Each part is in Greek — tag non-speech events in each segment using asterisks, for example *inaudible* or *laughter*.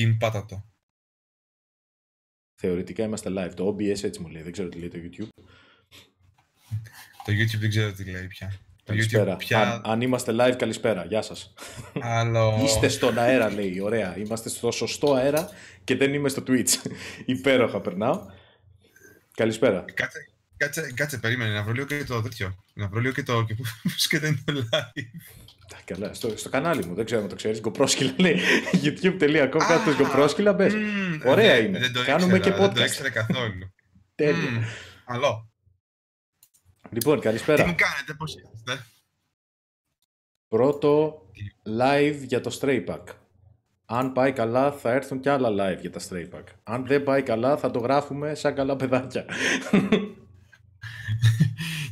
Kim, πάτα το. Θεωρητικά είμαστε live. Το OBS έτσι μου λέει. Δεν ξέρω τι λέει το YouTube. Το YouTube δεν ξέρω τι λέει πια. Το Καλησπέρα. YouTube πια... Αν, αν είμαστε live, καλησπέρα. Γεια σας. Άλλο... Είστε στον αέρα, λέει. Ωραία. Είμαστε στο σωστό αέρα και δεν είμαι στο Twitch. Υπέροχα περνάω. Καλησπέρα. Κάτσε, κάτσε, κάτσε, περίμενε να βρω λίγο και το τέτοιο. Να βρω λίγο και το. και πώς και δεν είναι live. Τα Καλά, στο, στο κανάλι μου, δεν ξέρω αν το ξέρεις, γκοπρόσκυλα λέει, youtube.com κάτω γκοπρόσκυλα, μπες. Μμμ, Ωραία δεν- είναι. Δεν το Κάνουμε ήξερα, και Δεν το podcast. ήξερα καθόλου. Τέλεια. Μμμ, Καλό. Λοιπόν, Τι καλησπέρα. μου κάνετε, πώς είστε; Πρώτο live για το Stray Pack. Αν πάει καλά θα έρθουν και άλλα live για τα Stray Pack. Αν δεν πάει καλά θα το γράφουμε σαν καλά παιδάκια. *laughs*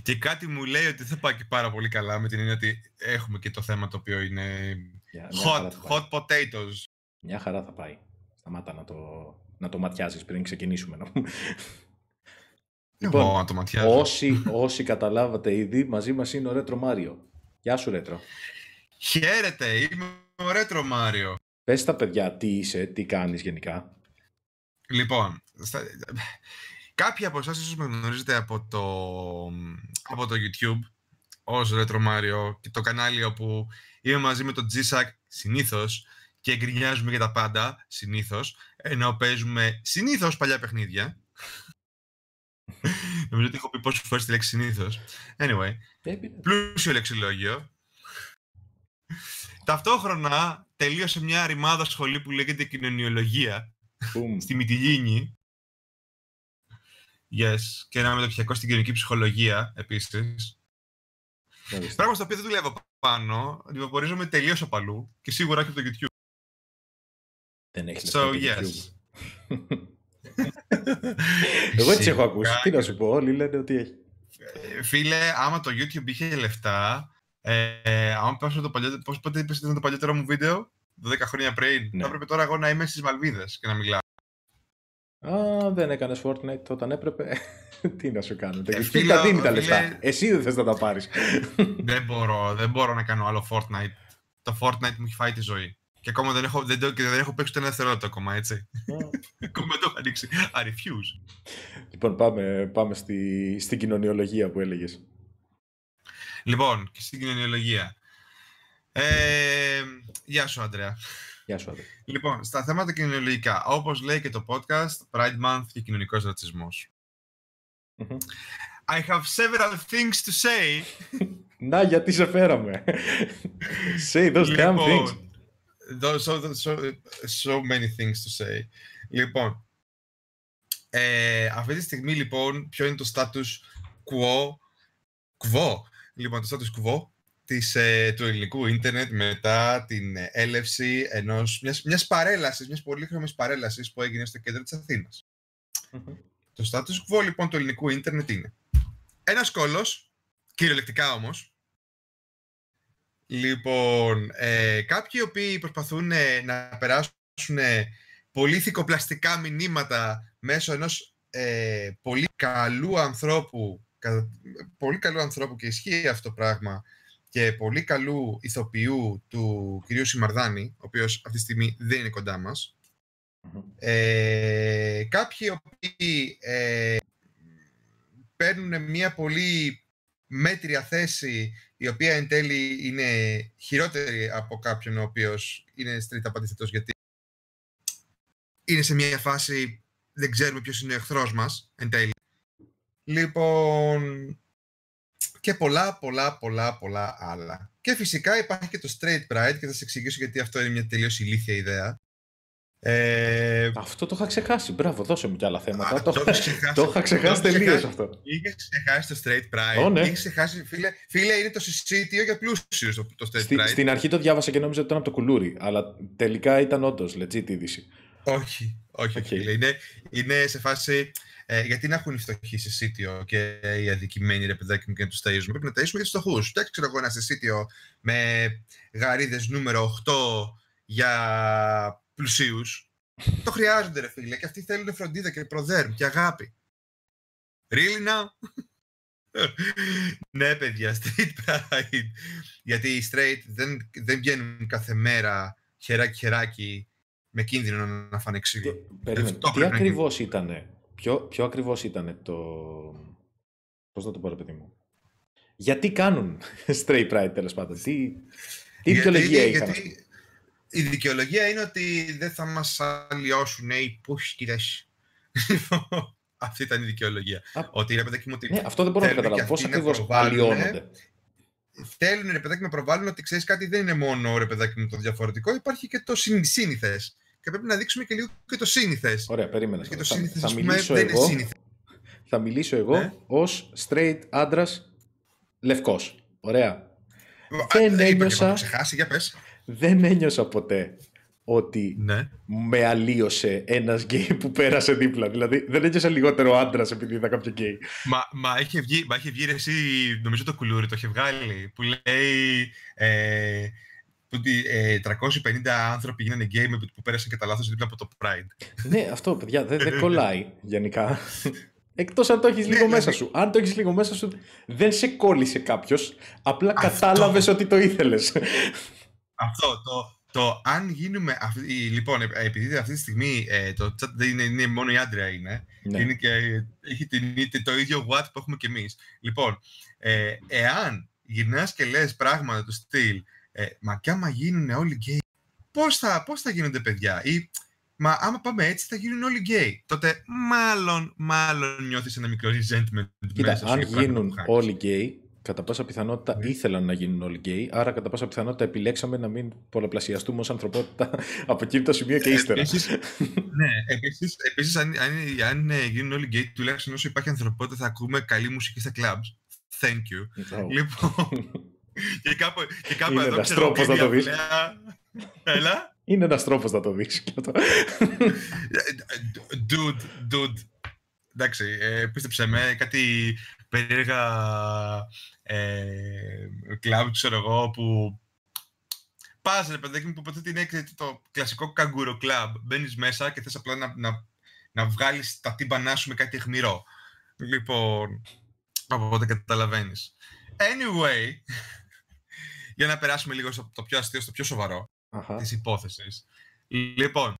Και κάτι μου λέει ότι δεν πάει και πάρα πολύ καλά με την έννοια ότι έχουμε και το θέμα το οποίο είναι Μια- μια χαρά hot, θα πάει. hot potatoes. Μια χαρά θα πάει. Σταμάτα να το, να το ματιάζεις πριν ξεκινήσουμε. να- Εγώ να το ματιάζω. όσοι, όσοι καταλάβατε ήδη, μαζί μας είναι ο Ρέτρο Μάριο. Γεια σου Ρέτρο. Χαίρετε, είμαι ο Ρέτρο Μάριο. Πες στα παιδιά τι είσαι, τι κάνεις γενικά. Λοιπόν, στα... κάποιοι από εσάς ίσως με γνωρίζετε από το, από το YouTube ως Retro Mario και το κανάλι όπου είμαι μαζί με τον G-Sack συνήθως και γκρινιάζουμε για τα πάντα συνήθως ενώ παίζουμε συνήθως παλιά παιχνίδια. *laughs* Νομίζω ότι έχω πει πόσες φορές τη λέξη συνήθως. Anyway, Ε, πλούσιο λεξιλόγιο. Ταυτόχρονα τελείωσε μια ρημάδα σχολή που λέγεται κοινωνιολογία μπουμ. στη Μυτιλίνη. Yes. Και ένα μεταπτυχιακό στην κοινωνική ψυχολογία επίσης. Μάλιστα. Πράγμα στο οποίο δεν δουλεύω πάνω. Αντιβαπορίζομαι τελείως απαλού και σίγουρα και από το YouTube. Δεν έχεις So, λεφτά το yes. YouTube. Εγώ έτσι έχω ακούσει. Τι να σου πω, όλοι λένε ότι έχει. Ε, Φίλε, άμα το YouTube είχε λεφτά, ε, άμα πέσω το παλιότερο, πώς πότε είπες ότι ήταν το παλιότερο μου βίντεο, 12 χρόνια πριν, Ναι. θα έπρεπε τώρα εγώ να είμαι στις Μαλβίδες και να μιλάω. Α, δεν έκανε Fortnite όταν έπρεπε. *laughs* Τι να σου κάνω. Τα Ε, YouTube φίλε, τα δίνει τα φίλε- λεφτά. Εσύ δεν θες να τα πάρεις. *laughs* δεν μπορώ, δεν μπορώ να κάνω άλλο Fortnite. Το Fortnite μου έχει φάει τη ζωή. Και ακόμα δεν έχω, δεν, το- και δεν έχω παίξει ούτε ένα δευτερόλεπτο ακόμα, έτσι. *laughs* ακόμα δεν το έχω ανοίξει. I refuse. λοιπόν, πάμε, πάμε στη, στην κοινωνιολογία που έλεγες. Λοιπόν, και στην κοινωνιολογία. Ε, γεια σου, Άντρεα. Γεια σου, Άντρε. Λοιπόν, στα θέματα κοινωνιολογικά, όπως λέει και το podcast, Pride Month και κοινωνικός ρατσισμός. Μμμ. I have several things to say. *laughs* Να, γιατί σε φέραμε. *laughs* Say those damn things. Λοιπόν, those- so, so, so many things to say. Λοιπόν, ε, αυτή τη στιγμή λοιπόν, ποιο είναι το status quo, quo, λοιπόν, το status quo της, ε, του ελληνικού ίντερνετ μετά την ε, έλευση ενός, μιας, μιας παρέλασης, μιας πολύχρωμης παρέλασης που έγινε στο κέντρο της Αθήνας. Μμμ. Το status quo λοιπόν του ελληνικού ίντερνετ είναι ένας κόλλος, κυριολεκτικά όμως, Λοιπόν, ε, κάποιοι οι οποίοι προσπαθούν ε, να περάσουν ε, πολύ θικοπλαστικά μηνύματα μέσω ενός ε, πολύ καλού ανθρώπου, κα- πολύ καλού ανθρώπου και ισχύει αυτό το πράγμα και πολύ καλού ηθοποιού του κυρίου Σιμαρδάνη, ο οποίος αυτή τη στιγμή δεν είναι κοντά μας. Μμμ. Ε, κάποιοι οι οποίοι ε, παίρνουν μια πολύ μέτρια θέση η οποία εν τέλει είναι χειρότερη από κάποιον ο οποίος είναι στρίτα αντίθετος γιατί είναι σε μια φάση δεν ξέρουμε ποιος είναι ο εχθρός μας εν τέλει. Λοιπόν, και πολλά, πολλά, πολλά, πολλά άλλα. Και φυσικά υπάρχει και το straight pride και θα σας εξηγήσω γιατί αυτό είναι μια τελείως ηλίθια ιδέα. Ε, Αυτό το είχα ξεχάσει. Μπράβο, δώσε μου κι άλλα θέματα. α, το, το έχεις ξεχάσει. το είχα ξεχάσει Το έχεις τελείως ξεχάσει. αυτό. Είχε ξεχάσει το straight pride. Ω, ναι. Είχες ξεχάσει, φίλε, φίλε, είναι το συσίτιο για πλούσιους το, το straight Στη- pride. στην αρχή το διάβασα και νόμιζα ότι ήταν από το κουλούρι. Αλλά τελικά ήταν όντως legit είδηση. Όχι, όχι, Οκ. φίλε. Είναι, είναι σε φάση. Ε, γιατί να έχουν οι φτωχοί συσίτιο και οι αδικημένοι ρε παιδάκι μου και να τους ταΐζουμε. Πρέπει να ταΐσουμε για τους φτωχούς. Φτιάξτε ξέρω εγώ ένα συσσίτιο με γαρίδες νούμερο 8 για πλουσίους. το χρειάζονται, ρε φίλε. Και αυτοί θέλουν φροντίδα και Proderm και αγάπη. Really now? *laughs* ναι, παιδιά, straight pride. Γιατί οι straight δεν, δεν βγαίνουν κάθε μέρα χεράκι-χεράκι με κίνδυνο να φάνε ξύλο. Περίμενε, τι ακριβώς ήταν, ποιο, ποιο ακριβώς ήταν το... Πώς θα το πω ρε παιδί μου; Γιατί κάνουν *laughs* straight pride τέλος πάντων, τι, τι δικαιολογία είχαν. Γιατί, η δικαιολογία είναι ότι δεν θα μας αλλοιώσουν οι πούσκιδες. *laughs* Αυτή ήταν η δικαιολογία. Α, ότι ρε παιδάκι μου ότι. Ναι, αυτό δεν μπορώ να καταλάβω. Πώς ακριβώς αλλοιώνονται; Θέλουν ρε παιδάκι να προβάλλουν ότι ξέρεις κάτι δεν είναι μόνο ρε παιδάκι μου το διαφορετικό, υπάρχει και το σύνηθες. Και πρέπει να δείξουμε και λίγο και το σύνηθες. Ωραία, περίμενα. Και το σύνηθες, θα, μιλήσω δεν εγώ, είναι Θα μιλήσω εγώ ναι. ως straight άντρας λευκός. Ωραία. δεν ένιωσα. Ξεχάσει, για πες. Δεν ένιωσα ποτέ ότι ναι. με αλλοίωσε ένας γκέι που πέρασε δίπλα. Δηλαδή δεν ένιωσα λιγότερο άντρας επειδή είδα κάποιο γκέι. Μα, μα, είχε βγει, μα είχε βγει εσύ, νομίζω το κουλούρι το είχε βγάλει, που λέει ε, ότι ε, 350 άνθρωποι γίνανε γκέι που πέρασαν κατά λάθος δίπλα από το Pride. ναι, αυτό παιδιά δεν, δεν κολλάει γενικά. Εκτός αν το έχεις ναι, λίγο μέσα σου. Αν το έχεις λίγο μέσα σου, δεν σε κόλλησε κάποιος. Απλά κατάλαβες ότι το ήθελες. Αυτό το, το αν γίνουμε. Αυτή, λοιπόν, ε, επειδή αυτή τη στιγμή ε, το chat δεν είναι, είναι μόνο η άντρα είναι. Ναι. είναι και, έχει την, το ίδιο what που έχουμε κι εμείς. Λοιπόν, ε, εάν γυρνάς και λες πράγματα του στυλ, ε, μα κι άμα γίνουν όλοι γκέι, πώς θα, πώς θα γίνονται παιδιά, ή μα άμα πάμε έτσι θα γίνουν όλοι γκέι. Τότε μάλλον, μάλλον νιώθεις ένα μικρό resentment. Κοίτα, μέσα αν γίνουν όλοι γκέι, κατά πάσα πιθανότητα ναι. ήθελαν να γίνουν όλοι γκέι, άρα κατά πάσα πιθανότητα επιλέξαμε να μην πολλαπλασιαστούμε ως ανθρωπότητα *laughs* από εκείνη το σημείο και ύστερα. Επίσης, *laughs* ναι, επίσης, επίσης αν, αν, αν, ε, γίνουν όλοι γκέι, τουλάχιστον όσο υπάρχει ανθρωπότητα θα ακούμε καλή μουσική στα clubs. Thank you. Λοιπόν, *laughs* και κάπου, και κάπου Είναι εδώ ξέρω να το δεις. Έλα. Είναι ένας τρόπος να το δεις. dude, dude. Εντάξει, ε, πίστεψε με, κάτι περίεργα ε, κλαμπ, ξέρω εγώ, που πας ρε παιδάκι μου που ποτέ την είναι το κλασικό καγκούρο κλαμπ. Μπαίνεις μέσα και θες απλά να, να, να βγάλεις τα τύμπανά σου με κάτι αιχμηρό. Λοιπόν, από οπότε καταλαβαίνεις. Anyway, για να περάσουμε λίγο στο το πιο αστείο, στο πιο σοβαρό uh-huh. της υπόθεσης. Λοιπόν,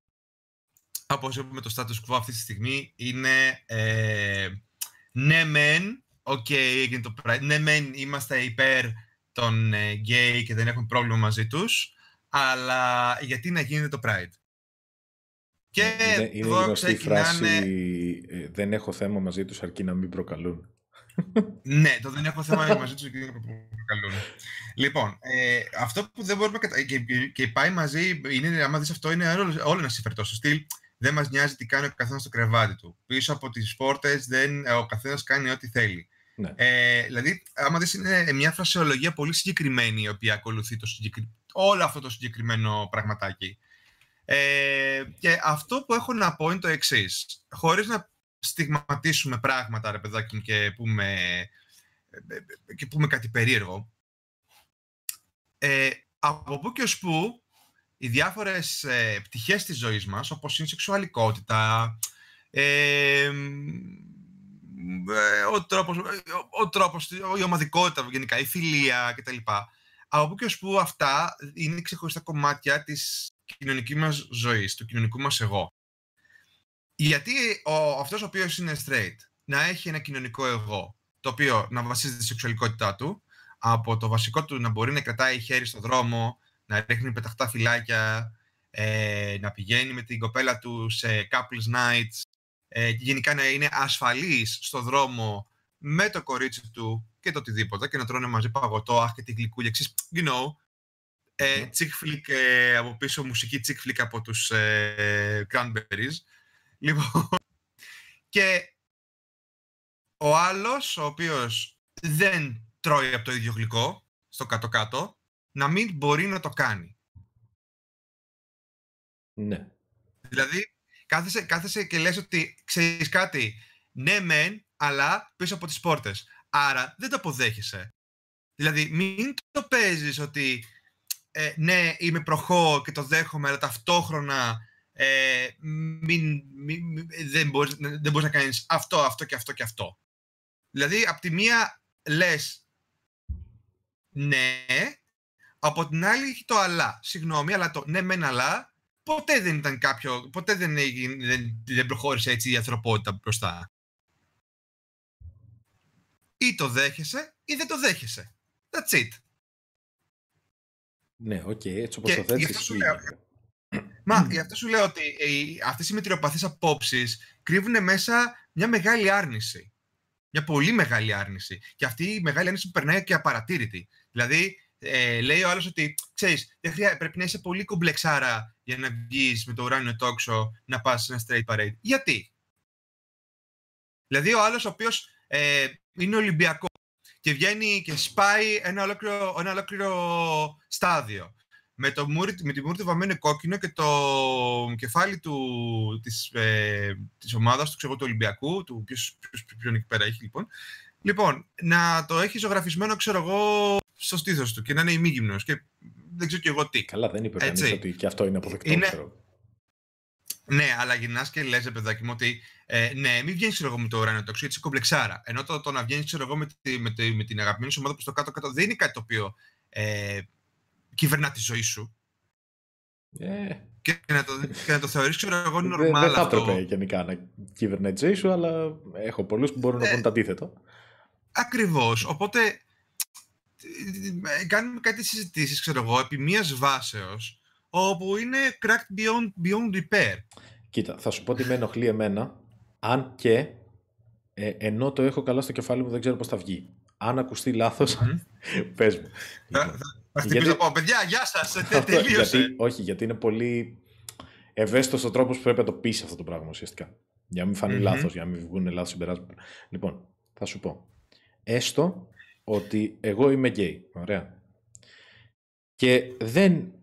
όπως είπαμε το status quo αυτή τη στιγμή είναι ε, ναι μεν OK, okay, έγινε το Pride. Ναι, μεν είμαστε υπέρ των γκέι ε, και δεν έχουμε πρόβλημα μαζί τους, αλλά γιατί να γίνεται το Pride; Και είναι, είναι εδώ γνωστή φράση ε, «Δεν έχω θέμα μαζί τους αρκεί να μην προκαλούν». Ναι, το δεν έχω θέμα μαζί τους αρκεί να μην προκαλούν. λοιπόν, ε, αυτό που δεν μπορούμε κατα... και, και πάει μαζί, είναι, άμα δεις αυτό, είναι όλο, όλο ένα συμφερτό στο στυλ. Δεν μας νοιάζει τι κάνει ο καθένας στο κρεβάτι του. Πίσω από τις πόρτες δεν, ο καθένας κάνει ό,τι θέλει. Ναι. Ε, δηλαδή, άμα δεις, είναι μια φρασεολογία πολύ συγκεκριμένη η οποία ακολουθεί το όλο αυτό το συγκεκριμένο πραγματάκι. Ε, και αυτό που έχω να πω είναι το εξής. Χωρίς να στιγματίσουμε πράγματα, ρε παιδάκι μου, και πούμε, και πούμε κάτι περίεργο, ε, από πού και ως πού οι διάφορες ε, πτυχές της ζωής μας, όπως είναι η σεξουαλικότητα, ε, ε, ο τρόπος, ε, ο τρόπος, η ομαδικότητα γενικά, η φιλία κτλ. Από πού και ως που αυτά είναι ξεχωριστά κομμάτια της κοινωνικής μας ζωής, του κοινωνικού μας εγώ. Γιατί ο, αυτός ο οποίος είναι straight να έχει ένα κοινωνικό εγώ, το οποίο να βασίζεται στη σεξουαλικότητά του, από το βασικό του να μπορεί να κρατάει χέρι στον δρόμο, να ρίχνει πεταχτά φυλάκια, ε, να πηγαίνει με την κοπέλα του σε couples nights, ε, και γενικά να είναι ασφαλής στο δρόμο με το κορίτσι του και το οτιδήποτε και να τρώνε μαζί παγωτό, αχ και τη γλυκούλια, εξής, you know, ε, chick ε, από πίσω, μουσική chick flick από τους ε, Cranberries. Λοιπόν, και ο άλλος, ο οποίος δεν τρώει από το ίδιο γλυκό, στο κάτω-κάτω, να μην μπορεί να το κάνει. Ναι. Δηλαδή, κάθεσαι, κάθεσαι και λες ότι ξέρεις κάτι, ναι μεν, αλλά πίσω από τις πόρτες. Άρα δεν το αποδέχεσαι. Δηλαδή μην το παίζεις ότι ε, ναι είμαι προχώ και το δέχομαι, αλλά ταυτόχρονα ε, μην, μην, δεν, μπορείς, δεν μπορείς να κάνεις αυτό, αυτό και αυτό και αυτό. Δηλαδή από τη μία λες ναι, από την άλλη έχει το αλλά. Συγγνώμη, αλλά το ναι μεν αλλά ποτέ δεν ήταν κάποιο, ποτέ δεν, έγινε, δεν, δεν προχώρησε έτσι η ανθρωπότητα μπροστά. Ή το δέχεσαι ή δεν το δέχεσαι. That's it. Ναι, OK, okay, έτσι όπως το θέτεις. Μα γι' αυτό σου λέω ότι αυτές οι μετριοπαθείς απόψεις κρύβουν μέσα μια μεγάλη άρνηση. Μια πολύ μεγάλη άρνηση. Και αυτή η μεγάλη άρνηση περνάει και απαρατήρητη. Δηλαδή, ε, λέει ο άλλος ότι, ξέρεις, δεν χρειά, πρέπει να είσαι πολύ κομπλεξάρα για να βγεις με το ουράνιο τόξο να πας σε ένα straight parade. Γιατί; Δηλαδή, ο άλλος ο οποίος ε, είναι Ολυμπιακός και βγαίνει και σπάει ένα ολόκληρο, ένα ολόκληρο στάδιο με, το μούρι, με τη μούρη του βαμμένο κόκκινο και το κεφάλι του, της, ε, της ομάδας του, ξέρω, του Ολυμπιακού, του ποιος, ποιος, ποιον εκεί πέρα έχει λοιπόν. Λοιπόν, να το έχει ζωγραφισμένο, ξέρω εγώ, στο στήθος του και να είναι ημίγυμνος και δεν ξέρω κι εγώ τι. Καλά, δεν είπε κανείς ότι και αυτό είναι αποδεκτό. Είναι... Ξέρω. Ναι, αλλά γυρνάς και λες, παιδάκι μου, ότι ε, ναι, μην βγαίνεις με το ουράνιο τόξο, γιατί είσαι κομπλεξάρα. Ενώ το, το να βγαίνεις με, τη, με, τη, με την αγαπημένη σου ομάδα προς το κάτω-κάτω δεν είναι κάτι το οποίο ε, κυβερνά τη ζωή σου. Yeah. Και, να το, και να το θεωρείς, ξέρω εγώ, normal Δεν δε θα έπρεπε γενικά να κυβερνάει τη ζωή σου, αλλά έχω πολλούς που μπορούν να ε, πούν το αντίθετο. Ακριβώς. Οπότε, κάνουμε κάτι συζητήσεις, ξέρω εγώ, επί μίας βάσεως, όπου είναι cracked beyond, beyond repair. Κοίτα, θα σου πω τι με ενοχλεί εμένα, αν και ε, ενώ το έχω καλά στο κεφάλι μου δεν ξέρω πώς θα βγει. Αν ακουστεί λάθος, mm. *laughs* πες μου. Θα χτυπήσω γιατί... παιδιά, γεια σας, τελείωσε. γιατί, όχι, γιατί είναι πολύ ευαίσθητος ο τρόπος που πρέπει να το πεις αυτό το πράγμα ουσιαστικά. Για να μην φανεί mm-hmm. λάθος, για να μην βγουν λάθος συμπεράσματα. Λοιπόν, θα σου πω. Έστω ότι εγώ είμαι γκέι. Ωραία. Και δεν.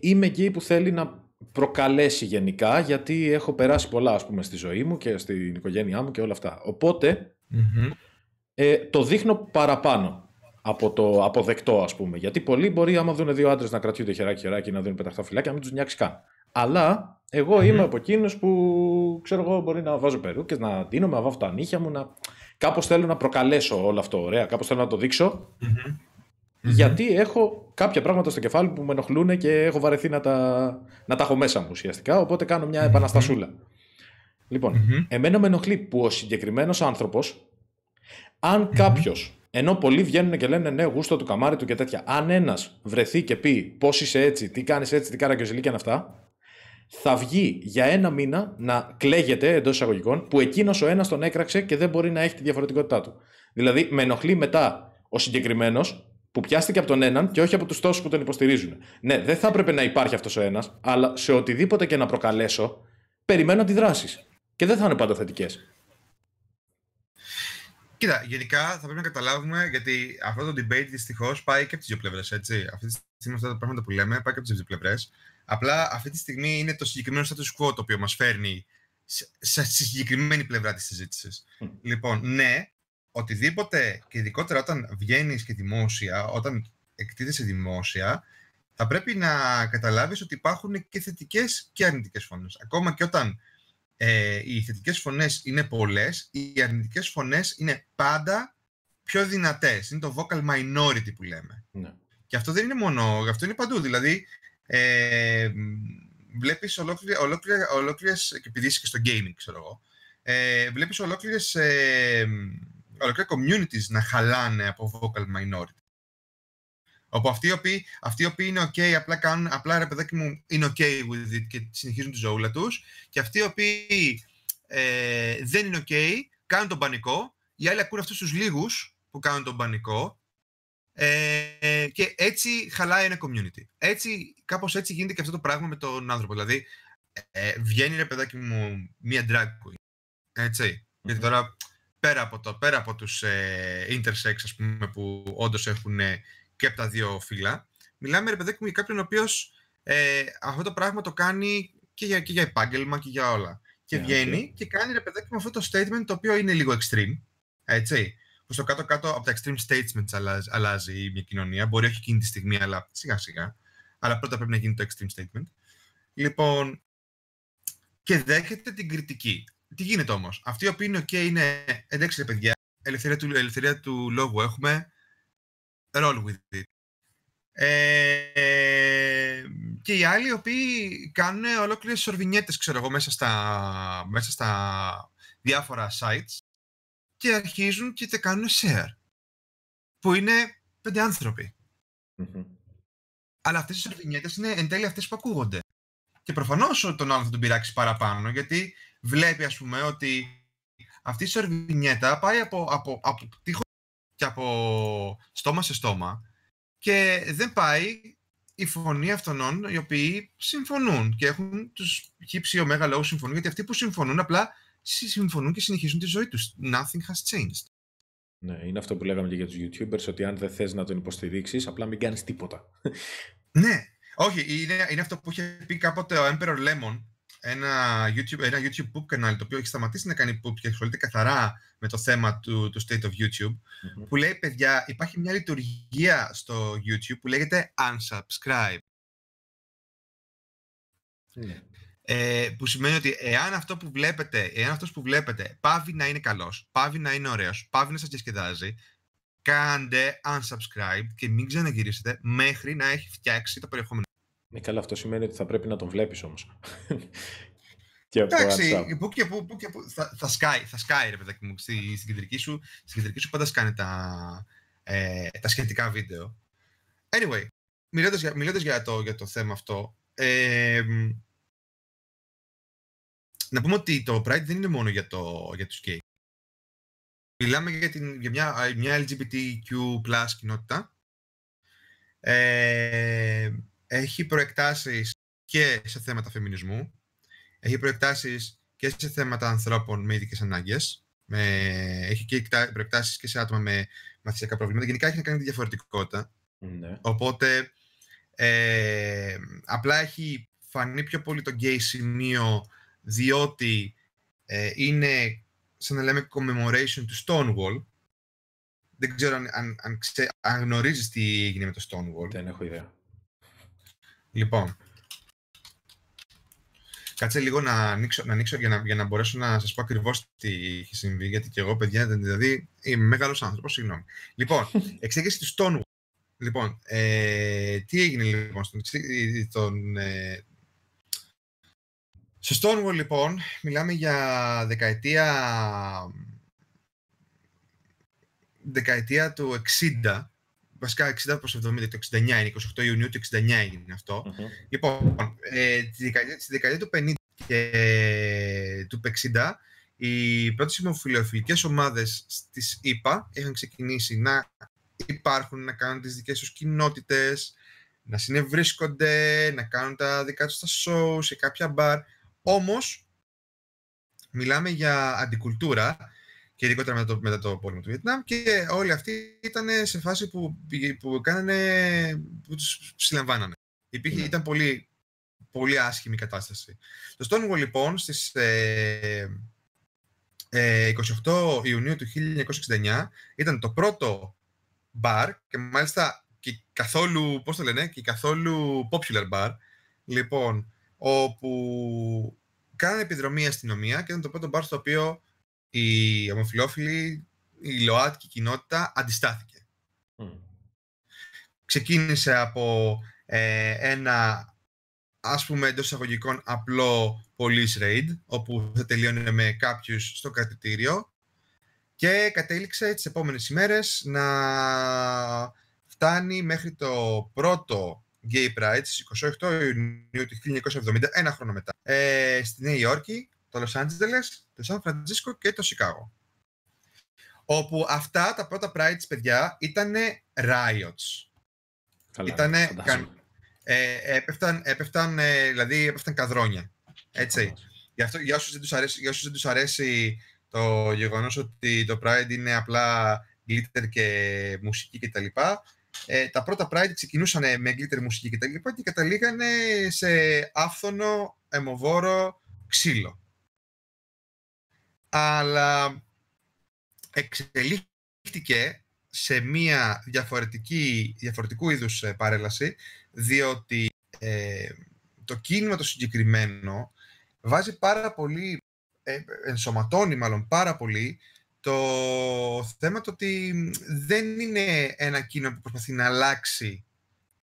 Είμαι γκέι που θέλει να προκαλέσει γενικά, γιατί έχω περάσει πολλά, ας πούμε, στη ζωή μου και στην οικογένειά μου και όλα αυτά. Οπότε, mm-hmm. ε, το δείχνω παραπάνω από το αποδεκτό, ας πούμε. Γιατί πολλοί μπορεί, άμα δουν δύο άντρες να κρατιούνται χεράκι-χεράκι να δουν πεταχτά φυλάκια, να μην τους νιάξεις καν. Αλλά εγώ είμαι από εκείνους που ξέρω εγώ μπορεί να βάζω περούκες, να ντύνομαι, να βάφω τα νύχια μου, να. Κάπως θέλω να προκαλέσω όλο αυτό, ωραία. Κάπως θέλω να το δείξω. Γιατί έχω κάποια πράγματα στο κεφάλι που με ενοχλούν και έχω βαρεθεί να τα, να τα έχω μέσα μου ουσιαστικά. Οπότε κάνω μια επαναστασούλα. Λοιπόν, εμένα με ενοχλεί που ο συγκεκριμένος άνθρωπος, αν κάποιος ενώ πολλοί βγαίνουν και λένε ναι, γούστο του καμάρι του και τέτοια. Αν ένας βρεθεί και πει πώς είσαι έτσι, τι κάνεις έτσι, τι κάνει και αν αυτά, θα βγει για ένα μήνα να κλαίγεται εντός εισαγωγικών που εκείνος ο ένας τον έκραξε και δεν μπορεί να έχει τη διαφορετικότητά του. Δηλαδή, με ενοχλεί μετά ο συγκεκριμένος που πιάστηκε από τον έναν και όχι από τους τόσους που τον υποστηρίζουν. Ναι, δεν θα έπρεπε να υπάρχει αυτός ο ένας, αλλά σε οτιδήποτε και να προκαλέσω, περιμένω αντιδράσεις. Και δεν θα είναι πάντα θετικές. Κοίτα, γενικά θα πρέπει να καταλάβουμε γιατί αυτό το debate δυστυχώς πάει και από τις δύο πλευρές. Αυτή τη στιγμή αυτά τα πράγματα που λέμε πάει και από τις δύο πλευρές. Απλά αυτή τη στιγμή είναι το συγκεκριμένο status quo το οποίο μας φέρνει στη συγκεκριμένη πλευρά της συζήτησης. Λοιπόν, ναι, οτιδήποτε και ειδικότερα όταν βγαίνεις και δημόσια, όταν εκτίθεσαι δημόσια, θα πρέπει να καταλάβεις ότι υπάρχουν και θετικές και αρνητικές φωνές. Ακόμα και όταν ε, οι θετικές φωνές είναι πολλές, οι αρνητικές φωνές είναι πάντα πιο δυνατές. Είναι το vocal minority που λέμε. Ναι. Και αυτό δεν είναι μόνο, αυτό είναι παντού. Δηλαδή, ε, βλέπεις ολόκληρες, ολόκληρες, και επειδή είσαι και στο gaming, ξέρω εγώ, ε, βλέπεις ολόκληρες, ε, ολόκληρα communities να χαλάνε από vocal minority. Όπου αυτοί οι οποίοι, αυτοί οι οποίοι είναι OK, απλά κάνουν, απλά ρε παιδάκι μου, είναι OK with it και συνεχίζουν τη ζωούλα τους. Και αυτοί οι οποίοι ε, δεν είναι OK, κάνουν τον πανικό. Οι άλλοι ακούν αυτούς τους λίγους που κάνουν τον πανικό. Ε, και έτσι χαλάει ένα community. Έτσι, κάπως έτσι γίνεται και αυτό το πράγμα με τον άνθρωπο. Δηλαδή, ε, βγαίνει ρε παιδάκι μου μία drag queen. Έτσι. Γιατί τώρα πέρα από, το, πέρα από τους ε, intersex, ας πούμε, που όντως έχουν και από τα δύο φύλλα. Μιλάμε, ρε παιδάκι μου, για κάποιον ο οποίος ε, αυτό το πράγμα το κάνει και για, και για επάγγελμα και για όλα. Και yeah, ναι, βγαίνει και κάνει, ρε παιδάκι μου, αυτό το statement το οποίο είναι λίγο extreme. Έτσι. Που στο κάτω-κάτω από τα extreme statements αλλάζει, αλλάζει μια κοινωνία. Μπορεί όχι εκείνη τη στιγμή, αλλά σιγά-σιγά. Αλλά πρώτα πρέπει να γίνει το extreme statement. Λοιπόν, και δέχεται την κριτική. Τι γίνεται όμως; Αυτοί οι οποίοι είναι OK είναι εντάξει, ρε παιδιά, ελευθερία του, ελευθερία του λόγου έχουμε roll with it. Ε, και οι άλλοι οι οποίοι κάνουν ολόκληρες σορβινιέτες, ξέρω εγώ, μέσα στα, μέσα στα διάφορα sites και αρχίζουν και τα κάνουν share. Που είναι πέντε άνθρωποι. Αλλά αυτές οι σορβινιέτες είναι εν τέλει αυτές που ακούγονται. Και προφανώς τον άλλο θα τον πειράξει παραπάνω, γιατί βλέπει, ας πούμε, ότι αυτή η σορβινιέτα πάει από, από, από τείχο και από στόμα σε στόμα και δεν πάει η φωνή αυτών οι οποίοι συμφωνούν και έχουν τους χύψει ωμέγα λόγους συμφωνούν γιατί αυτοί που συμφωνούν απλά συμφωνούν και συνεχίζουν τη ζωή τους. Nothing has changed. Ναι, είναι αυτό που λέγαμε και για τους YouTubers, ότι αν δεν θες να τον υποστηρίξεις, απλά μην κάνεις τίποτα. ναι, όχι, είναι, είναι αυτό που είχε πει κάποτε ο Emperor Lemon, ένα YouTube, ένα YouTube Poop κανάλι, το οποίο έχει σταματήσει να κάνει Poop και ασχολείται καθαρά με το θέμα του, του State of YouTube, που λέει, παιδιά, υπάρχει μια λειτουργία στο YouTube που λέγεται unsubscribe. Ναι. Ε, που σημαίνει ότι εάν αυτό που βλέπετε, εάν αυτός που βλέπετε πάβει να είναι καλός, πάβει να είναι ωραίος, πάβει να σας διασκεδάζει, κάντε unsubscribe και μην ξαναγυρίσετε μέχρι να έχει φτιάξει το περιεχόμενο. Ναι, καλά, αυτό σημαίνει ότι θα πρέπει να τον βλέπεις όμως. *laughs* και Εντάξει, που και που, που, και που θα, θα σκάει, θα σκάει ρε παιδάκι μου, στη, στην, κεντρική σου, στην κεντρική σου πάντα σκάνε τα, ε, τα σχετικά βίντεο. Anyway, μιλώντας για, μιλώντας για, το, για το θέμα αυτό, ε, να πούμε ότι το Pride δεν είναι μόνο για, το, για τους gay. Μιλάμε για, την, για μια, μια LGBTQ κοινότητα. Ε, έχει προεκτάσεις και σε θέματα φεμινισμού. Έχει προεκτάσεις και σε θέματα ανθρώπων με ειδικές ανάγκες. έχει και προεκτάσεις και σε άτομα με μαθησιακά προβλήματα. Γενικά έχει να κάνει τη διαφορετικότητα. Ναι. Οπότε, ε, απλά έχει φανεί πιο πολύ το gay σημείο διότι ε, είναι σαν να λέμε commemoration του Stonewall. Δεν ξέρω αν, αν, αν, ξέ, αν γνωρίζεις τι έγινε με το Stonewall. Δεν έχω ιδέα. Λοιπόν, κάτσε λίγο να ανοίξω, να ανοίξω για, να, για να μπορέσω να σας πω ακριβώς τι έχει συμβεί, γιατί και εγώ, παιδιά, δηλαδή είμαι μεγάλος άνθρωπος, συγγνώμη. Λοιπόν, *laughs* εξήγηση του Stonewall. Λοιπόν, ε, τι έγινε λοιπόν στον, τον, ε, στο Stonewall, λοιπόν, μιλάμε για δεκαετία, δεκαετία του 60, βασικά 60 προς 70, το 69 είναι, 28 Ιουνίου του 69 έγινε αυτό. Mm-hmm. Λοιπόν, ε, στη, δεκαετία, στη δεκαετία του 50 και του 60, οι πρώτες ομοφιλοφιλικές ομάδες στις ΗΠΑ είχαν ξεκινήσει να υπάρχουν, να κάνουν τις δικές τους κοινότητες, να συνευρίσκονται, να κάνουν τα δικά τους τα show σε κάποια μπαρ. Όμως, μιλάμε για αντικουλτούρα και ειδικότερα μετά το, μετά το πόλεμο του Βιετνάμ και όλοι αυτοί ήταν σε φάση που, που, κάνανε, που τους συλλαμβάνανε. Υπήρχε, ναι. Ήταν πολύ, πολύ άσχημη κατάσταση. Το Stonewall λοιπόν στις ε, ε, 28 Ιουνίου του 1969 ήταν το πρώτο μπαρ και μάλιστα και καθόλου, πώς το λένε, και καθόλου popular bar. Λοιπόν, όπου κάνανε επιδρομή η αστυνομία και ήταν το πρώτο μπαρ στο οποίο η ομοφιλόφιλη, η ΛΟΑΤΚΙ κοινότητα αντιστάθηκε. Ξεκίνησε από ε, ένα ας πούμε εντός εισαγωγικών απλό police raid, όπου θα τελείωνε με κάποιους στο κρατητήριο και κατέληξε τις επόμενες ημέρες να φτάνει μέχρι το πρώτο Gay Pride στις 28 Ιουνίου του 1970, ένα χρόνο μετά, ε, στη Νέα Υόρκη, το Λος Άντζελες, το Σαν Φραντζίσκο και το Σικάγο. Όπου αυτά τα πρώτα Prides, παιδιά, ήταν riots. Καλά, ήτανε, ε, έπεφταν, έπεφταν, ε, δηλαδή έπεφταν καδρόνια. Έτσι. Για, αυτό, για, όσους δεν τους αρέσει, για όσους δεν τους αρέσει το γεγονός ότι το Pride είναι απλά glitter και μουσική κτλ ε, τα πρώτα Pride ξεκινούσαν με glitter μουσική και τα λοιπά και καταλήγανε σε άφθονο, αιμοβόρο, ξύλο. Αλλά εξελίχθηκε σε μία διαφορετική, διαφορετικού είδους ε, παρέλαση, διότι ε, το κίνημα το συγκεκριμένο βάζει πάρα πολύ, ε, ενσωματώνει μάλλον πάρα πολύ το θέμα το ότι δεν είναι ένα κίνημα που προσπαθεί να αλλάξει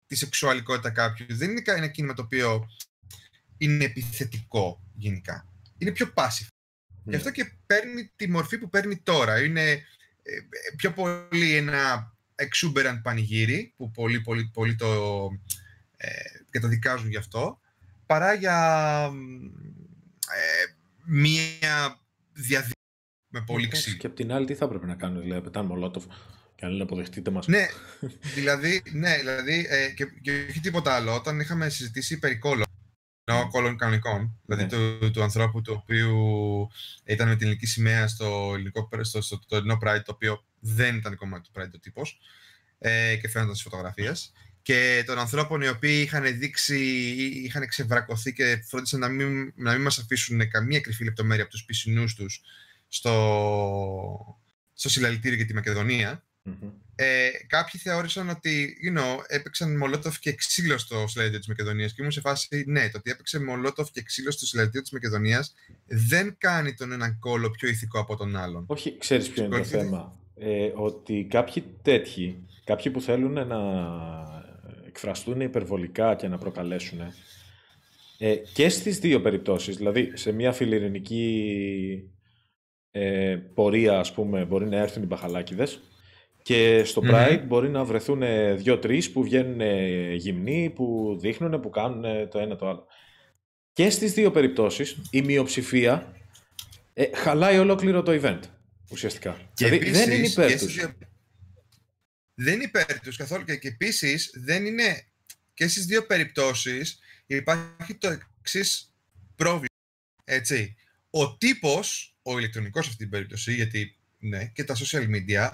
τη σεξουαλικότητα κάποιου. Δεν είναι ένα κίνημα το οποίο είναι επιθετικό γενικά. Είναι πιο passive. Γι' αυτό και παίρνει τη μορφή που παίρνει τώρα. Είναι ε, πιο πολύ ένα exuberant πανηγύρι, που πολλοί, πολλοί, πολλοί το ε, καταδικάζουν γι' αυτό, παρά για ε, μία διαδικασία με πολύ ξύλο. Και απ' την άλλη τι θα έπρεπε να κάνουν, δηλαδή πετάνε μολότοφ και αν λένε αποδεχτείτε μας. Ναι, δηλαδή, ναι, δηλαδή ε, και, και όχι τίποτα άλλο. Όταν είχαμε συζητήσει περί κόλλων, ενώ κόλλων κανονικών, δηλαδή ναι. του, του, ανθρώπου του οποίου ήταν με την ελληνική σημαία στο, ελληνικό, στο, στο, στο ελληνικό Pride, το οποίο δεν ήταν κομμάτι του Pride ο τύπος, ε, και φαίνονταν στις φωτογραφίες και των ανθρώπων οι οποίοι είχαν δείξει, είχαν ξεβρακωθεί και φρόντισαν να μην, να μην μας αφήσουν καμία κρυφή λεπτομέρεια από τους πισινούς τους στο, στο συλλαλητήριο για τη μακεδονια Ε, κάποιοι θεώρησαν ότι you know, έπαιξαν Μολότοφ και ξύλο στο συλλαλητήριο της Μακεδονίας και ήμουν σε φάση ναι, το ότι έπαιξε Μολότοφ και ξύλο στο συλλαλητήριο της Μακεδονίας δεν κάνει τον έναν κόλλο πιο ηθικό από τον άλλον. Όχι, ξέρεις ποιο είναι το θέμα. Ε, ότι κάποιοι τέτοιοι, κάποιοι που θέλουν να εκφραστούν υπερβολικά και να προκαλέσουν. Ε, και στις δύο περιπτώσεις, δηλαδή σε μια φιλιρινική ε, πορεία, ας πούμε, μπορεί να έρθουν οι μπαχαλάκιδες και στο Pride μπορεί να βρεθούν δύο-τρεις που βγαίνουν γυμνοί, που δείχνουν, που κάνουν το ένα το άλλο. Και στις δύο περιπτώσεις η μειοψηφία ε, χαλάει ολόκληρο το event, ουσιαστικά. Και δηλαδή δεν είναι υπέρ τους δεν είναι υπέρ τους καθόλου και, και επίσης δεν είναι και στις δύο περιπτώσεις υπάρχει το εξής πρόβλημα. Έτσι. Ο τύπος, ο ηλεκτρονικός σε αυτή την περίπτωση, γιατί ναι, και τα social media,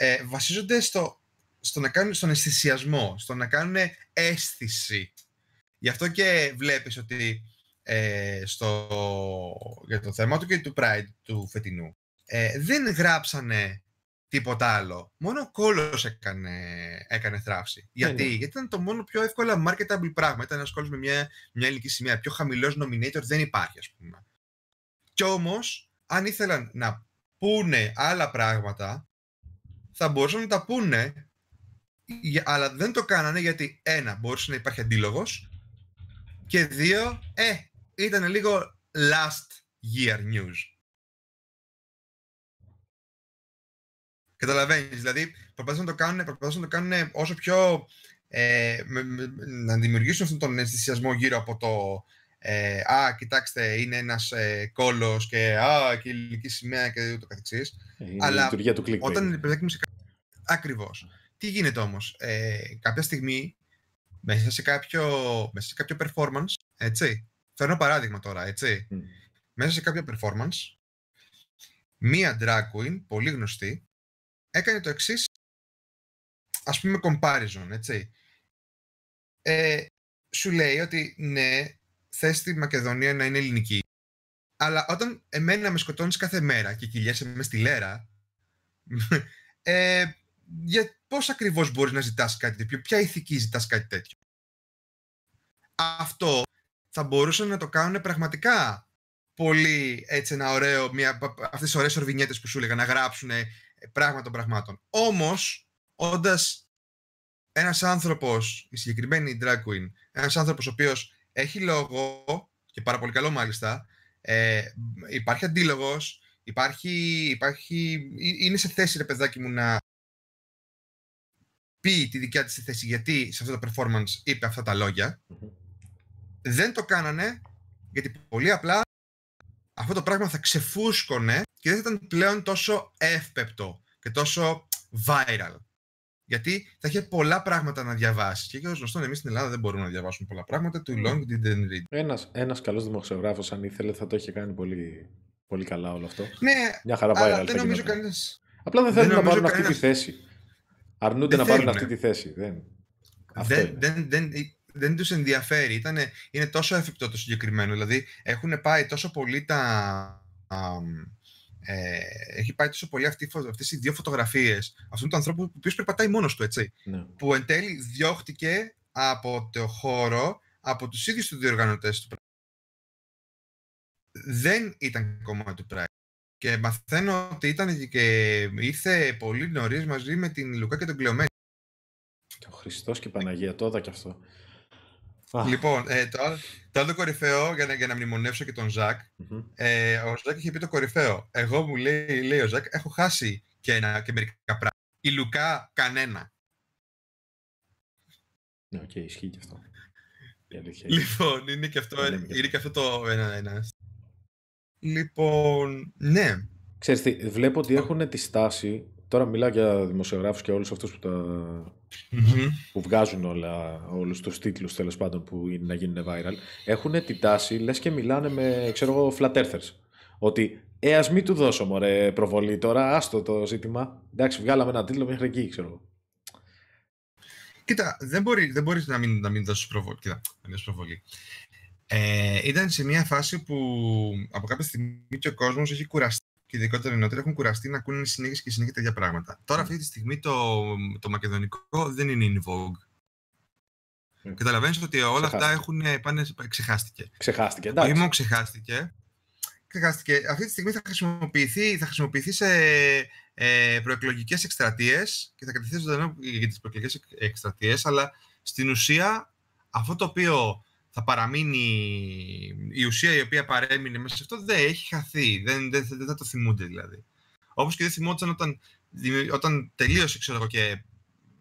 ε, βασίζονται στο, στο να κάνουν, στον αισθησιασμό, στο να κάνουν αίσθηση. Γι' αυτό και βλέπεις ότι ε, στο, για το θέμα του και του Pride του φετινού, ε, δεν γράψανε τίποτα άλλο. Μόνο ο κόλος έκανε, έκανε θράψη. Ναι, Γιατί; Ναι. Γιατί ήταν το μόνο πιο εύκολα marketable πράγμα. Ήταν ένας κόλο με μια, μια ελληνική σημαία. Πιο χαμηλός nominator δεν υπάρχει, ας πούμε. Κι όμως, αν ήθελαν να πούνε άλλα πράγματα, θα μπορούσαν να τα πούνε, αλλά δεν το κάνανε γιατί ένα, μπορούσε να υπάρχει αντίλογος και δύο, ε, ήταν λίγο last year news. Καταλαβαίνεις. Δηλαδή, προσπαθούν να το κάνουν, προσπαθούν να το κάνουν όσο πιο. Ε, να δημιουργήσουν αυτόν τον ενθουσιασμό γύρω από το. Ε, α, κοιτάξτε, είναι ένας ε, κόλος και α, και ηλική σημαία και ούτω καθεξής. Ε, Αλλά του όταν είναι σε. Ακριβώς. Τι γίνεται όμως, ε, κάποια στιγμή μέσα σε, κάποιο, μέσα σε κάποιο performance, έτσι. Φέρνω παράδειγμα τώρα, έτσι. Μέσα σε κάποιο performance, μία drag queen, πολύ γνωστή, έκανε το εξής, ας πούμε comparison, έτσι. Ε, σου λέει ότι ναι, θες τη Μακεδονία να είναι ελληνική, αλλά όταν εμένα με σκοτώνεις κάθε μέρα και κυλιέσαι μες στη λέρα, ε, για πώς ακριβώς μπορείς να ζητάς κάτι τέτοιο, ποια ηθική ζητάς κάτι τέτοιο; Αυτό θα μπορούσαν να το κάνουν πραγματικά πολύ έτσι ένα ωραίο, μια, αυτές τις ωραίες ορβινιέτες που σου έλεγα, να γράψουν πράγμα των πραγμάτων. Όμως, όντας ένας άνθρωπος, η συγκεκριμένη drag queen, ένας άνθρωπος ο οποίος έχει λόγο, και πάρα πολύ καλό μάλιστα, ε, υπάρχει αντίλογος, υπάρχει, υπάρχει, είναι σε θέση, ρε παιδάκι μου, να πει τη δικιά της θέση, γιατί σε αυτό το performance είπε αυτά τα λόγια. Δεν το κάνανε, γιατί πολύ απλά αυτό το πράγμα θα ξεφούσκωνε και δεν θα ήταν πλέον τόσο εύπεπτο και τόσο viral. Γιατί θα είχε πολλά πράγματα να διαβάσει. Και ως γνωστόν, εμείς στην Ελλάδα δεν μπορούμε να διαβάσουμε πολλά πράγματα. Too long didn't read. Ένας ένας καλός δημοσιογράφος, αν ήθελε, θα το είχε κάνει πολύ, πολύ καλά όλο αυτό. Ναι, Μια χαρά viral. Αλλά δεν νομίζω κανένα. Απλά δεν θέλουν να πάρουν αυτή τη θέση. Αρνούνται να πάρουν αυτή τη θέση. Δεν, δεν, δεν, δεν, δεν τους ενδιαφέρει. Ήτανε, είναι τόσο εφικτό το συγκεκριμένο. Δηλαδή έχουν πάει τόσο πολύ τα... ε, έχει πάει τόσο πολύ αυτή, αυτές οι δύο φωτογραφίες αυτού του ανθρώπου που οποίος περπατάει μόνος του, έτσι. Ναι. Που εν τέλει διώχτηκε από το χώρο από τους ίδιους τους διοργανωτές του Δεν ήταν κομμάτι του Pride. Και μαθαίνω ότι ήταν και ήρθε πολύ νωρίς μαζί με την Λουκά και τον Κλεωμένη. Το Χριστός και Παναγία, το είδα κι αυτό. Λοιπόν, ε, το, άλλο, το άλλο κορυφαίο, για να, για να μνημονεύσω και τον Ζακ ε, ο Ζακ είχε πει το κορυφαίο. Εγώ μου λέει, λέει ο Ζακ, έχω χάσει και, ένα, και μερικά πράγματα. Η Λουκά, κανένα. Ναι, OK, okay, ισχύει και αυτό. Λοιπόν, είναι και αυτό, είναι, είναι και αυτό το ένα, ένα. Λοιπόν, ναι. Ξέρεις τι, βλέπω ότι έχουν τη στάση, τώρα μιλάω για δημοσιογράφους και όλους αυτούς που, τα... που βγάζουν όλα, όλους τους τίτλους τέλος πάντων που είναι να γίνουν viral, έχουν τη τάση, λες και μιλάνε με, ξέρω εγώ, flat earthers. Ότι, ε, ας μην του δώσω μωρέ προβολή τώρα, άστο το ζήτημα. Εντάξει, βγάλαμε ένα τίτλο μέχρι εκεί, ξέρω εγώ. Κοίτα, δεν, μπορεί, δεν μπορείς να μην, να μην δώσεις προβολή. Κοίτα, να μην προβολή. Ε, ήταν σε μια φάση που από κάποια στιγμή και ο κόσμος έχει κουραστεί και ειδικότερα οι νεότεροι έχουν κουραστεί να ακούνε συνέχεια και συνέχεια τέτοια πράγματα. Τώρα, αυτή τη στιγμή, το, το μακεδονικό δεν είναι in vogue. Mm. Καταλαβαίνεις ότι όλα αυτά έχουν, πάνε, ξεχάστηκε. Ξεχάστηκε, εντάξει. Όχι ξεχάστηκε. Ξεχάστηκε. Αυτή τη στιγμή θα χρησιμοποιηθεί, θα χρησιμοποιηθεί σε ε, προεκλογικές εκστρατείες και θα κρατηθεί ζωντανό για τις προεκλογικές εκστρατείες, αλλά στην ουσία αυτό το οποίο θα παραμείνει η ουσία η οποία παρέμεινε μέσα σε αυτό δεν έχει χαθεί. Δεν, δεν, δεν, θα το θυμούνται δηλαδή. Όπως και δεν θυμόταν όταν, όταν τελείωσε ξέρω εγώ και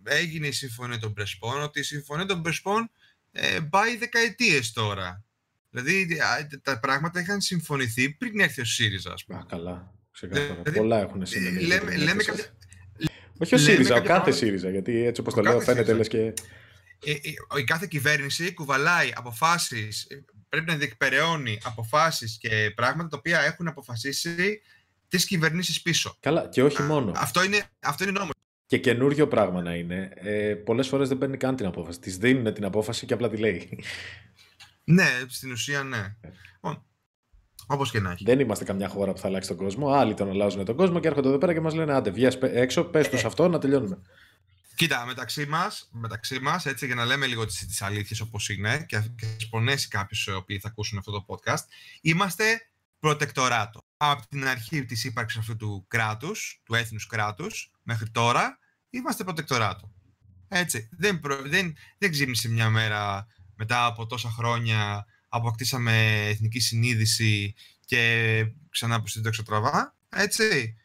έγινε η συμφωνία των Πρεσπών ότι η συμφωνία των Πρεσπών ε, πάει δεκαετίες τώρα. Δηλαδή τα πράγματα είχαν συμφωνηθεί πριν έρθει ο ΣΥΡΙΖΑ. Ας πούμε. Α, καλά. Ξεκάθαρα. Δηλαδή, Πολλά έχουν συμβεί. Λέμε, λέμε κάποια... Όχι ο ΣΥΡΙΖΑ, ο κάθε ΣΥΡΙΖΑ. Γιατί έτσι όπως το λέω φαίνεται λες και... Ε, ε, η κάθε κυβέρνηση κουβαλάει αποφάσεις, ε, πρέπει να διεκπεραιώνει αποφάσεις και πράγματα τα οποία έχουν αποφασίσει τις κυβερνήσεις πίσω. Καλά, και όχι μόνο. Αυτό είναι, αυτό είναι νόμος. Και καινούριο πράγμα να είναι. Ε, Πολλές φορές δεν παίρνει καν την απόφαση. Της δίνουν την απόφαση και απλά τη λέει. Ναι, στην ουσία ναι. Λοιπόν, Όπως και να έχει. Δεν είμαστε καμιά χώρα που θα αλλάξει τον κόσμο. Άλλοι τον αλλάζουν τον κόσμο και έρχονται εδώ πέρα και μας λένε: Άντε, βγει έξω, πες τους αυτό να τελειώνουμε. Κοίτα, μεταξύ μας, μεταξύ μας, έτσι για να λέμε λίγο τις αλήθειες όπως είναι και να σπονέσει κάποιου οι οποίοι θα ακούσουν αυτό το podcast, είμαστε προτεκτοράτο. Από την αρχή της ύπαρξης αυτού του κράτους, του έθνους κράτους, μέχρι τώρα, είμαστε προτεκτοράτο. Έτσι. Δεν, προ, δεν, δεν ξύπνησε μια μέρα μετά από τόσα χρόνια, αποκτήσαμε εθνική συνείδηση και ξανά που το εξωτραβά. Έτσι.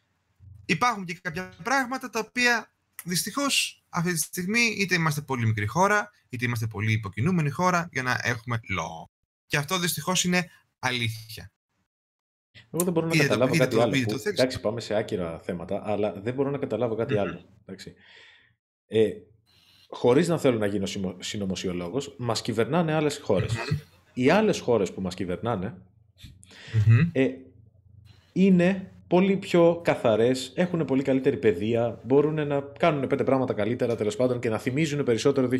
Υπάρχουν και κάποια πράγματα τα οποία Δυστυχώς, αυτή τη στιγμή είτε είμαστε πολύ μικρή χώρα, είτε είμαστε πολύ υποκινούμενη χώρα για να έχουμε λόγο. Και αυτό δυστυχώς είναι αλήθεια. Εγώ δεν μπορώ να καταλάβω κάτι άλλο. εντάξει, πάμε σε άκυρα θέματα, αλλά δεν μπορώ να καταλάβω κάτι άλλο. Εντάξει. Ε, Χωρίς να θέλω να γίνω συνωμοσιολόγος, μας κυβερνάνε άλλες χώρες. Οι άλλες χώρες που μας κυβερνάνε ε, είναι πολύ πιο καθαρές, έχουν πολύ καλύτερη παιδεία, μπορούν να κάνουν πέντε πράγματα καλύτερα τέλος πάντων και να θυμίζουν περισσότερο 2019.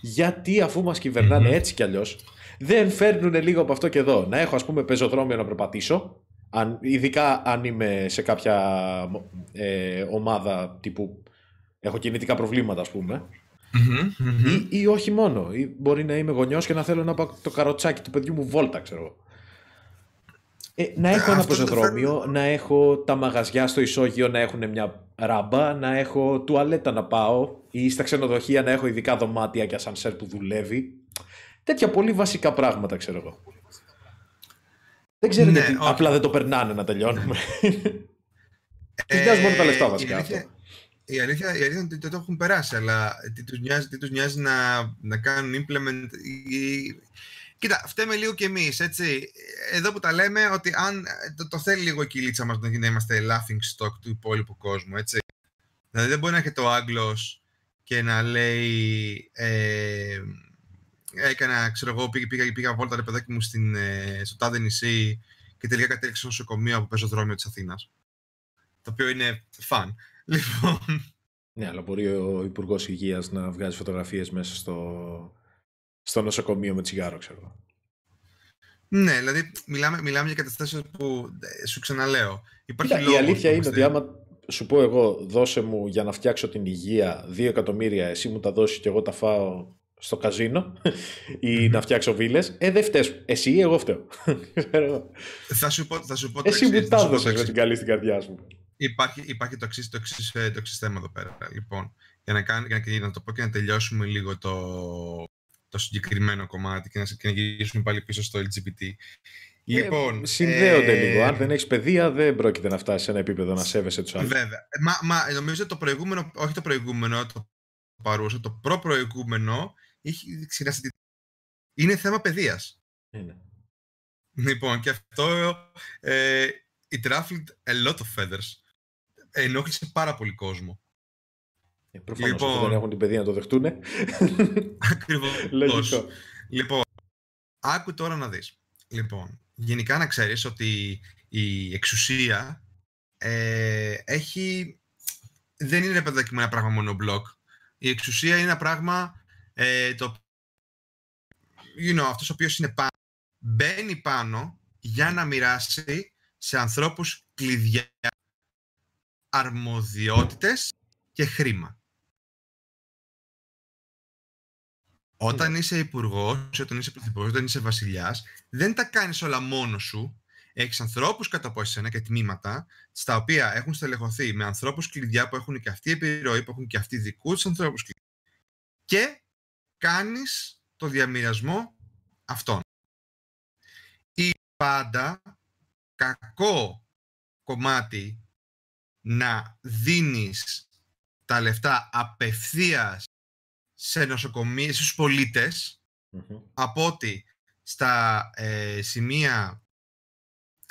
Γιατί αφού μας κυβερνάνε έτσι κι αλλιώς, δεν φέρνουν λίγο από αυτό και εδώ. Να έχω ας πούμε πεζοδρόμιο να περπατήσω, αν, ειδικά αν είμαι σε κάποια ε, ομάδα τύπου έχω κινητικά προβλήματα ας πουμε Ή, ή, όχι μόνο. Ή μπορεί να είμαι γονιός και να θέλω να πάω το καροτσάκι του παιδιού μου βόλτα, ξέρω ε, να έχω ένα πεζοδρόμιο, να έχω τα μαγαζιά στο ισόγειο να έχουν μια ράμπα, να έχω τουαλέτα να πάω ή στα ξενοδοχεία να έχω ειδικά δωμάτια και ασανσέρ που δουλεύει. Τέτοια πολύ βασικά πράγματα ξέρω εγώ. Δεν ξέρω ναι, γιατί απλά δεν το περνάνε να τελειώνουμε. *laughs* Τις νοιάζει μόνο τα λεφτά βασικά αυτό. Η αλήθεια, η αλήθεια είναι ότι το έχουν περάσει, αλλά τι τους νοιάζει, τι τους νοιάζει να, να κάνουν implement. Κοίτα, φταίμε λίγο κι εμείς, έτσι. Εδώ που τα λέμε, ότι αν το, το θέλει λίγο η κυλίτσα μας να είμαστε laughing stock του υπόλοιπου κόσμου, έτσι. Δηλαδή δεν μπορεί να έρχεται ο Άγγλος και να λέει. Ε, έκανα, ξέρω εγώ, πήγα, πήγα, πήγα βόλτα ρε παιδάκι μου στην, ε, στο τάδε νησί και τελικά κατέληξε στο νοσοκομείο από πεζοδρόμιο της Αθήνας. Το οποίο είναι φαν. *laughs* Λοιπόν. Ναι, αλλά μπορεί ο Υπουργός Υγείας να βγάζει φωτογραφίες μέσα στο, στο νοσοκομείο με τσιγάρο, ξέρω Ναι, δηλαδή μιλάμε, μιλάμε για καταστάσεις που ε, σου ξαναλέω. Υπάρχει Κοίτα, η αλήθεια είναι ότι άμα σου πω εγώ, δώσε μου για να φτιάξω την υγεία 2 εκατομμύρια, εσύ μου τα δώσεις και εγώ τα φάω στο καζίνο ή να φτιάξω βίλες. Ε, δεν φταίει. Εσύ ή εγώ φταίω. *laughs* θα σου πω, θα σου πω Εσύ μου τα έδωσε με την καλή στην καρδιά σου. Υπάρχει, υπάρχει το εξής το το θέμα εδώ πέρα. Λοιπόν, για να, κάνει, για να το πω και να τελειώσουμε λίγο το, το συγκεκριμένο κομμάτι και να, και να γυρίσουμε πάλι πίσω στο LGBT. Ε, λοιπόν, συνδέονται ε, λίγο. Αν δεν έχεις παιδεία, δεν πρόκειται να φτάσεις σε ένα επίπεδο να σέβεσαι τους άλλους. Βέβαια. Μα, μα νομίζω το προηγούμενο, όχι το προηγούμενο, το παρούσα, το προ-προηγούμενο, είναι θέμα παιδείας. Είναι. Λοιπόν, και αυτό ε, it ruffled a lot of feathers. Ενόχλησε πάρα πολύ κόσμο. Ε, προφανώς, λοιπόν, δεν έχουν την παιδεία να το δεχτούν. *laughs* Ακριβώς. λοιπόν, άκου τώρα να δεις. Λοιπόν, γενικά να ξέρεις ότι η εξουσία ε, έχει... Δεν είναι παιδάκι ένα πράγμα μόνο μπλοκ. Η εξουσία είναι ένα πράγμα ε, το you know, αυτός ο οποίος είναι πάνω, μπαίνει πάνω για να μοιράσει σε ανθρώπους κλειδιά αρμοδιότητες και χρήμα. Όταν ναι. είσαι υπουργός, όταν είσαι πρωθυπουργός, όταν είσαι βασιλιάς, δεν τα κάνεις όλα μόνος σου. Έχεις ανθρώπους κατά από εσένα και τμήματα, στα οποία έχουν στελεχωθεί με ανθρώπους κλειδιά που έχουν και αυτή επιρροή, που έχουν και αυτοί δικούς τους ανθρώπους κλειδιά. Και κάνεις το διαμοιρασμό αυτών. Ή πάντα κακό κομμάτι να δίνεις τα λεφτά απευθείας σε νοσοκομεία, στους πολιτες από ότι στα ε, σημεία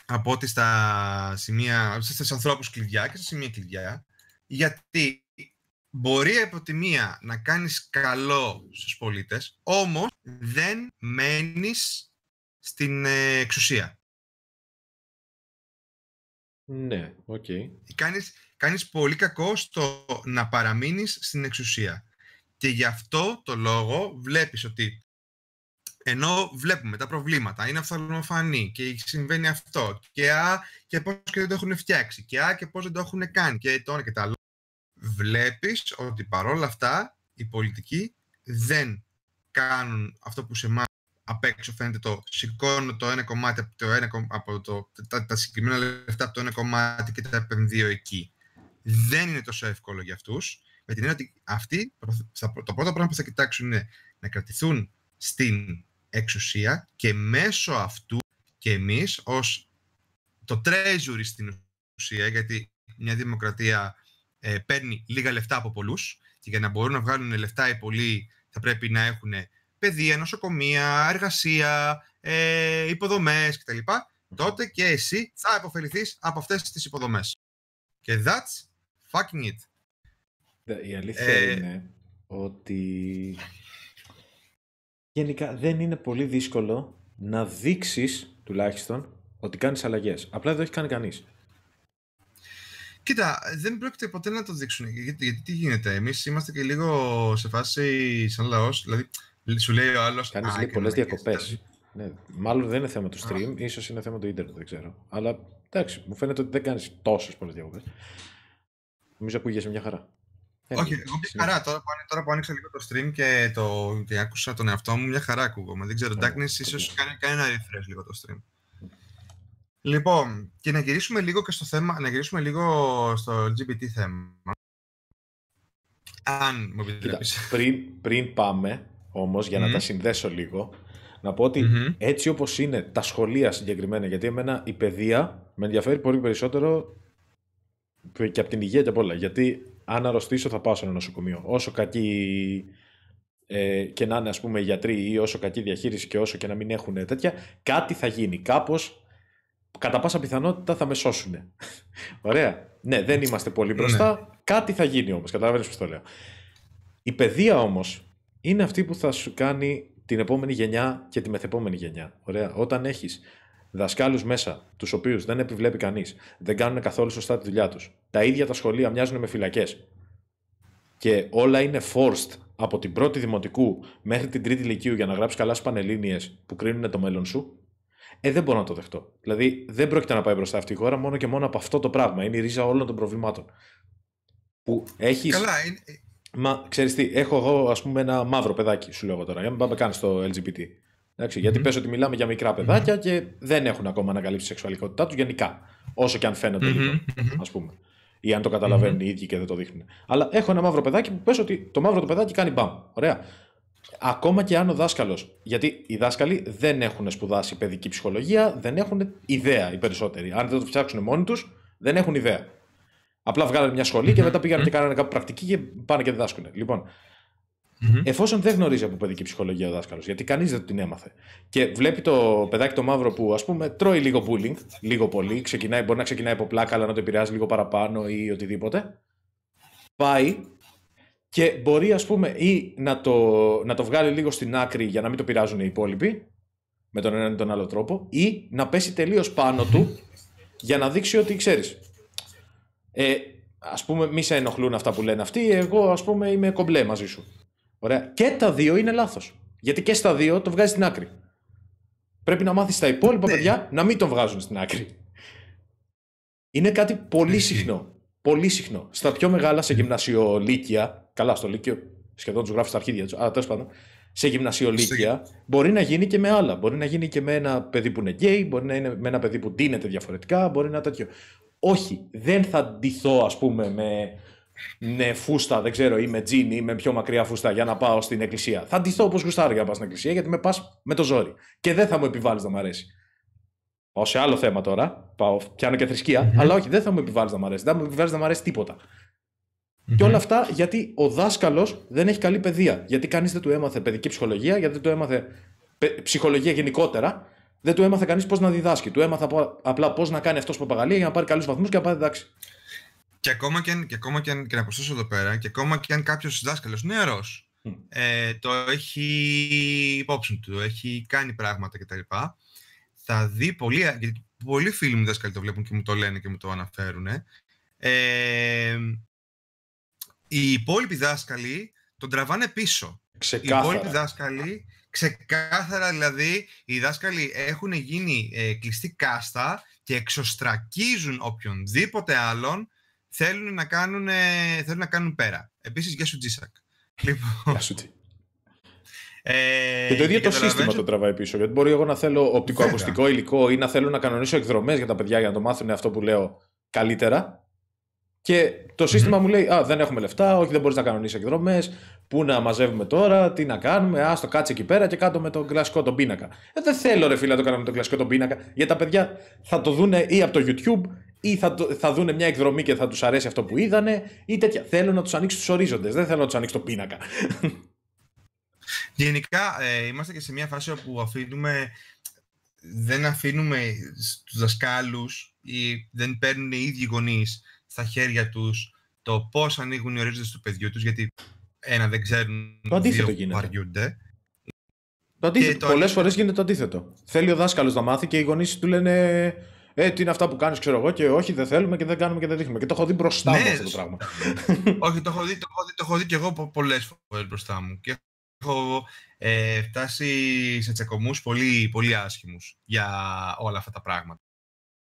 από ότι στα σημεία, στους ανθρώπους κλειδιά και στα σημεία κλειδιά, γιατί μπορεί από τη μία να κάνεις καλό στους πολίτες, όμως δεν μένεις στην ε, εξουσία. Ναι, OK. Okay. Κάνεις, κάνεις πολύ κακό στο να παραμείνεις στην εξουσία. Και γι' αυτό το λόγο βλέπεις ότι ενώ βλέπουμε τα προβλήματα, είναι οφθαλμοφανή και συμβαίνει αυτό και α, και πώς και δεν το έχουν φτιάξει και α, και πώς δεν το έχουν κάνει και το και τα άλλα. Βλέπεις ότι παρόλα αυτά οι πολιτικοί δεν κάνουν αυτό που σε εμάς απ' έξω φαίνεται το σηκώνω το ένα κομμάτι από, το ένα, από το, τα, τα συγκεκριμένα λεφτά από το ένα κομμάτι και τα επενδύω εκεί. Δεν είναι τόσο εύκολο για αυτούς με την έννοια ότι αυτοί το πρώτο πράγμα που θα κοιτάξουν είναι να κρατηθούν στην εξουσία και μέσω αυτού και εμείς ως το treasury στην ουσία, γιατί μια δημοκρατία ε, παίρνει λίγα λεφτά από πολλούς και για να μπορούν να βγάλουν λεφτά οι πολλοί θα πρέπει να έχουν παιδεία, νοσοκομεία, εργασία, ε, υποδομές κτλ. Τότε και εσύ θα υποφεληθείς από αυτές τις υποδομές. Και that's fucking it. Η αλήθεια ε... είναι ότι γενικά δεν είναι πολύ δύσκολο να δείξεις τουλάχιστον ότι κάνεις αλλαγές. Απλά δεν το έχει κάνει κανείς. Κοίτα, δεν πρόκειται ποτέ να το δείξουν. Γιατί, γιατί τι γίνεται, εμείς είμαστε και λίγο σε φάση σαν λαός, δηλαδή σου λέει ο άλλος... Κάνεις λέει πολλές διακοπές. Ναι, μάλλον δεν είναι θέμα του stream, ίσως είναι θέμα του ίντερνετ, δεν ξέρω. Αλλά εντάξει, μου φαίνεται ότι δεν κάνεις τόσες πολλές διακοπές. Νομίζω ακούγεσαι μια χαρά. Όχι, εγώ μια χαρά. Τώρα, τώρα που άνοιξα λίγο το stream και, το, και άκουσα τον εαυτό μου, μια χαρά ακούγομαι. Δεν ξέρω, Darkness ίσως κάνει, κάνει ένα refresh λίγο το stream. Λοιπόν, και να γυρίσουμε λίγο και στο θέμα, να γυρίσουμε λίγο στο LGBT θέμα. Αν μου επιτρέπεις. Πριν, πριν πάμε, όμως, για να τα συνδέσω λίγο, να πω ότι έτσι όπως είναι τα σχολεία συγκεκριμένα, γιατί εμένα η παιδεία με ενδιαφέρει πολύ περισσότερο και από την υγεία και από όλα. Γιατί αν αρρωστήσω θα πάω σε ένα νοσοκομείο. Όσο κακή ε, και να είναι ας πούμε γιατροί ή όσο κακή διαχείριση και όσο και να μην έχουν τέτοια, κάτι θα γίνει. Κάπως, κατά πάσα πιθανότητα θα με σώσουν. *laughs* Ωραία. Ναι, δεν είμαστε πολύ μπροστά. Ναι. Κάτι θα γίνει όμως. Καταλαβαίνεις πώς το λέω. Η παιδεία όμως είναι αυτή που θα σου κάνει την επόμενη γενιά και τη μεθεπόμενη γενιά. Ωραία. Όταν έχεις δασκάλους μέσα, τους οποίους δεν επιβλέπει κανείς, δεν κάνουν καθόλου σωστά τη δουλειά τους. Τα ίδια τα σχολεία μοιάζουν με φυλακές. Και όλα είναι forced από την πρώτη δημοτικού μέχρι την τρίτη λυκείου για να γράψεις καλά στι πανελίνε που κρίνουν το μέλλον σου. Ε, δεν μπορώ να το δεχτώ. Δηλαδή, δεν πρόκειται να πάει μπροστά αυτή η χώρα μόνο και μόνο από αυτό το πράγμα. Είναι η ρίζα όλων των προβλημάτων. Που έχει. Καλά, είναι... Μα ξέρεις τι, έχω εγώ ας πούμε ένα μαύρο παιδάκι, σου λέω τώρα, για να μην πάμε καν στο LGBT. Εντάξει, γιατί πες ότι μιλάμε για μικρά παιδάκια και δεν έχουν ακόμα ανακαλύψει τη σεξουαλικότητά τους γενικά. Όσο και αν φαίνεται λίγο, ας πούμε. Ή αν το καταλαβαίνουν οι ίδιοι και δεν το δείχνουν. Αλλά έχω ένα μαύρο παιδάκι που πες ότι το μαύρο το παιδάκι κάνει μπαμ. Ωραία. Ακόμα και αν ο δάσκαλος. Γιατί οι δάσκαλοι δεν έχουν σπουδάσει παιδική ψυχολογία, δεν έχουν ιδέα οι περισσότεροι. Αν δεν το φτιάξουν μόνοι τους, δεν έχουν ιδέα. Απλά βγάλανε μια σχολή και μετά πήγαν και κάνανε κάποια πρακτική και πάνε και διδάσκουν. Λοιπόν, Mm-hmm. Εφόσον δεν γνωρίζει από παιδική ψυχολογία ο δάσκαλος, γιατί κανείς δεν την έμαθε. Και βλέπει το παιδάκι το μαύρο που ας πούμε τρώει λίγο bullying, λίγο πολύ, ξεκινάει, μπορεί να ξεκινάει από πλάκα, αλλά να το επηρεάζει λίγο παραπάνω ή οτιδήποτε. Πάει και μπορεί, ας πούμε, ή να το, να το βγάλει λίγο στην άκρη για να μην το πειράζουν οι υπόλοιποι, με τον έναν ή τον άλλο τρόπο, ή να πέσει τελείως πάνω του *laughs* για να δείξει ότι ξέρεις. Ε, ας πούμε, μη σε ενοχλούν αυτά που λένε αυτοί, εγώ ας πούμε είμαι κομπλέ μαζί σου. Ωραία. Και τα δύο είναι λάθος. Γιατί και στα δύο το βγάζει στην άκρη. Πρέπει να μάθεις τα υπόλοιπα ναι. παιδιά να μην το βγάζουν στην άκρη. Είναι κάτι πολύ συχνό. Πολύ συχνό. Στα πιο μεγάλα σε γυμνασιολίκια, καλά στο λύκειο, σχεδόν τους γράφεις στα αρχίδια τους, αλλά τέλος πάντων, σε γυμνασιολίκια μπορεί να γίνει και με άλλα. Μπορεί να γίνει και με ένα παιδί που είναι γκέι, μπορεί να είναι με ένα παιδί που ντύνεται διαφορετικά, μπορεί να τέτοιο. Όχι, δεν θα ντυθώ, ας πούμε, με ναι, φούστα, δεν ξέρω, ή με τζιν ή με πιο μακριά φούστα για να πάω στην εκκλησία. Θα ντυθώ όπως γουστάρω για να πάω στην εκκλησία, γιατί με πας με το ζόρι. Και δεν θα μου επιβάλλεις να μ' αρέσει. Πάω σε άλλο θέμα τώρα. Πάω, πιάνω και θρησκεία. Mm-hmm. Αλλά όχι, δεν θα μου επιβάλλεις να μ' αρέσει. Δεν θα μου επιβάλλεις να μ' αρέσει τίποτα. Mm-hmm. Και όλα αυτά γιατί ο δάσκαλος δεν έχει καλή παιδεία. Γιατί κανείς δεν του έμαθε παιδική ψυχολογία, γιατί δεν του έμαθε ψυχολογία γενικότερα. Δεν του έμαθε κανείς πώς να διδάσκει. Του έμαθε απλά πώς να κάνει αυτός παπαγαλία για να πάρει καλούς βαθμούς και να πάει εντάξει. Και ακόμα και, αν, και, ακόμα και, αν, και να προσθέσω εδώ πέρα, και ακόμα και αν κάποιος δάσκαλος νεαρός ε, το έχει υπόψη του, έχει κάνει πράγματα κτλ. Θα δει πολλοί, γιατί πολλοί φίλοι μου δάσκαλοι το βλέπουν και μου το λένε και μου το αναφέρουν. Ε, οι υπόλοιποι δάσκαλοι τον τραβάνε πίσω. Ξεκάθαρα. Οι υπόλοιποι δάσκαλοι, ξεκάθαρα δηλαδή, οι δάσκαλοι έχουν γίνει ε, κλειστή κάστα και εξωστρακίζουν οποιονδήποτε άλλον θέλουν να κάνουν, θέλουν να κάνουν πέρα. Επίσης, γεια σου, Τζίσακ. Λοιπόν... Γεια σου, ε, και το ίδιο το σύστημα το τραβάει πίσω. Γιατί μπορεί εγώ να θέλω οπτικοακουστικό υλικό ή να θέλω να κανονίσω εκδρομές για τα παιδιά για να το μάθουν αυτό που λέω καλύτερα. Και το συστημα μου λέει: Α, δεν έχουμε λεφτά, όχι, δεν μπορείς να κανονίσεις εκδρομές. Πού να μαζεύουμε τώρα, τι να κάνουμε. Α, το κάτσε εκεί πέρα και κάτω με τον κλασικό τον πίνακα. Ε, δεν θέλω, ρε φίλε, να το κάνω με τον κλασικό τον πίνακα. Γιατί τα παιδιά θα το δούνε ή από το YouTube ή θα, θα δουν μια εκδρομή και θα τους αρέσει αυτό που είδανε ή τέτοια. Θέλω να τους ανοίξω τους ορίζοντες, δεν θέλω να τους ανοίξω το πίνακα. Γενικά ε, είμαστε και σε μια φάση όπου αφήνουμε, δεν αφήνουμε στους δασκάλους ή δεν παίρνουν οι ίδιοι γονείς στα χέρια τους το πώς ανοίγουν οι ορίζοντες του παιδιού τους, γιατί ένα δεν ξέρουν, το αντίθετο δύο γίνεται. Το αντίθετο. Πολλές φορές γίνεται το αντίθετο. Θέλει ο δάσκαλος να μάθει και οι γονείς του λένε ε, τι είναι αυτά που κάνεις, ξέρω εγώ, και όχι, δεν θέλουμε και δεν κάνουμε και δεν δείχνουμε. Και το έχω δει μπροστά μου ναι, αυτό το πράγμα. *laughs* όχι, το έχω δει, το έχω δει, το έχω δει και εγώ πολλές φορές μπροστά μου. Και έχω ε, φτάσει σε τσακωμούς πολύ, πολύ άσχημους για όλα αυτά τα πράγματα.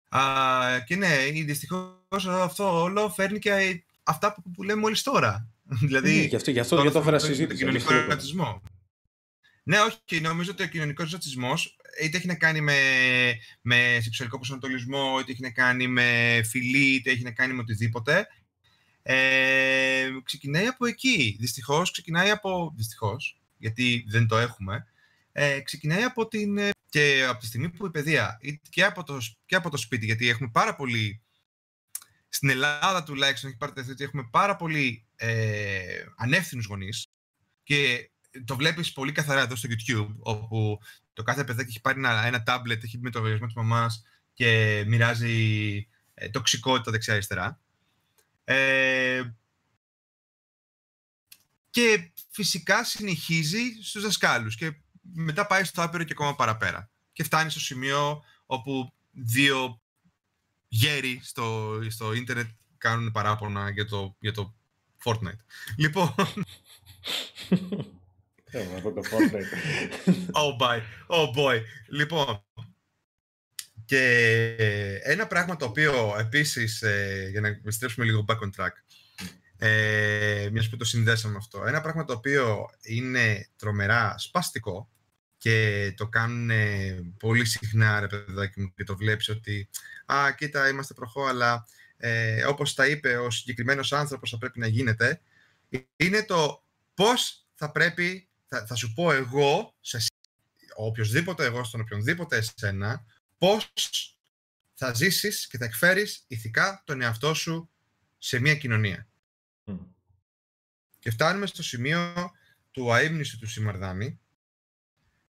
Α, και ναι, δυστυχώς αυτό όλο φέρνει και αυτά που, που λέμε μόλις τώρα. *laughs* δηλαδή, ναι, γι' αυτό, γι αυτό, γι αυτό έφερα συζήτηση. Τον κοινωνικό ρατσισμό. Ναι, όχι, νομίζω ότι ο κοινωνικός ρατσισμό είτε έχει να κάνει με, με σεξουαλικό προσανατολισμό, είτε έχει να κάνει με φιλή, είτε έχει να κάνει με οτιδήποτε. Ε, ξεκινάει από εκεί. Δυστυχώς ξεκινάει από. Δυστυχώς, γιατί δεν το έχουμε. Ε, ξεκινάει από την. και από τη στιγμή που η παιδεία και από το, και από το σπίτι, γιατί έχουμε πάρα πολύ. Στην Ελλάδα τουλάχιστον έχει παρατηρηθεί ότι έχουμε πάρα πολύ ε, ανεύθυνους γονείς και το βλέπεις πολύ καθαρά εδώ στο YouTube, όπου το κάθε παιδάκι έχει πάρει ένα, ένα τάμπλετ, έχει μπει με το λογαριασμό της μαμάς και μοιράζει ε, τοξικότητα δεξιά-αριστερά. Ε, και φυσικά συνεχίζει στους δασκάλους και μετά πάει στο άπειρο και ακόμα παραπέρα. Και φτάνει στο σημείο όπου δύο γέροι στο, στο ίντερνετ κάνουν παράπονα για το, για το Fortnite. Λοιπόν... *laughs* *laughs* oh boy, oh boy. Λοιπόν, και ένα πράγμα το οποίο επίσης, ε, για να επιστρέψουμε λίγο back on track, ε, μιας που το συνδέσαμε αυτό, ένα πράγμα το οποίο είναι τρομερά σπαστικό και το κάνουν πολύ συχνά, ρε παιδάκι μου, και το βλέπεις ότι «Α, κοίτα, είμαστε προχώ, αλλά ε, όπως τα είπε ο συγκεκριμένος άνθρωπος θα πρέπει να γίνεται», είναι το πώς θα πρέπει, θα, θα σου πω εγώ, σε οποιοδήποτε εγώ, στον οποιονδήποτε εσένα, πώς θα ζήσεις και θα εκφέρεις ηθικά τον εαυτό σου σε μια κοινωνία. Και φτάνουμε στο σημείο του αείμνηστου του Σιμαρδάνη,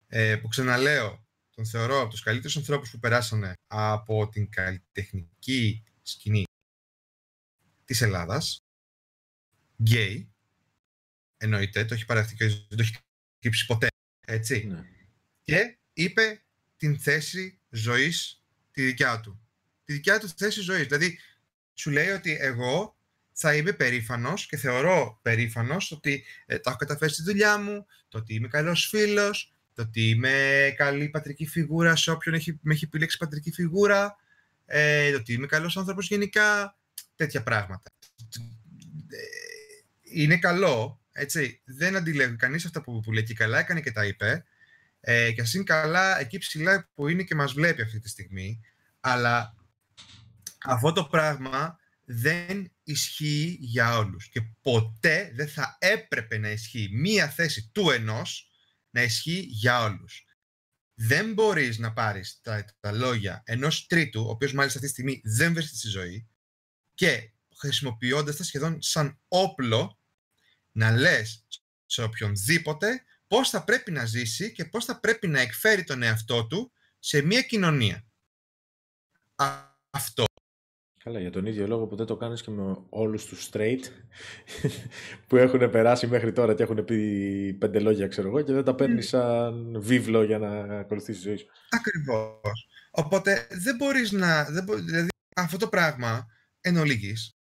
ε, που ξαναλέω, τον θεωρώ από τους καλύτερους ανθρώπους που περάσανε από την καλλιτεχνική σκηνή της Ελλάδας, γκέι, εννοείται, το έχει παραδεχτεί και δεν το έχει κρύψει ποτέ, έτσι. Ναι. Και είπε την θέση ζωής τη δικιά του. Τη δικιά του θέση ζωής. Δηλαδή, σου λέει ότι εγώ θα είμαι περήφανος και θεωρώ περήφανος ότι ε, το έχω καταφέρει στη δουλειά μου, το ότι είμαι καλός φίλος, το ότι είμαι καλή πατρική φιγούρα σε όποιον έχει, με έχει επιλέξει πατρική φιγούρα, ε, το ότι είμαι καλός άνθρωπος γενικά, τέτοια πράγματα. Ε, είναι καλό, έτσι. Δεν αντιλέγει κανείς αυτά που, που λέει και καλά, έκανε και τα είπε. Ε, και ας είναι καλά εκεί ψηλά που είναι και μας βλέπει αυτή τη στιγμή. Αλλά αυτό το πράγμα δεν ισχύει για όλους και ποτέ δεν θα έπρεπε να ισχύει μία θέση του ενός να ισχύει για όλους. Δεν μπορείς να πάρεις τα, τα λόγια ενός τρίτου, ο οποίος μάλιστα αυτή τη στιγμή δεν βρίσκεται στη ζωή και χρησιμοποιώντας τα σχεδόν σαν όπλο να λες σε οποιονδήποτε πώς θα πρέπει να ζήσει και πώς θα πρέπει να εκφέρει τον εαυτό του σε μια κοινωνία. Αυτό Καλά, για τον ίδιο λόγο που δεν το κάνεις και με όλους τους straight *laughs* που έχουν περάσει μέχρι τώρα και έχουν πει πέντε λόγια, ξέρω εγώ, και δεν τα παίρνεις σαν βίβλο για να ακολουθήσεις τη ζωή σου. Ακριβώς. Οπότε δεν μπορείς να... Δεν μπο... Δηλαδή αυτό το πράγμα εν ολίγης,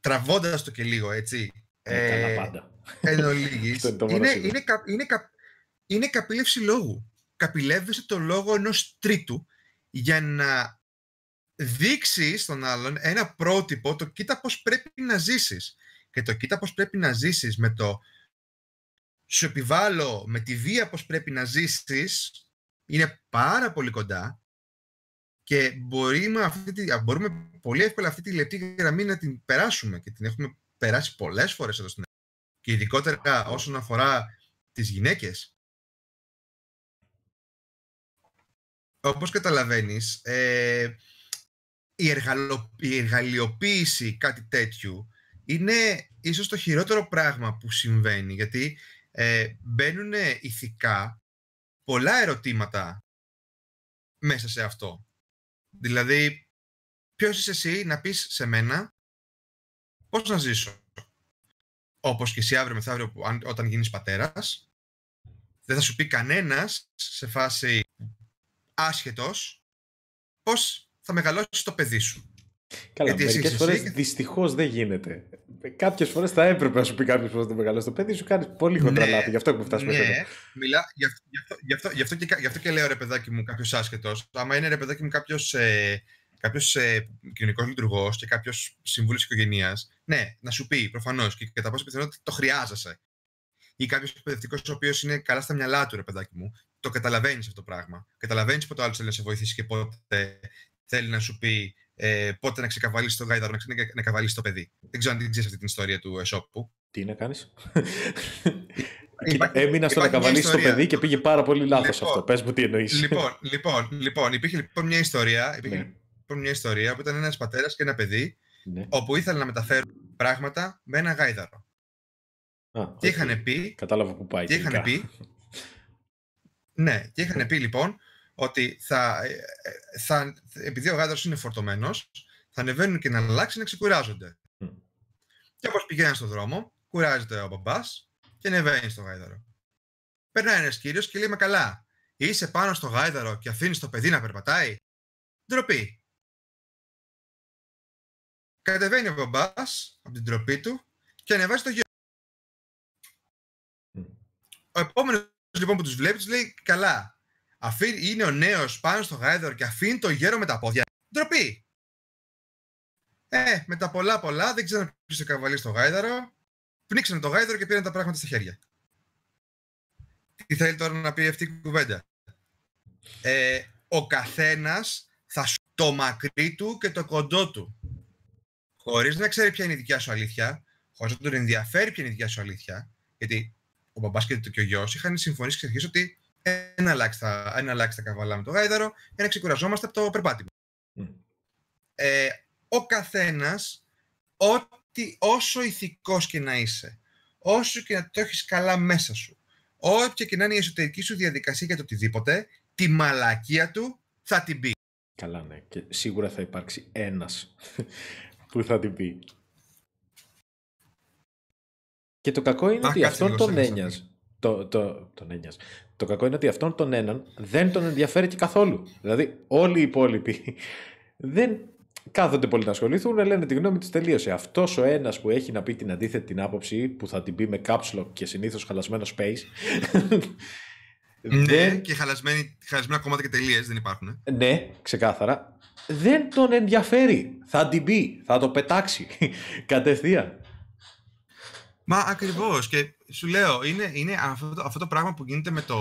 τραβώντας το και λίγο, έτσι. Ε, ε πάντα. *laughs* Εν ολίγης, είναι, είναι, είναι, κα, είναι, κα, είναι καπήλευση λόγου. Καπηλεύεσαι το λόγο ενός τρίτου για να δείξει στον άλλον ένα πρότυπο, το κοίτα πώς πρέπει να ζήσεις. Και το κοίτα πώς πρέπει να ζήσεις με το σου επιβάλλω με τη βία πώς πρέπει να ζήσεις είναι πάρα πολύ κοντά και μπορούμε, αυτή τη, μπορούμε πολύ εύκολα αυτή τη λεπτή γραμμή να την περάσουμε και την έχουμε περάσει πολλές φορές εδώ στην Ελλάδα. Και ειδικότερα όσον αφορά τις γυναίκες. Όπως καταλαβαίνεις, ε, η, εργαλο, η εργαλειοποίηση κάτι τέτοιου είναι ίσως το χειρότερο πράγμα που συμβαίνει, γιατί ε, μπαίνουν ηθικά πολλά ερωτήματα μέσα σε αυτό. Δηλαδή, ποιος είσαι εσύ να πεις σε μένα πώς να ζήσω; Όπως και εσύ αύριο μεθαύριο όταν γίνεις πατέρας, δεν θα σου πει κανένας σε φάση άσχετος πώς θα μεγαλώσεις το παιδί σου. Καλά, μερικές φορές δυστυχώς δεν γίνεται. Κάποιες φορές θα έπρεπε να σου πει κάποιος πώς να το μεγαλώσεις το παιδί σου. Κάνεις πολύ χοντρά ναι, λάθη. Γι' αυτό έχουμε φτάσει ναι, εδώ. Μιλά, γι, αυτό, γι, αυτό, γι, αυτό και, γι' αυτό και λέω ρε παιδάκι μου κάποιος άσχετος. Άμα είναι ρε παιδάκι μου κάποιος ε, κάποιος, ε, κοινωνικός λειτουργός και κάποιος συμβούλιο οικογένειας, ναι, να σου πει προφανώς και κατά πόσο πιθανότητα το χρειάζεσαι. Ή κάποιος εκπαιδευτικός ο οποίος είναι καλά στα μυαλά του, ρε παιδάκι μου, το καταλαβαίνεις αυτό το πράγμα. Καταλαβαίνεις πότε ο άλλος θέλει να σε βοηθήσει και πότε θέλει να σου πει ε, πότε να ξεκαβαλίσεις τον γάιδαρο, να, να καβαλήσει το παιδί. Δεν ξέρω αν την ξέρεις αυτή την ιστορία του Εσόπου. Τι να κάνεις; *laughs* Έμεινα στο να καβαλήσει το παιδί και πήγε πάρα πολύ λάθος λοιπόν, αυτό. Πες μου τι εννοείς. Λοιπόν, λοιπόν, λοιπόν, υπήρχε λοιπόν μια ιστορία, υπήρχε ναι. Λοιπόν μια ιστορία που ήταν ένας πατέρας και ένα παιδί ναι. όπου ήθελαν να μεταφέρουν πράγματα με ένα γάιδαρο. Α, και είχαν πει; Κατάλαβα που πάει. Και είχαν πει; *laughs* ναι, και είχαν πει λοιπόν ότι θα, ε, ε, θα, επειδή ο γάδαρος είναι φορτωμένος, θα ανεβαίνουν και να αλλάξει να ξεκουράζονται. Mm. Και όπως πηγαίνουν στον δρόμο, κουράζεται ο μπαμπάς και ανεβαίνει στο γάιδαρο. Περνάει ένας κύριος και λέει «Μα καλά, είσαι πάνω στο γάιδαρο και αφήνεις το παιδί να περπατάει». Ντροπή. Κατεβαίνει ο μπαμπάς από την τροπή του και ανεβάζει το γιο. Mm. Ο επόμενος λοιπόν που τους βλέπει τους λέει «Καλά, αφήνει, είναι ο νέος πάνω στο γάιδαρο και αφήνει το γέρο με τα πόδια. Ντροπή. Ε, με τα πολλά πολλά, δεν ξέρω ποιος σε καβαλεί στο γάιδαρο. Πνίξανε το γάιδαρο και πήραν τα πράγματα στα χέρια. τι θέλει τώρα να πει αυτή η κουβέντα; Ε, ο καθένας θα σου το μακρύ του και το κοντό του. Χωρίς να ξέρει ποια είναι η δικιά σου αλήθεια, χωρίς να τον ενδιαφέρει ποια είναι η δικιά σου αλήθεια, γιατί ο μπαμπάς και ο γιος είχαν συμφωνήσει εξ ότι ένα αλλάξει ένα τα καβαλά με το γάιδαρο για να ξεκουραζόμαστε από το περπάτημα. Ε, ο καθένας, ό,τι, όσο ηθικός και να είσαι, όσο και να το έχεις καλά μέσα σου, όποια και να είναι η εσωτερική σου διαδικασία για το οτιδήποτε, τη μαλακία του θα την πει. Καλά, ναι. Και σίγουρα θα υπάρξει ένας που θα την πει. Και το κακό είναι ότι αυτόν τον έννοιας. Το, το, τον έννοιας. Το κακό είναι ότι αυτόν τον έναν δεν τον ενδιαφέρει και καθόλου. Δηλαδή όλοι οι υπόλοιποι *laughs* δεν κάθονται πολύ να ασχοληθούν, λένε τη γνώμη τους τελείωσε. Αυτός ο ένας που έχει να πει την αντίθετη την άποψη, που θα την πει με κάψλο και συνήθως χαλασμένο space. Ναι, και χαλασμένα κόμματα και τελείες δεν υπάρχουν. Ε. Ναι, ξεκάθαρα. Δεν τον ενδιαφέρει. Θα την πει, θα το πετάξει *laughs* κατευθείαν. Μα ακριβώς. Και σου λέω, είναι, είναι αυτό, το, αυτό το πράγμα που γίνεται με το,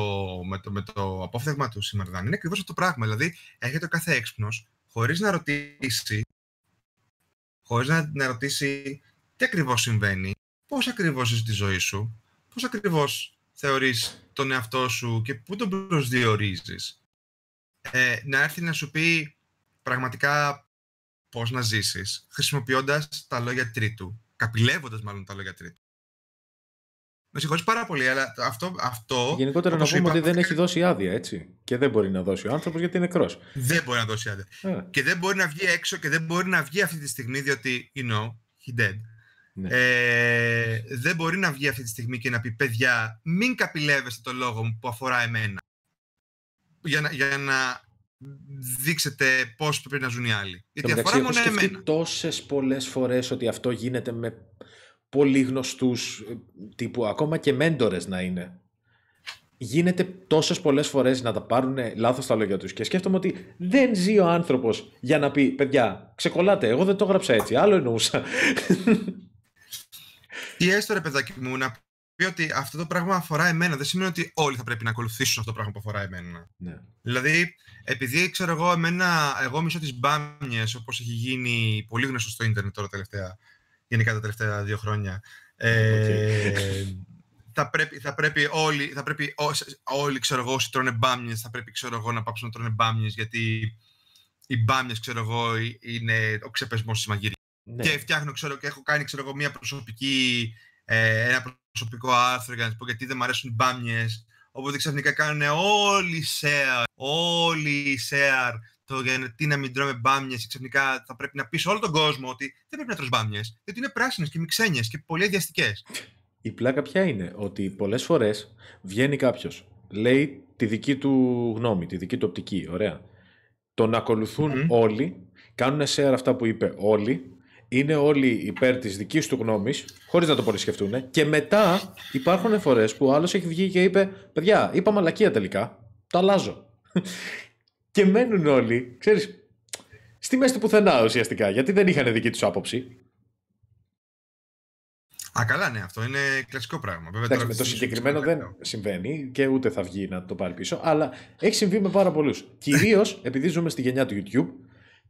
με το, με το απόφθεγμα του σήμερα. Είναι ακριβώς αυτό το πράγμα. Δηλαδή, έρχεται ο κάθε έξυπνος, χωρίς να ρωτήσει, χωρίς να, να ρωτήσει τι ακριβώς συμβαίνει, πώς ακριβώς ζεις τη ζωή σου, πώς ακριβώς θεωρείς τον εαυτό σου και πού τον προσδιορίζεις. Ε, να έρθει να σου πει πραγματικά πώς να ζήσεις, χρησιμοποιώντας τα λόγια τρίτου, καπηλεύοντας μάλλον τα λόγια τρίτου. Με συγχωρείς πάρα πολύ, αλλά αυτό... αυτό Γενικότερα να πούμε ότι δεν έχει δώσει άδεια, έτσι. Και δεν μπορεί να δώσει ο άνθρωπος γιατί είναι νεκρός. Δεν μπορεί να δώσει άδεια. Ε. Και δεν μπορεί να βγει έξω και δεν μπορεί να βγει αυτή τη στιγμή διότι, you know, he dead. Ναι. Ε, δεν μπορεί να βγει αυτή τη στιγμή και να πει παιδιά, μην καπηλεύεστε το λόγο μου που αφορά εμένα. Για να, για να δείξετε πώς πρέπει να ζουν οι άλλοι. Γιατί αφορά μόνο εμένα. Έχω τόσες πολλές φορές ότι αυτό γίνεται με πολύ γνωστούς ε, τύπου, ακόμα και μέντορες να είναι. Γίνεται τόσες πολλές φορές να τα πάρουν λάθος τα λόγια τους και σκέφτομαι ότι δεν ζει ο άνθρωπος για να πει «Παιδιά, ξεκολλάτε, εγώ δεν το έγραψα έτσι, άλλο εννοούσα». Ή έστω ρε παιδάκι μου να πει ότι αυτό το πράγμα αφορά εμένα. Δεν σημαίνει ότι όλοι θα πρέπει να ακολουθήσουν αυτό το πράγμα που αφορά εμένα. Ναι. Δηλαδή, επειδή ξέρω εγώ, εμένα, εγώ μισώ τις μπάμιε, όπως έχει γίνει πολύ γνωστό στο ίντερνετ τώρα τελευταία, γενικά τα τελευταία δύο χρόνια. Ε, θα, πρέπει, θα πρέπει όλοι, θα πρέπει όλοι ξέρω εγώ, όσοι τρώνε μπάμιες, θα πρέπει ξέρω εγώ, να πάψουν να τρώνε μπάμιες, γιατί οι μπάμιες, ξέρω εγώ, είναι ο ξεπεσμός της μαγειρίας. Ναι. Και φτιάχνω, ξέρω, και έχω κάνει, ξέρω εγώ, μια προσωπική, ε, ένα προσωπικό άρθρο για να πω γιατί δεν μου αρέσουν οι μπάμιες. Οπότε ξαφνικά κάνουν όλοι share, όλοι share το γιατί να μην τρώμε μπάμιες και ξαφνικά θα πρέπει να πει όλο τον κόσμο ότι δεν πρέπει να τρως μπάμιες, γιατί είναι πράσινες και μυξένιε και πολύ αδιαστικές. Η πλάκα ποια είναι, ότι πολλές φορές βγαίνει κάποιος, λέει τη δική του γνώμη, τη δική του οπτική, ωραία. Τον ακολουθούν όλοι, κάνουν share αυτά που είπε όλοι, είναι όλοι υπέρ της δικής του γνώμης, χωρίς να το πολύ σκεφτούν. Και μετά υπάρχουν φορές που ο άλλος έχει βγει και είπε: Παιδιά, είπα μαλακία τελικά. Το αλλάζω. *laughs* και μένουν όλοι, ξέρεις, στη μέση του πουθενά ουσιαστικά, γιατί δεν είχαν δική τους άποψη. Α, καλά, ναι, αυτό είναι κλασικό πράγμα. Βέβαια, Εντάξει, με το συγκεκριμένο δεν συμβαίνει και ούτε θα βγει να το πάρει πίσω, αλλά έχει συμβεί με πάρα πολλούς. Κυρίως επειδή ζούμε στη γενιά του YouTube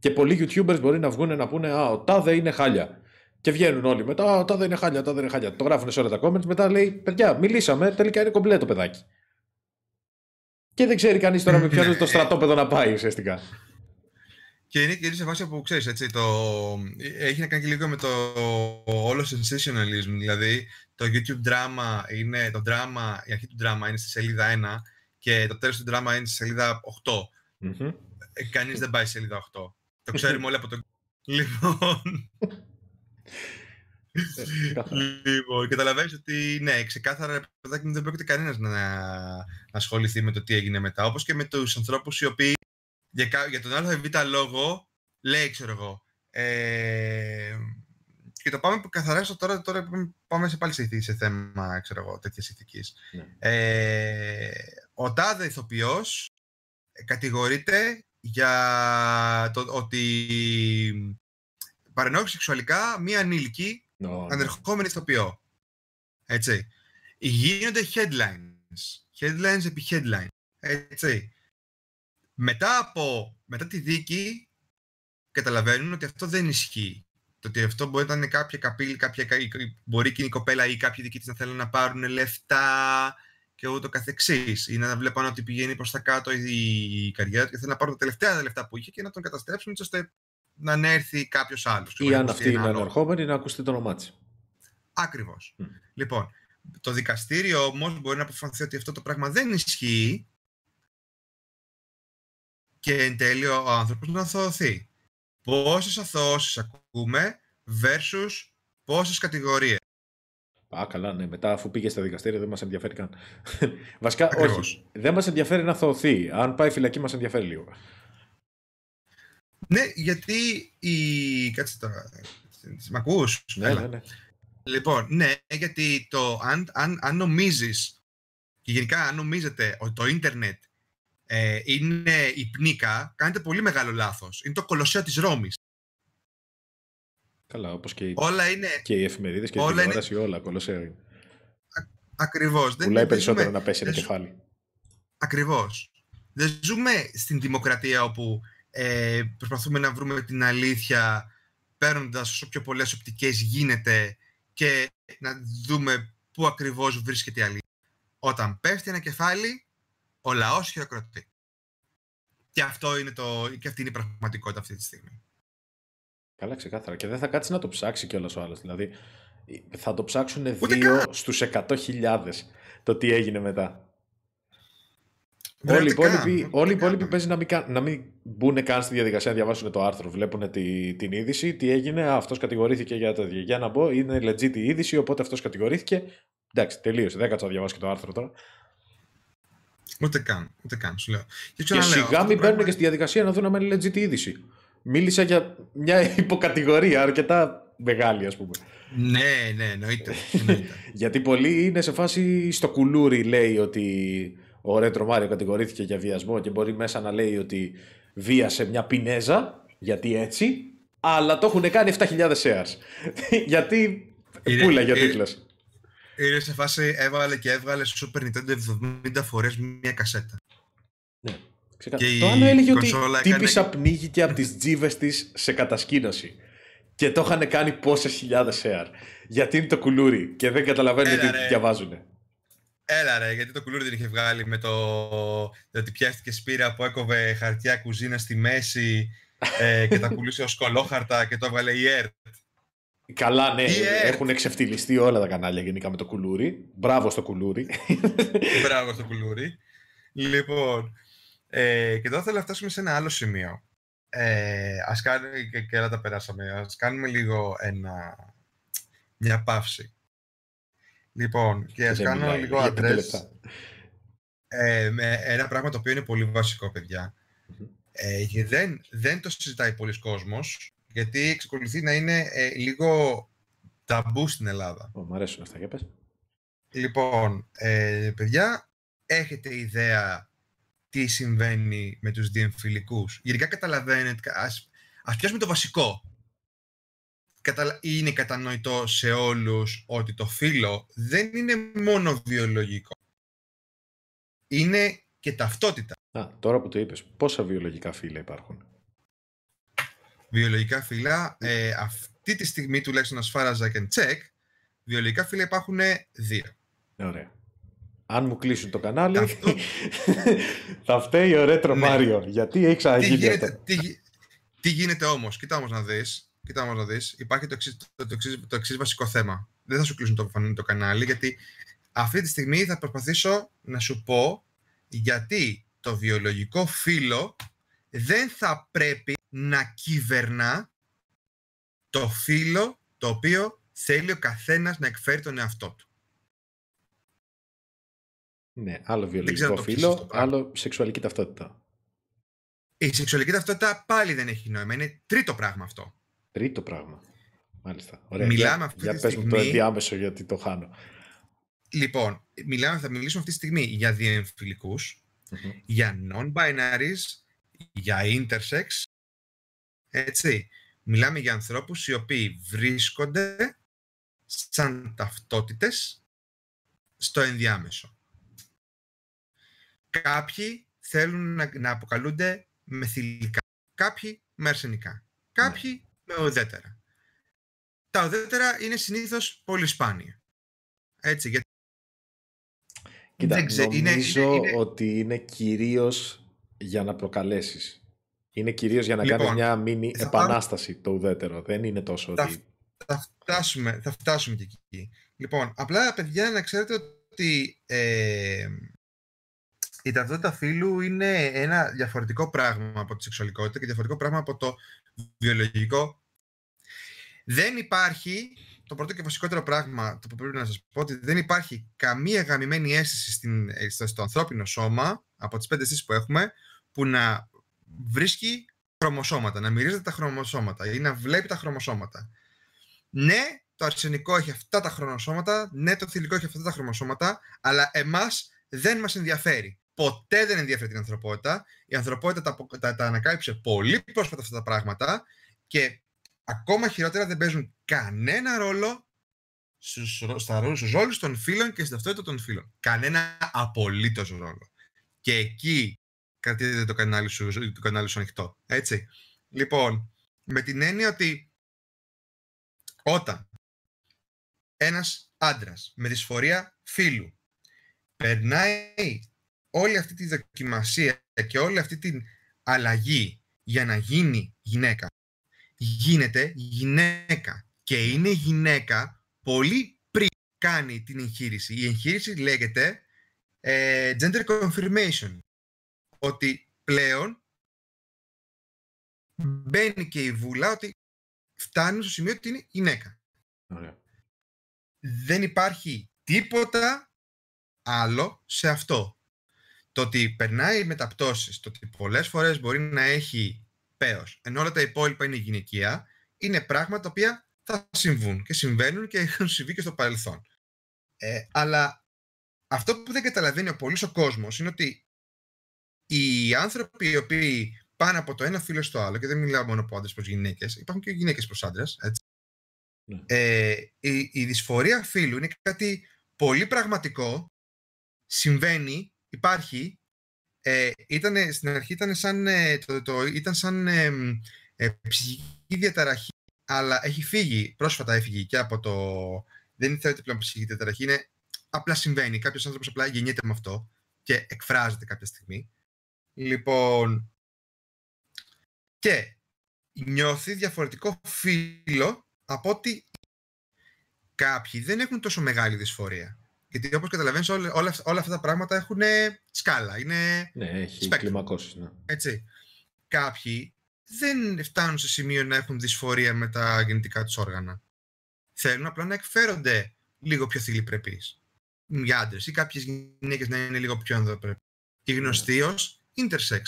και πολλοί YouTubers μπορεί να βγουν να πούνε Α, ο τάδε είναι χάλια. Και βγαίνουν όλοι μετά, Α, ο τάδε είναι χάλια, τάδε είναι χάλια. Το γράφουν σε όλα τα comments, μετά λέει Παιδιά, μιλήσαμε, τελικά είναι κομπλέ το παιδάκι. Και δεν ξέρει κανείς τώρα με ποιο ναι. *laughs* το στρατόπεδο να πάει ουσιαστικά. Και είναι και σε φάση που ξέρεις, έτσι, το... έχει να κάνει και λίγο με το όλο sensationalism. Δηλαδή, το YouTube drama είναι, το drama, η αρχή του drama είναι στη σελίδα 1 και το τέλος του drama είναι στη σελίδα 8. Mm-hmm. Κανείς δεν πάει στη σελίδα 8. Το ξέρουμε όλοι από το. Λοιπόν. λοιπόν, καταλαβαίνεις ότι ναι, ξεκάθαρα παιδάκι μου δεν πρόκειται κανένας να, να ασχοληθεί με το τι έγινε μετά. Όπως και με τους ανθρώπους οι οποίοι για, για τον ΑΒ λόγο λέει, ξέρω εγώ. Ε, και το πάμε καθαρά στο τώρα, τώρα πάμε σε πάλι σε, σε θέμα ξέρω εγώ, τέτοιας ηθικής. Ναι. Ε, ο τάδε ηθοποιός κατηγορείται για το ότι παρενόχλησε σεξουαλικά μία ανήλικη no, ανερχόμενη ηθοποιό. Έτσι. Γίνονται headlines. Headlines επί headline. Έτσι. Μετά από μετά τη δίκη καταλαβαίνουν ότι αυτό δεν ισχύει. Το ότι αυτό μπορεί να είναι κάποια καπήλη, κάποια, μπορεί και η κοπέλα ή κάποιοι δικοί της να θέλουν να πάρουν λεφτά και ούτω καθεξής. Ή να βλέπουν ότι πηγαίνει προς τα κάτω η καριέρα του και θέλουν να πάρουν τα τελευταία λεφτά που είχε και να τον καταστρέψουν ώστε να ανέρθει κάποιος άλλος. Ή αν αυτή είναι ανερχόμενη να ακουστεί το όνομά της. Ακριβώς. Λοιπόν, το δικαστήριο όμως μπορεί να αποφανθεί ότι αυτό το πράγμα δεν ισχύει και εν τέλει ο άνθρωπος να αθωωωθεί. Πόσες αθωώσεις ακούμε versus πόσες κατηγορίες. Α, καλά, ναι. Μετά, αφού πήγε στα δικαστήρια, δεν μας ενδιαφέρει καν. *laughs* Βασικά, όχι. Δεν μας ενδιαφέρει να αθωωωθεί. Αν πάει φυλακή, μας ενδιαφέρει λίγο. Ναι, γιατί η. Κάτσε τώρα. Μ' ακούς; Ναι, ναι, ναι. Λοιπόν, ναι, γιατί το, αν, αν, αν νομίζεις και γενικά αν νομίζετε ότι το ίντερνετ ε, είναι η πνίκα, κάνετε πολύ μεγάλο λάθος. Είναι το κολοσσέο της Ρώμης. Καλά, όπως και, όλα είναι, και οι εφημερίδες και όλα η τηλεόραση, είναι... όλα κολοσσέο είναι. Ακριβώς. Δεν Πουλάει περισσότερο ζούμε, να πέσει ένα κεφάλι. Ακριβώς. Δεν ζούμε στην δημοκρατία όπου ε, προσπαθούμε να βρούμε την αλήθεια παίρνοντας όσο πιο πολλές οπτικές γίνεται και να δούμε πού ακριβώς βρίσκεται η αλήθεια. Όταν πέφτει ένα κεφάλι, ο λαός χειροκροτεί. Και, αυτό είναι το, και αυτή είναι η πραγματικότητα αυτή τη στιγμή. Καλά, ξεκάθαρα. Και δεν θα κάτσει να το ψάξει κιόλας ο άλλος. Δηλαδή, θα το ψάξουν Ούτε δύο στους 100.000 το τι έγινε μετά. Όλοι οι υπόλοιποι, όλοι οι υπόλοιποι παίζει να μην, να μην μπουν καν στη διαδικασία να διαβάσουν το άρθρο. Βλέπουν τη, την είδηση, τι έγινε, αυτός κατηγορήθηκε για το Για να μπω, είναι legit η είδηση, οπότε αυτός κατηγορήθηκε. Εντάξει, τελείωσε. Δεν κάτσα να διαβάσω και το άρθρο τώρα. Ούτε καν, ούτε καν, σου λέω. Και, και σιγά μην μπαίνουν και στη διαδικασία να δουν αν είναι legit η είδηση. Μίλησα για μια *laughs* υποκατηγορία αρκετά μεγάλη, ας πούμε. Ναι, ναι, εννοείται. *laughs* Γιατί πολλοί είναι σε φάση στο κουλούρι, λέει ότι ο Ρέτρο Μάριο κατηγορήθηκε για βιασμό και μπορεί μέσα να λέει ότι βίασε μια πινέζα, γιατί έτσι, αλλά το έχουν κάνει 7.000 shares. *laughs* γιατί πουλαγε ο τίτλο. Είναι σε φάση έβαλε και έβγαλε στο Super Nintendo 70 φορές μια κασέτα. Ναι. Και το άλλο έλεγε ότι τύπησα έκανε... πνίγηκε από τις τζίβες της σε κατασκήνωση. Και το είχαν κάνει πόσες χιλιάδες share. Γιατί είναι το κουλούρι και δεν καταλαβαίνουν τι διαβάζουν. Έλα ρε, γιατί το κουλούρι δεν είχε βγάλει με το, ότι πιάστηκε σπήρα που έκοβε χαρτιά κουζίνα στη μέση ε, και τα πουλούσε ως κολόχαρτα και το έβγαλε η ΕΡΤ. Καλά, ναι, έχουν εξευτελιστεί όλα τα κανάλια γενικά με το κουλούρι. Μπράβο στο κουλούρι. Μπράβο στο κουλούρι. Λοιπόν, ε, και τώρα θέλω να φτάσουμε σε ένα άλλο σημείο. Ε, ας κάνουμε, και, και τα περάσαμε, ας κάνουμε λίγο ένα, μια παύση. Λοιπόν, και ας κάνω λίγο αντρές. Ε, με ένα πράγμα το οποίο είναι πολύ βασικό, Ε, και δεν, δεν το συζητάει πολλοί κόσμος, γιατί εξακολουθεί να είναι ε, λίγο ταμπού στην Ελλάδα. Oh, μ' αρέσουν αυτά, για πες. Λοιπόν, ε, παιδιά, έχετε ιδέα τι συμβαίνει με τους διεμφυλικούς. Γενικά καταλαβαίνετε, ας, ας πιάσουμε το βασικό είναι κατανοητό σε όλους ότι το φύλλο δεν είναι μόνο βιολογικό. Είναι και ταυτότητα. Α, τώρα που το είπες, πόσα βιολογικά φύλλα υπάρχουν; Βιολογικά φύλλα, ε, αυτή τη στιγμή τουλάχιστον ασφάραζα και τσεκ, βιολογικά φύλλα υπάρχουν δύο. Ωραία. Αν μου κλείσουν το κανάλι, Αυτό... *laughs* θα φταίει ο Ρέτρο ναι. Μάριο. Γιατί έχει ξαναγίνει τι γίνεται, αυτό. Τι, τι γίνεται όμως, κοίτα όμως να δεις, κοίτα όμως να δεις, υπάρχει το εξής, το, το, εξής, βασικό θέμα. Δεν θα σου κλείσουν το, το κανάλι, γιατί αυτή τη στιγμή θα προσπαθήσω να σου πω γιατί το βιολογικό φύλλο δεν θα πρέπει να κυβερνά το φύλλο το οποίο θέλει ο καθένας να εκφέρει τον εαυτό του. Ναι, άλλο βιολογικό φύλλο, άλλο σεξουαλική ταυτότητα. Η σεξουαλική ταυτότητα πάλι δεν έχει νόημα. Είναι τρίτο πράγμα αυτό. Τρίτο πράγμα. Μάλιστα. Ωραία. Μιλάμε αυτή για τη στιγμή... το ενδιάμεσο γιατί το χάνω. Λοιπόν, μιλάμε, θα μιλήσουμε αυτή τη στιγμή για διεμφυλικους για non-binaries, για intersex, έτσι. Μιλάμε για ανθρώπους οι οποίοι βρίσκονται σαν ταυτότητες στο ενδιάμεσο. Κάποιοι θέλουν να, να αποκαλούνται με θηλυκά. Κάποιοι με αρσενικά. Κάποιοι με ουδέτερα. Τα ουδέτερα είναι συνήθως πολύ σπάνια. Έτσι, γιατί Κοίτα, Δεν ξέ- είναι- νομίζω είναι- είναι- ότι είναι κυρίως για να προκαλέσεις. Είναι κυρίως για να Λοιπόν, κάνεις μια μίνι θα πάρω- επανάσταση το ουδέτερο. Δεν είναι τόσο Τα- ότι... θα φτάσουμε, θα φτάσουμε και εκεί. Λοιπόν, απλά παιδιά να ξέρετε ότι ε, η ταυτότητα φύλου είναι ένα διαφορετικό πράγμα από τη σεξουαλικότητα και διαφορετικό πράγμα από το βιολογικό. Δεν υπάρχει, το πρώτο και βασικότερο πράγμα το που πρέπει να σας πω, ότι δεν υπάρχει καμία γαμημένη αίσθηση στην, ε, στο, στο ανθρώπινο σώμα, από τις πέντε αισθήσεις που έχουμε, που να βρίσκει χρωμοσώματα, να μυρίζεται τα χρωμοσώματα ή να βλέπει τα χρωμοσώματα. Ναι, το αρσενικό έχει αυτά τα χρωμοσώματα, ναι, το θηλυκό έχει αυτά τα χρωμοσώματα, αλλά εμάς δεν μας ενδιαφέρει. Ποτέ δεν ενδιαφέρει την ανθρωπότητα. Η ανθρωπότητα τα, απο- τα, τα ανακάλυψε πολύ πρόσφατα αυτά τα πράγματα και ακόμα χειρότερα δεν παίζουν κανένα ρόλο στους, ρο- στα, ρόλους- στους ρόλους των φίλων και στην ταυτότητα των φίλων. Κανένα απολύτως ρόλο. Και εκεί κρατείτε το κανάλι σου, το κανάλι σου ανοιχτό. Έτσι. Λοιπόν, με την έννοια ότι όταν ένας άντρας με δυσφορία φύλου περνάει όλη αυτή τη δοκιμασία και όλη αυτή την αλλαγή για να γίνει γυναίκα, γίνεται γυναίκα. Και είναι γυναίκα πολύ πριν κάνει την εγχείρηση. Η εγχείρηση λέγεται ε, gender confirmation. Ότι πλέον μπαίνει και η βούλα ότι φτάνει στο σημείο ότι είναι γυναίκα. Ωραία. Δεν υπάρχει τίποτα άλλο σε αυτό. Το ότι περνάει μεταπτώσεις, το ότι πολλές φορές μπορεί να έχει πέος, ενώ όλα τα υπόλοιπα είναι γυναικεία, είναι πράγματα τα οποία θα συμβούν και συμβαίνουν και έχουν συμβεί και στο παρελθόν. Ε, αλλά αυτό που δεν καταλαβαίνει ο πολύς ο κόσμος είναι ότι οι άνθρωποι οι οποίοι πάνε από το ένα φύλλο στο άλλο, και δεν μιλάω μόνο από άντρες προς γυναίκες, υπάρχουν και γυναίκες προς άντρες, έτσι. Ναι. Ε, η, η δυσφορία φύλου είναι κάτι πολύ πραγματικό, συμβαίνει, υπάρχει, ε, ήτανε, στην αρχή ήταν σαν, ε, το, το, ήταν σαν ε, μ, ε, ψυχική διαταραχή, αλλά έχει φύγει, πρόσφατα έφυγε και από το... Δεν θεωρείται πλέον ψυχική διαταραχή, είναι απλά συμβαίνει. Κάποιος άνθρωπος απλά γεννιέται με αυτό και εκφράζεται κάποια στιγμή. Λοιπόν, και νιώθει διαφορετικό φύλλο από ότι κάποιοι δεν έχουν τόσο μεγάλη δυσφορία. Γιατί όπως καταλαβαίνεις όλα, όλα, όλα αυτά τα πράγματα έχουν σκάλα, είναι Ναι, έχει Spectrum. κλιμακώσεις. Ναι. έτσι. Κάποιοι δεν φτάνουν σε σημείο να έχουν δυσφορία με τα γεννητικά τους όργανα. Θέλουν απλά να εκφέρονται λίγο πιο θηλυπρεπείς. Για άντρες ή κάποιες γυναίκες να είναι λίγο πιο ανδροπρεπείς. Οι γνωστοί ως intersex.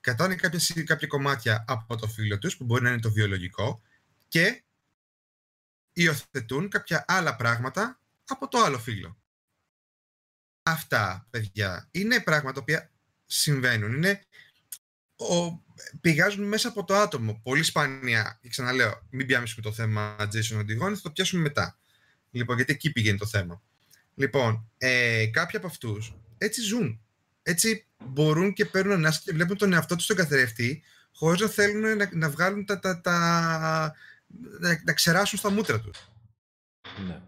Κατάνε κάποια, κάποια κομμάτια από το φύλλο τους, που μπορεί να είναι το βιολογικό, και υιοθετούν κάποια άλλα πράγματα από το άλλο φύλλο. Αυτά, παιδιά, είναι πράγματα τα οποία συμβαίνουν. Είναι ο, πηγάζουν μέσα από το άτομο. Πολύ σπάνια, και ξαναλέω, μην πιάσουμε το θέμα Jason Οντιγόνη, θα το πιάσουμε μετά. Λοιπόν, γιατί εκεί πηγαίνει το θέμα. Λοιπόν, ε, κάποιοι από αυτούς έτσι ζουν. Έτσι μπορούν και παίρνουν ανάσα και βλέπουν τον εαυτό τους στον καθρέφτη, χωρίς να θέλουν να, να βγάλουν τα. τα, τα να, να ξεράσουν στα μούτρα τους. ναι.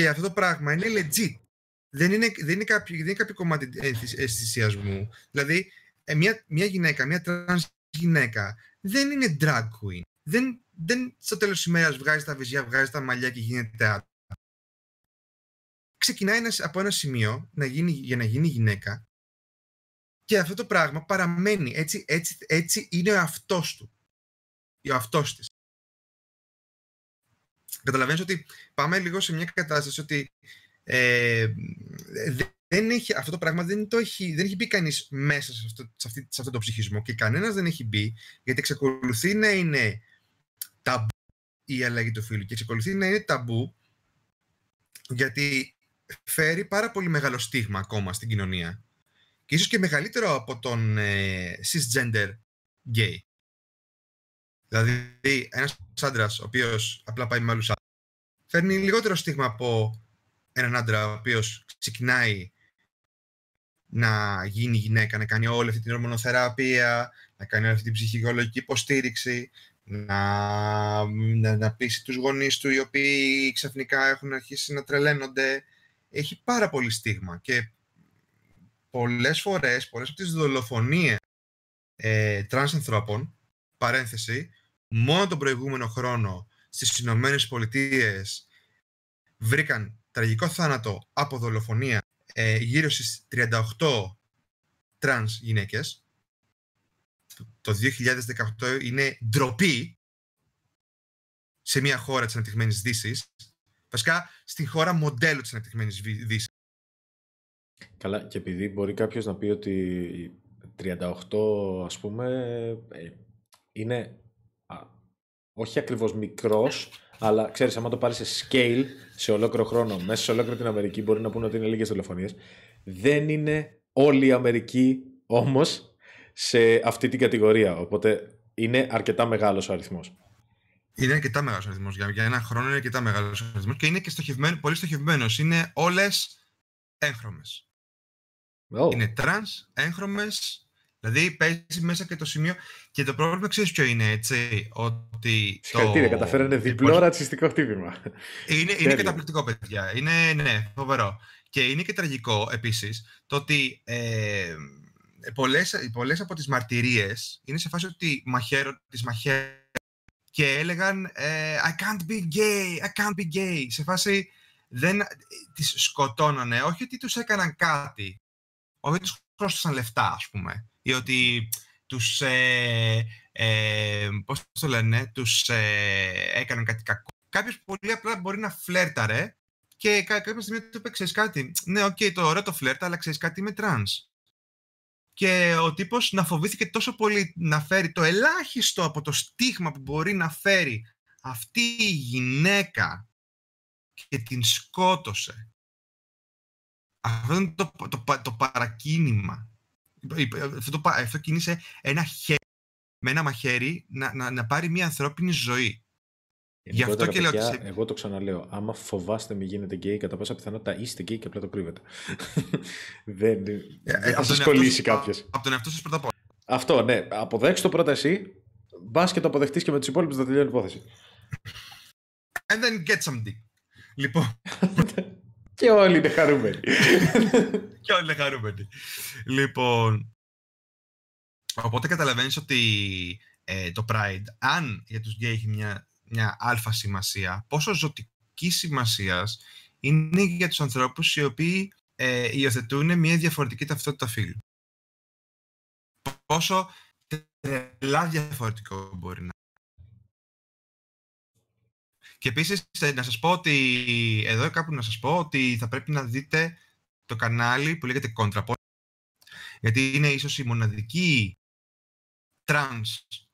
Και αυτό το πράγμα είναι legit. Δεν είναι, δεν είναι, κάποιο, δεν είναι κάποιο κομμάτι ενθυσ- αισθησιασμού. Δηλαδή, ε, μια, μια γυναίκα, μια τρανς γυναίκα, δεν είναι drag queen. Δεν, δεν στο τέλος της ημέρας βγάζει τα βυζιά, βγάζει τα μαλλιά και γίνεται άτομο. Ξεκινάει ένας- από ένα σημείο να γίνει, για να γίνει γυναίκα και αυτό το πράγμα παραμένει. Έτσι, έτσι, έτσι είναι ο αυτός του. Ο αυτός της. Καταλαβαίνεις ότι πάμε λίγο σε μια κατάσταση ότι ε, δε- δεν έχει, αυτό το πράγμα δεν, το έχει, δεν έχει μπει κανείς μέσα σε αυτό, σε, αυτή, σε αυτό το ψυχισμό και κανένας δεν έχει μπει γιατί εξακολουθεί να είναι ταμπού η αλλαγή του φίλου και εξακολουθεί να είναι ταμπού γιατί φέρει πάρα πολύ μεγάλο στίγμα ακόμα στην κοινωνία και ίσως και μεγαλύτερο από τον ε, cisgender gay. Δηλαδή, ένας άντρας ο οποίος απλά πάει με άλλους άντρες φέρνει λιγότερο στίγμα από έναν άντρα ο οποίος ξεκινάει να γίνει γυναίκα, να κάνει όλη αυτή την ορμονοθεραπεία, να κάνει όλη αυτή την ψυχολογική υποστήριξη, να, να, να πείσει τους γονείς του οι οποίοι ξαφνικά έχουν αρχίσει να τρελαίνονται. Έχει πάρα πολύ στίγμα και πολλές φορές, πολλές από τις δολοφονίες ε, τρανς ανθρώπων, παρένθεση, μόνο τον προηγούμενο χρόνο στις Ηνωμένες Πολιτείες βρήκαν τραγικό θάνατο από δολοφονία ε, γύρω στις 38 τρανς γυναίκες. Το 2018 είναι ντροπή σε μια χώρα της αναπτυγμένης Δύσης. Βασικά, στην χώρα μοντέλο της αναπτυγμένης Δύσης. Καλά, και επειδή μπορεί κάποιος να πει ότι 38, ας πούμε, ε, είναι α, όχι ακριβώς μικρός, αλλά ξέρεις, άμα το πάρεις σε scale, σε ολόκληρο χρόνο, μέσα σε ολόκληρη την Αμερική, μπορεί να πούνε ότι είναι λίγες δολοφονίες. Δεν είναι όλη η Αμερική όμως σε αυτή την κατηγορία. Οπότε είναι αρκετά μεγάλος ο αριθμός. Είναι αρκετά μεγάλος αριθμός. Για, για ένα χρόνο είναι αρκετά μεγάλος αριθμός και είναι και στοχευμένο, πολύ στοχευμένος. Είναι όλες έγχρωμες. Oh. Είναι τρανς, έγχρωμες, δηλαδή παίζει μέσα και το σημείο και το πρόβλημα ξέρεις ποιο είναι έτσι, ότι Συγχαρητήρια, το... καταφέρανε διπλό ρατσιστικό χτύπημα. Είναι, είναι καταπληκτικό παιδιά, είναι ναι, φοβερό. Και είναι και τραγικό επίσης το ότι ε, πολλές, πολλές από τις μαρτυρίες είναι σε φάση ότι μαχαίρω, τις μαχαίρω και έλεγαν ε, I can't be gay, I can't be gay. Σε φάση δεν τις σκοτώνανε, όχι ότι τους έκαναν κάτι, όχι ότι τους πρόσθεσαν λεφτά, ας πούμε, ή ότι τους, ε, ε, πώς το λένε, τους ε, έκαναν κάτι κακό. Κάποιος πολύ απλά μπορεί να φλέρταρε και κάποια στιγμή του είπε, ξέρεις κάτι, ναι, ok, okay, το ωραίο το φλερτ, αλλά ξέρεις κάτι, είμαι τρανς. Και ο τύπος να φοβήθηκε τόσο πολύ να φέρει το ελάχιστο από το στίγμα που μπορεί να φέρει αυτή η γυναίκα και την σκότωσε. Αυτό είναι το, το, το, παρακίνημα. Αυτό, το, αυτό κίνησε ένα χέρι, με ένα μαχαίρι να, να, να πάρει μια ανθρώπινη ζωή. Γι' αυτό και λέω ότι Εγώ το ξαναλέω. Άμα φοβάστε μη γίνετε γκέι, κατά πάσα πιθανότητα είστε γκέι και απλά το κρύβετε. *laughs* δεν ε, δεν θα σας κολλήσει κάποιος. Από τον εαυτό σας πρώτα απ' όλα. Αυτό, ναι. Αποδέξτε το πρώτα εσύ. Μπας και το αποδεχτείς και με τους υπόλοιπους θα τελειώνει η υπόθεση. And then get some dick. Λοιπόν. *laughs* και όλοι είναι χαρούμενοι. *laughs* και όλοι είναι χαρούμενοι. Λοιπόν. Οπότε καταλαβαίνεις ότι ε, το Pride, αν για τους γκέι έχει μια μια αλφα σημασία, πόσο ζωτική σημασίας είναι για τους ανθρώπους οι οποίοι ε, υιοθετούν μια διαφορετική ταυτότητα φύλου. Πόσο τρελά διαφορετικό μπορεί να είναι. Και επίσης ε, να σας πω ότι, εδώ κάπου να σας πω ότι θα πρέπει να δείτε το κανάλι που λέγεται ContraPoint, γιατί είναι ίσως η μοναδική trans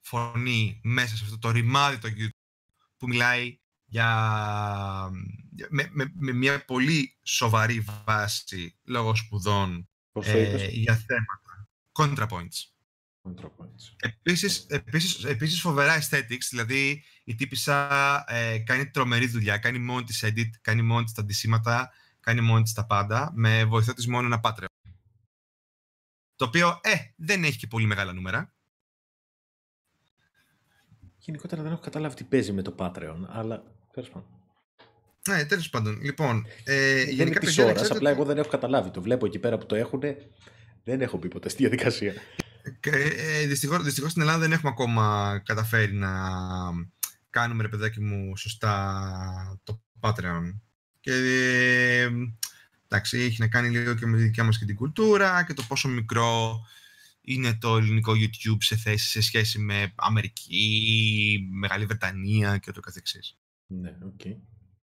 φωνή μέσα σε αυτό το ρημάδι το YouTube που μιλάει για, με, με, μια πολύ σοβαρή βάση λόγω σπουδών ε, για θέματα. ContraPoints. ContraPoints. Επίσης, επίσης, επίσης φοβερά aesthetics, δηλαδή η τύπησα ε, κάνει τρομερή δουλειά, κάνει μόνη της edit, κάνει μόνη της τα αντισήματα, κάνει μόνη της τα πάντα, με βοηθό της μόνο ένα Patreon. Το οποίο, ε, δεν έχει και πολύ μεγάλα νούμερα, Γενικότερα δεν έχω καταλάβει τι παίζει με το Patreon, αλλά τέλος πάντων. Ναι, τέλος πάντων. Λοιπόν, ε, δεν είναι της ώρας, απλά εγώ δεν έχω καταλάβει. Το βλέπω εκεί πέρα που το έχουν. Δεν έχω πει ποτέ στη διαδικασία. Ε, ε, δυστυχώς, δυστυχώς στην Ελλάδα δεν έχουμε ακόμα καταφέρει να κάνουμε, ρε παιδάκι μου, σωστά το Patreon. Και ε, εντάξει, έχει να κάνει λίγο και με τη δικιά μας και την κουλτούρα και το πόσο μικρό είναι το ελληνικό YouTube σε θέση σε σχέση με Αμερική, Μεγάλη Βρετανία και ούτω καθεξής. Ναι, ok. Okay.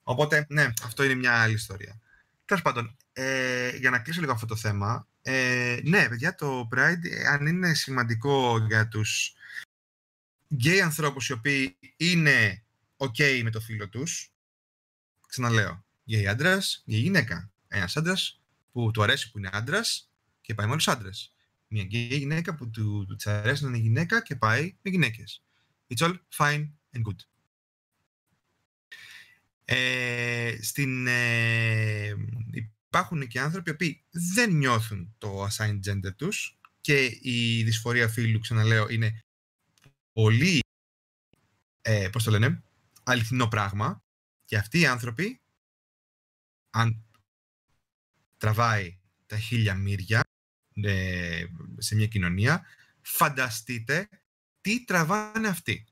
Οπότε, ναι, αυτό είναι μια άλλη ιστορία. Τέλος πάντων, ε, για να κλείσω λίγο αυτό το θέμα, ε, ναι, παιδιά, το Pride, ε, αν είναι σημαντικό για τους γκέι ανθρώπους οι οποίοι είναι ok με το φύλο τους, ξαναλέω, γκέι άντρας, γκέι γυναίκα. Ένας άντρας που του αρέσει που είναι άντρας και πάει με όλους άντρες μια γκέι γυναίκα που του, του αρέσει να είναι γυναίκα και πάει με γυναίκες. It's all fine and good. Ε, στην, ε, υπάρχουν και άνθρωποι που δεν νιώθουν το assigned gender τους και η δυσφορία φύλου, ξαναλέω, είναι πολύ, ε, πώς το λένε, αληθινό πράγμα και αυτοί οι άνθρωποι, αν τραβάει τα χίλια μύρια ε, σε μια κοινωνία, φανταστείτε τι τραβάνε αυτοί.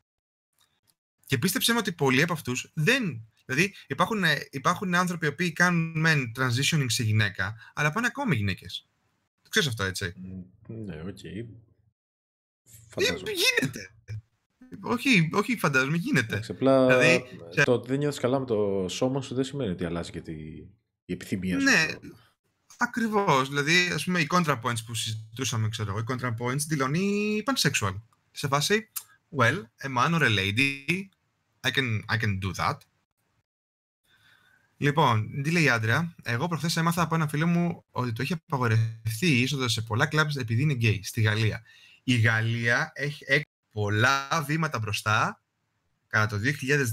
Και πίστεψέ με ότι πολλοί από αυτούς δεν... Δηλαδή υπάρχουν, ε, υπάρχουν άνθρωποι που κάνουν μεν transitioning σε γυναίκα, αλλά πάνε ακόμα γυναίκες. Το ξέρεις αυτό, έτσι; Ναι, ok. Okay. Φαντάζομαι. Γίνεται; Όχι, όχι φαντάζομαι, γίνεται. απλά δηλαδή, το ότι δεν νιώθεις καλά με το σώμα σου δεν σημαίνει ότι αλλάζει και τη... η επιθυμία σου. Ναι, ακριβώς. Δηλαδή, ας πούμε, οι ContraPoints που συζητούσαμε, ξέρω εγώ, οι ContraPoints δηλώνει pansexual. Σε φάση, well, a man or a lady, I can, I can do that. Λοιπόν, τι λέει η Άντρια, εγώ προχθές έμαθα από ένα φίλο μου ότι το έχει απαγορευτεί η είσοδος σε πολλά κλαμπς επειδή είναι γκέι στη Γαλλία. Η Γαλλία έχει, έχει πολλά βήματα μπροστά κατά το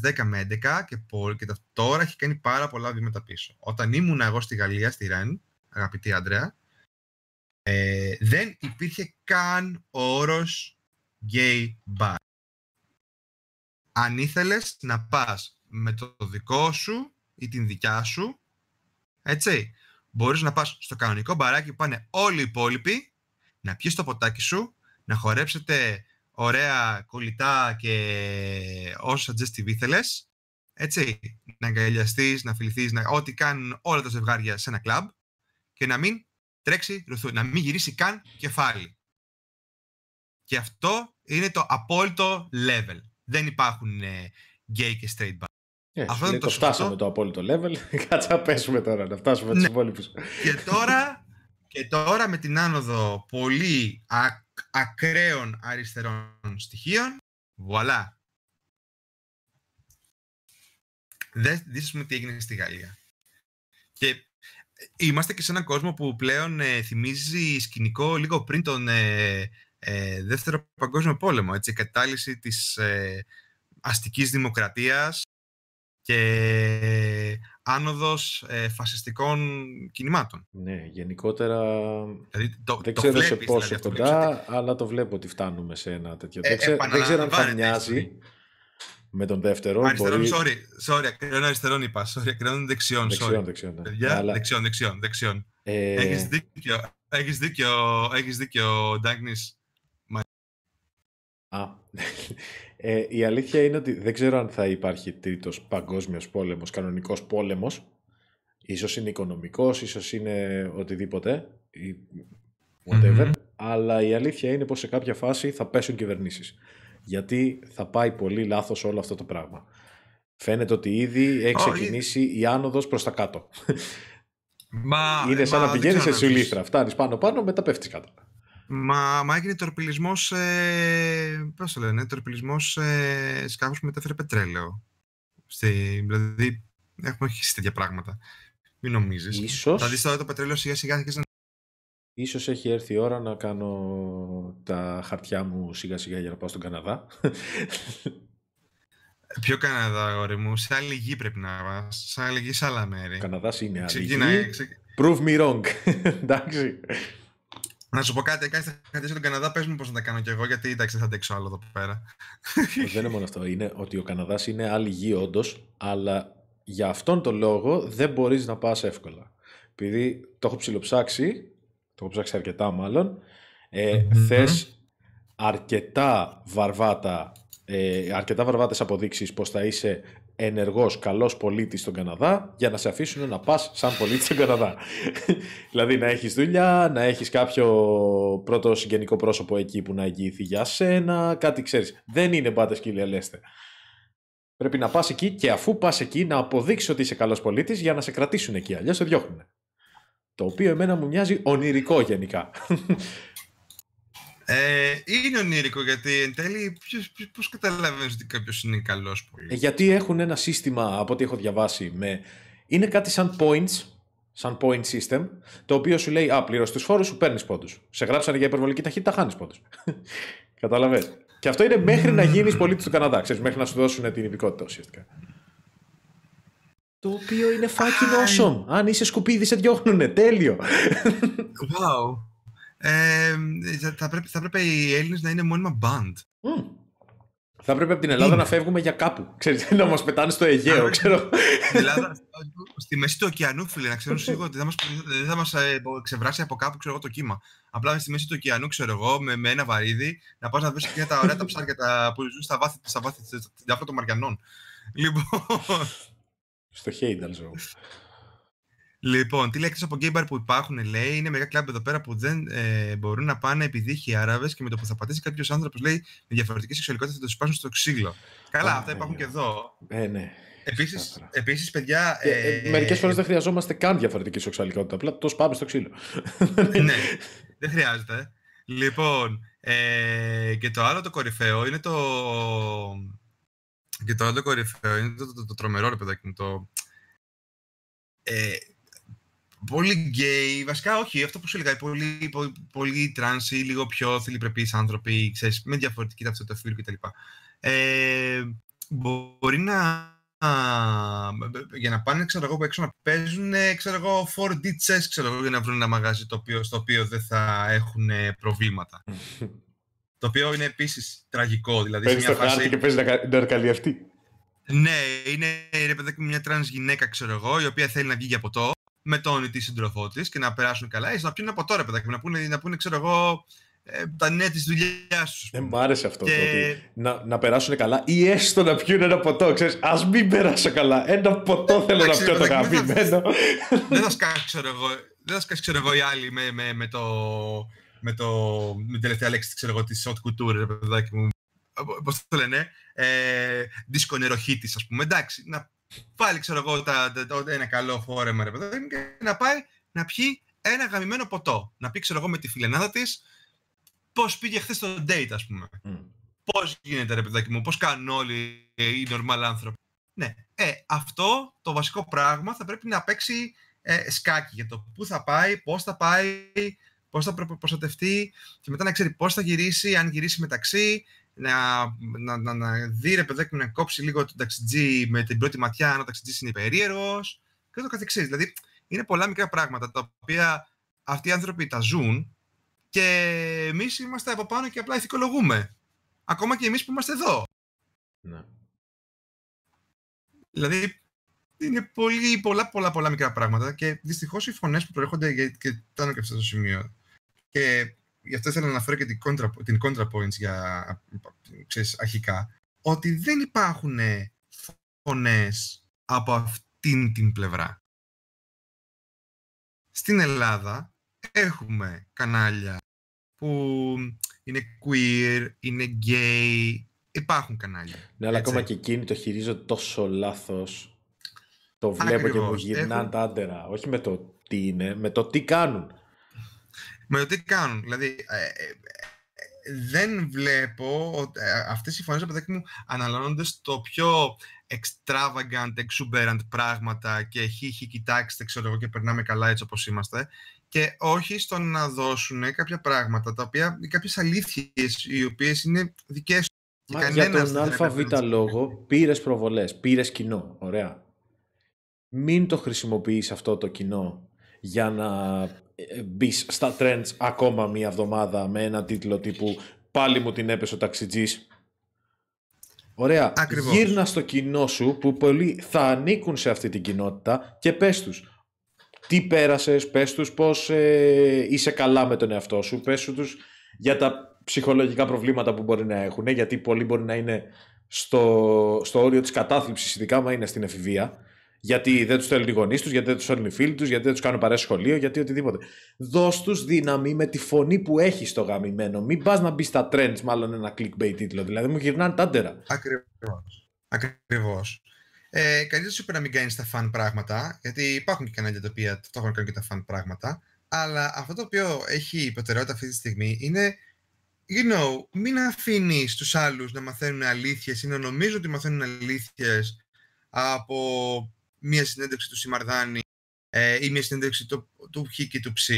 2010 με 2011 και, και τώρα έχει κάνει πάρα πολλά βήματα πίσω. Όταν ήμουν εγώ στη Γαλλία, στη Ρεν, αγαπητή Άντρεα, ε, δεν υπήρχε καν ο όρος gay bar. Αν ήθελες να πας με το δικό σου ή την δικιά σου, έτσι, μπορείς να πας στο κανονικό μπαράκι που πάνε όλοι οι υπόλοιποι, να πιεις το ποτάκι σου, να χορέψετε ωραία κολλητά και όσο suggestive ήθελες, έτσι, να αγκαλιαστείς, να φιληθείς, να... ό,τι κάνουν όλα τα ζευγάρια σε ένα κλαμπ και να μην τρέξει να μην γυρίσει καν κεφάλι. Και αυτό είναι το απόλυτο level. Δεν υπάρχουν ε, gay και straight bar. Yeah, αυτό είναι το, το φτάσαμε το απόλυτο level. *laughs* Κάτσε να πέσουμε τώρα, να φτάσουμε ναι. τους υπόλοιπους. Και τώρα, και τώρα με την άνοδο πολύ ακραίων αριστερών στοιχείων. Βουαλά. Δείτε τι έγινε στη Γαλλία. Και είμαστε και σε έναν κόσμο που πλέον ε, θυμίζει σκηνικό λίγο πριν τον ε, ε, Δεύτερο Παγκόσμιο Πόλεμο. Έτσι, η κατάλυση της ε, αστικής δημοκρατίας και άνοδος ε, φασιστικών κινημάτων. Ναι, γενικότερα δηλαδή, το, δεν το ξέρω σε πόσο δηλαδή, κοντά, αλλά το βλέπω ότι φτάνουμε σε ένα τέτοιο. Ε, δεν, ξέρω, δεν ξέρω αν θα μοιάζει με τον δεύτερο. Αριστερών, μπορεί... sorry, sorry, ακραίων αριστερών είπα, sorry, ακραίων δεξιών, δεξιών, sorry. δεξιών, ναι. Παιδιά, αλλά... δεξιών, δεξιών, δεξιών. Ε... Έχεις δίκιο, έχεις δίκιο, έχεις δίκιο, Ντάγνης. Α, ε, η αλήθεια είναι ότι δεν ξέρω αν θα υπάρχει τρίτος παγκόσμιος πόλεμος, κανονικός πόλεμος. Ίσως είναι οικονομικός, ίσως είναι οτιδήποτε, whatever. Αλλά η αλήθεια είναι πως σε κάποια φάση θα πέσουν κυβερνήσεις. Γιατί θα πάει πολύ λάθος όλο αυτό το πράγμα. Φαίνεται ότι ήδη έχει ξεκινήσει η άνοδος προς τα κάτω. Μα, είναι σαν να πηγαίνεις σε σουλήθρα. Φτάνεις πάνω-πάνω, μετά πέφτεις κάτω. Μα, μα έγινε τορπιλισμός. Ε, Πώς το λένε, τορπιλισμός ε, σκάφου που μετέφερε πετρέλαιο. Στη, δηλαδή, έχουμε αρχίσει τέτοια πράγματα. Μην νομίζεις. Ίσως... Θα δεις τώρα το πετρέλαιο σιγά σιγά και Ίσως έχει έρθει η ώρα να κάνω τα χαρτιά μου σιγά σιγά για να πάω στον Καναδά. Ποιο Καναδά, αγόρι μου, σε άλλη γη πρέπει να πας. Σε άλλη γη, σε άλλα μέρη. Καναδάς είναι άλλη Ξεκίνα, γη. Prove me wrong. Εντάξει. Να σου πω κάτι, κάνει τα χαρτιά στον Καναδά, πες μου πώς να τα κάνω κι εγώ, γιατί εντάξει θα αντέξω άλλο εδώ πέρα. δεν είναι μόνο αυτό. Είναι ότι ο Καναδάς είναι άλλη γη, όντως, αλλά για αυτόν τον λόγο δεν μπορείς να πας εύκολα. Επειδή το έχω ψηλοψάξει, το έχω ψάξει αρκετά μάλλον, ε, θες αρκετά βαρβάτα, ε, αρκετά βαρβάτες αποδείξεις πως θα είσαι ενεργός, καλός πολίτης στον Καναδά για να σε αφήσουν να πας σαν πολίτης στον Καναδά. *laughs* δηλαδή να έχεις δουλειά, να έχεις κάποιο πρώτο συγγενικό πρόσωπο εκεί που να εγγυηθεί για σένα, κάτι ξέρεις. Δεν είναι μπάτες κύριε Λέστε. Πρέπει να πας εκεί και αφού πας εκεί να αποδείξεις ότι είσαι καλός πολίτης για να σε κρατήσουν εκεί, αλλιώς σε διώχνουν. Το οποίο εμένα μου μοιάζει ονειρικό γενικά. *laughs* Ε, είναι ονειρικό γιατί εν τέλει πώς καταλαβαίνεις ότι κάποιος είναι καλός πολύ; Ε, γιατί έχουν ένα σύστημα από ό,τι έχω διαβάσει με... Είναι κάτι σαν points, σαν point system, το οποίο σου λέει «Α, πληρώσεις τους φόρους σου, παίρνεις πόντους. Σε γράψανε για υπερβολική ταχύτητα, χάνεις πόντους». *laughs* Καταλαβαίνεις. Και αυτό είναι μέχρι να γίνεις πολίτης του Καναδά, ξέρεις, μέχρι να σου δώσουν την ειδικότητα ουσιαστικά. Το οποίο είναι fucking awesome. Αν είσαι σκουπίδι, σε διώχνουνε. Τέλειο. Wow. Ε, θα, πρέπει, θα πρέπει οι Έλληνες να είναι μόνιμα band. Mm. Θα έπρεπε από την Ελλάδα να φεύγουμε για κάπου. Ξέρεις, *laughs* να μας πετάνε στο Αιγαίο, ξέρω. Στην Ελλάδα, στη μέση του ωκεανού, φίλε, να ξέρουν σίγουρα ότι δεν θα μας ε, ξεβράσει από κάπου ξέρω, το κύμα. Απλά στη μέση του ωκεανού, ξέρω εγώ, με, με ένα βαρύδι, να πας να βρεις και τα ωραία τα ψάρια τα, που ζουν στα βάθη, στα βάθη διάφορα των Μαριανών. Λοιπόν. Στο Χέινταλ, ζω. Λοιπόν, τι λέξεις από bar που υπάρχουν, λέει, είναι μερικά κλαμπ εδώ πέρα που δεν ε, μπορούν να πάνε επειδή έχει Άραβες και με το που θα πατήσει κάποιος άνθρωπος, λέει, με διαφορετική σεξουαλικότητα θα το σπάσουν στο ξύλο. Καλά, αυτά υπάρχουν και εδώ. Ε, ναι. Επίσης, επίσης, παιδιά. Ε, ε, Μερικές φορές δεν χρειαζόμαστε καν διαφορετική σεξουαλικότητα. Απλά το σπάμε στο ξύλο. ναι, δεν χρειάζεται. Λοιπόν, ε, και το άλλο το κορυφαίο είναι το. Και το άλλο το κορυφαίο είναι το, το, το, το τρομερό, ρε παιδάκι μου. Το, ε, πολύ γκέι, βασικά όχι, αυτό που σου έλεγα, πολύ, πολύ, πολύ τρανς ή λίγο πιο θηλυπρεπείς άνθρωποι, ξέρεις, με διαφορετική ταυτότητα φύλου κτλ. Ε, μπορεί να για να πάνε ξέρω εγώ, έξω να παίζουν ξέρω εγώ, 4D chess ξέρω εγώ, για να βρουν ένα μαγάζι το οποίο, στο οποίο δεν θα έχουν προβλήματα. *laughs* το οποίο είναι επίσης τραγικό. Δηλαδή, παίζεις το φάση... και παίζεις να αρκαλιευτεί. Ναι, είναι ρε παιδάκι μια τρανς γυναίκα, ξέρω εγώ, η οποία θέλει να βγει για ποτό με τον τη σύντροφό της και να περάσουν καλά, ή να πιούν από τώρα, παιδάκι, να πούνε, να πούνε ξέρω εγώ, ε, τα νέα της δουλειάς τους. Δεν μου άρεσε αυτό. Και... Το ότι να, να περάσουν καλά ή έστω να πιούν ένα ποτό. Ξέρεις, ας μην περάσω καλά. Ένα ποτό θέλω να πιω το αγαπημένο. Δεν θα σκάσει, ξέρω εγώ, δεν θα σκάσει, ξέρω εγώ, οι άλλοι με, με, με, το, με, το, με την τελευταία λέξη ξέρω εγώ, της hot couture, παιδάκι μου. Πώς το λένε, ε, δίσκο νεροχύτης, ας πούμε. Εντάξει, να βάλει, ξέρω εγώ, τα, τα, ένα καλό φόρεμα, ρε παιδί και να πάει να πιει ένα γαμημένο ποτό. Να πει, ξέρω εγώ, με τη φιλενάδα της πώς πήγε χθες το date, ας πούμε. Mm. Πώς γίνεται, ρε παιδάκι μου, πώς κάνουν όλοι οι normal άνθρωποι. Ναι, ε, αυτό το βασικό πράγμα θα πρέπει να παίξει ε, σκάκι για το πού θα πάει, πώς θα πάει, πώς θα προστατευτεί και μετά να ξέρει πώς θα γυρίσει, αν γυρίσει μεταξύ, να, να, να, να δει ρε παιδάκι να κόψει λίγο τον ταξιτζή με την πρώτη ματιά, αν ο ταξιτζή είναι περίεργο και το καθεξής. Δηλαδή, είναι πολλά μικρά πράγματα τα οποία αυτοί οι άνθρωποι τα ζουν και εμείς είμαστε από πάνω και απλά ηθικολογούμε. Ακόμα και εμείς που είμαστε εδώ. Ναι. Δηλαδή, είναι πολύ, πολλά, πολλά, πολλά μικρά πράγματα και δυστυχώς οι φωνές που προέρχονται και φτάνω και αυτό το σημείο. Και γι' αυτό ήθελα να αναφέρω και την, contra, την ContraPoints για ξέρεις, αρχικά, ότι δεν υπάρχουν φωνές από αυτήν την πλευρά. Στην Ελλάδα έχουμε κανάλια που είναι queer, είναι gay, υπάρχουν κανάλια. Ναι, αλλά ακόμα και εκείνοι το χειρίζονται τόσο λάθος. Το βλέπω και μου γυρνάνε τα άντερα. Όχι με το τι είναι, με το τι κάνουν με το τι κάνουν. Δηλαδή, ε, ε, ε δεν βλέπω ότι ε, αυτές οι φωνές, παιδάκι μου, αναλώνονται στο πιο extravagant, exuberant πράγματα και χι, κοιτάξτε, ξέρω εγώ, και περνάμε καλά έτσι όπως είμαστε και όχι στο να δώσουν κάποια πράγματα, τα οποία, κάποιες αλήθειες, οι οποίες είναι δικές του. Μα για τον ΑΒ λόγο πήρες προβολές, πήρες κοινό, ωραία. Μην το χρησιμοποιείς αυτό το κοινό για να ε, μπει στα trends ακόμα μία εβδομάδα με ένα τίτλο τύπου «Πάλι μου την έπεσε ο ταξιτζής». Ωραία. Ακριβώς. Γύρνα στο κοινό σου που πολλοί θα ανήκουν σε αυτή την κοινότητα και πες τους τι πέρασες, πες τους πώς ε, είσαι καλά με τον εαυτό σου, πες τους για τα ψυχολογικά προβλήματα που μπορεί να έχουν, γιατί πολλοί μπορεί να είναι στο, στο όριο της κατάθλιψης, ειδικά μα είναι στην εφηβεία γιατί δεν τους θέλουν οι γονείς τους, γιατί δεν τους θέλουν οι φίλοι τους, γιατί δεν τους κάνουν παρέα σχολείο, γιατί οτιδήποτε. Δώσ' τους δύναμη με τη φωνή που έχει στο γαμημένο. Μην πας να μπεις στα trends, μάλλον ένα clickbait τίτλο. Δηλαδή μου γυρνάνε τάντερα. Ακριβώς. Ακριβώς. Ε, Κανεί δεν σου είπε να μην κάνεις τα fun πράγματα, γιατί υπάρχουν και κανάλια τα οποία ταυτόχρονα κάνουν και τα fun πράγματα. Αλλά αυτό το οποίο έχει προτεραιότητα αυτή τη στιγμή είναι you know, μην αφήνεις τους άλλους να μαθαίνουν αλήθειες ή να νομίζουν ότι μαθαίνουν αλήθειες από μία συνέντευξη του Σιμαρδάνη ε, ή μία συνέντευξη του, του Χ και του Ψ.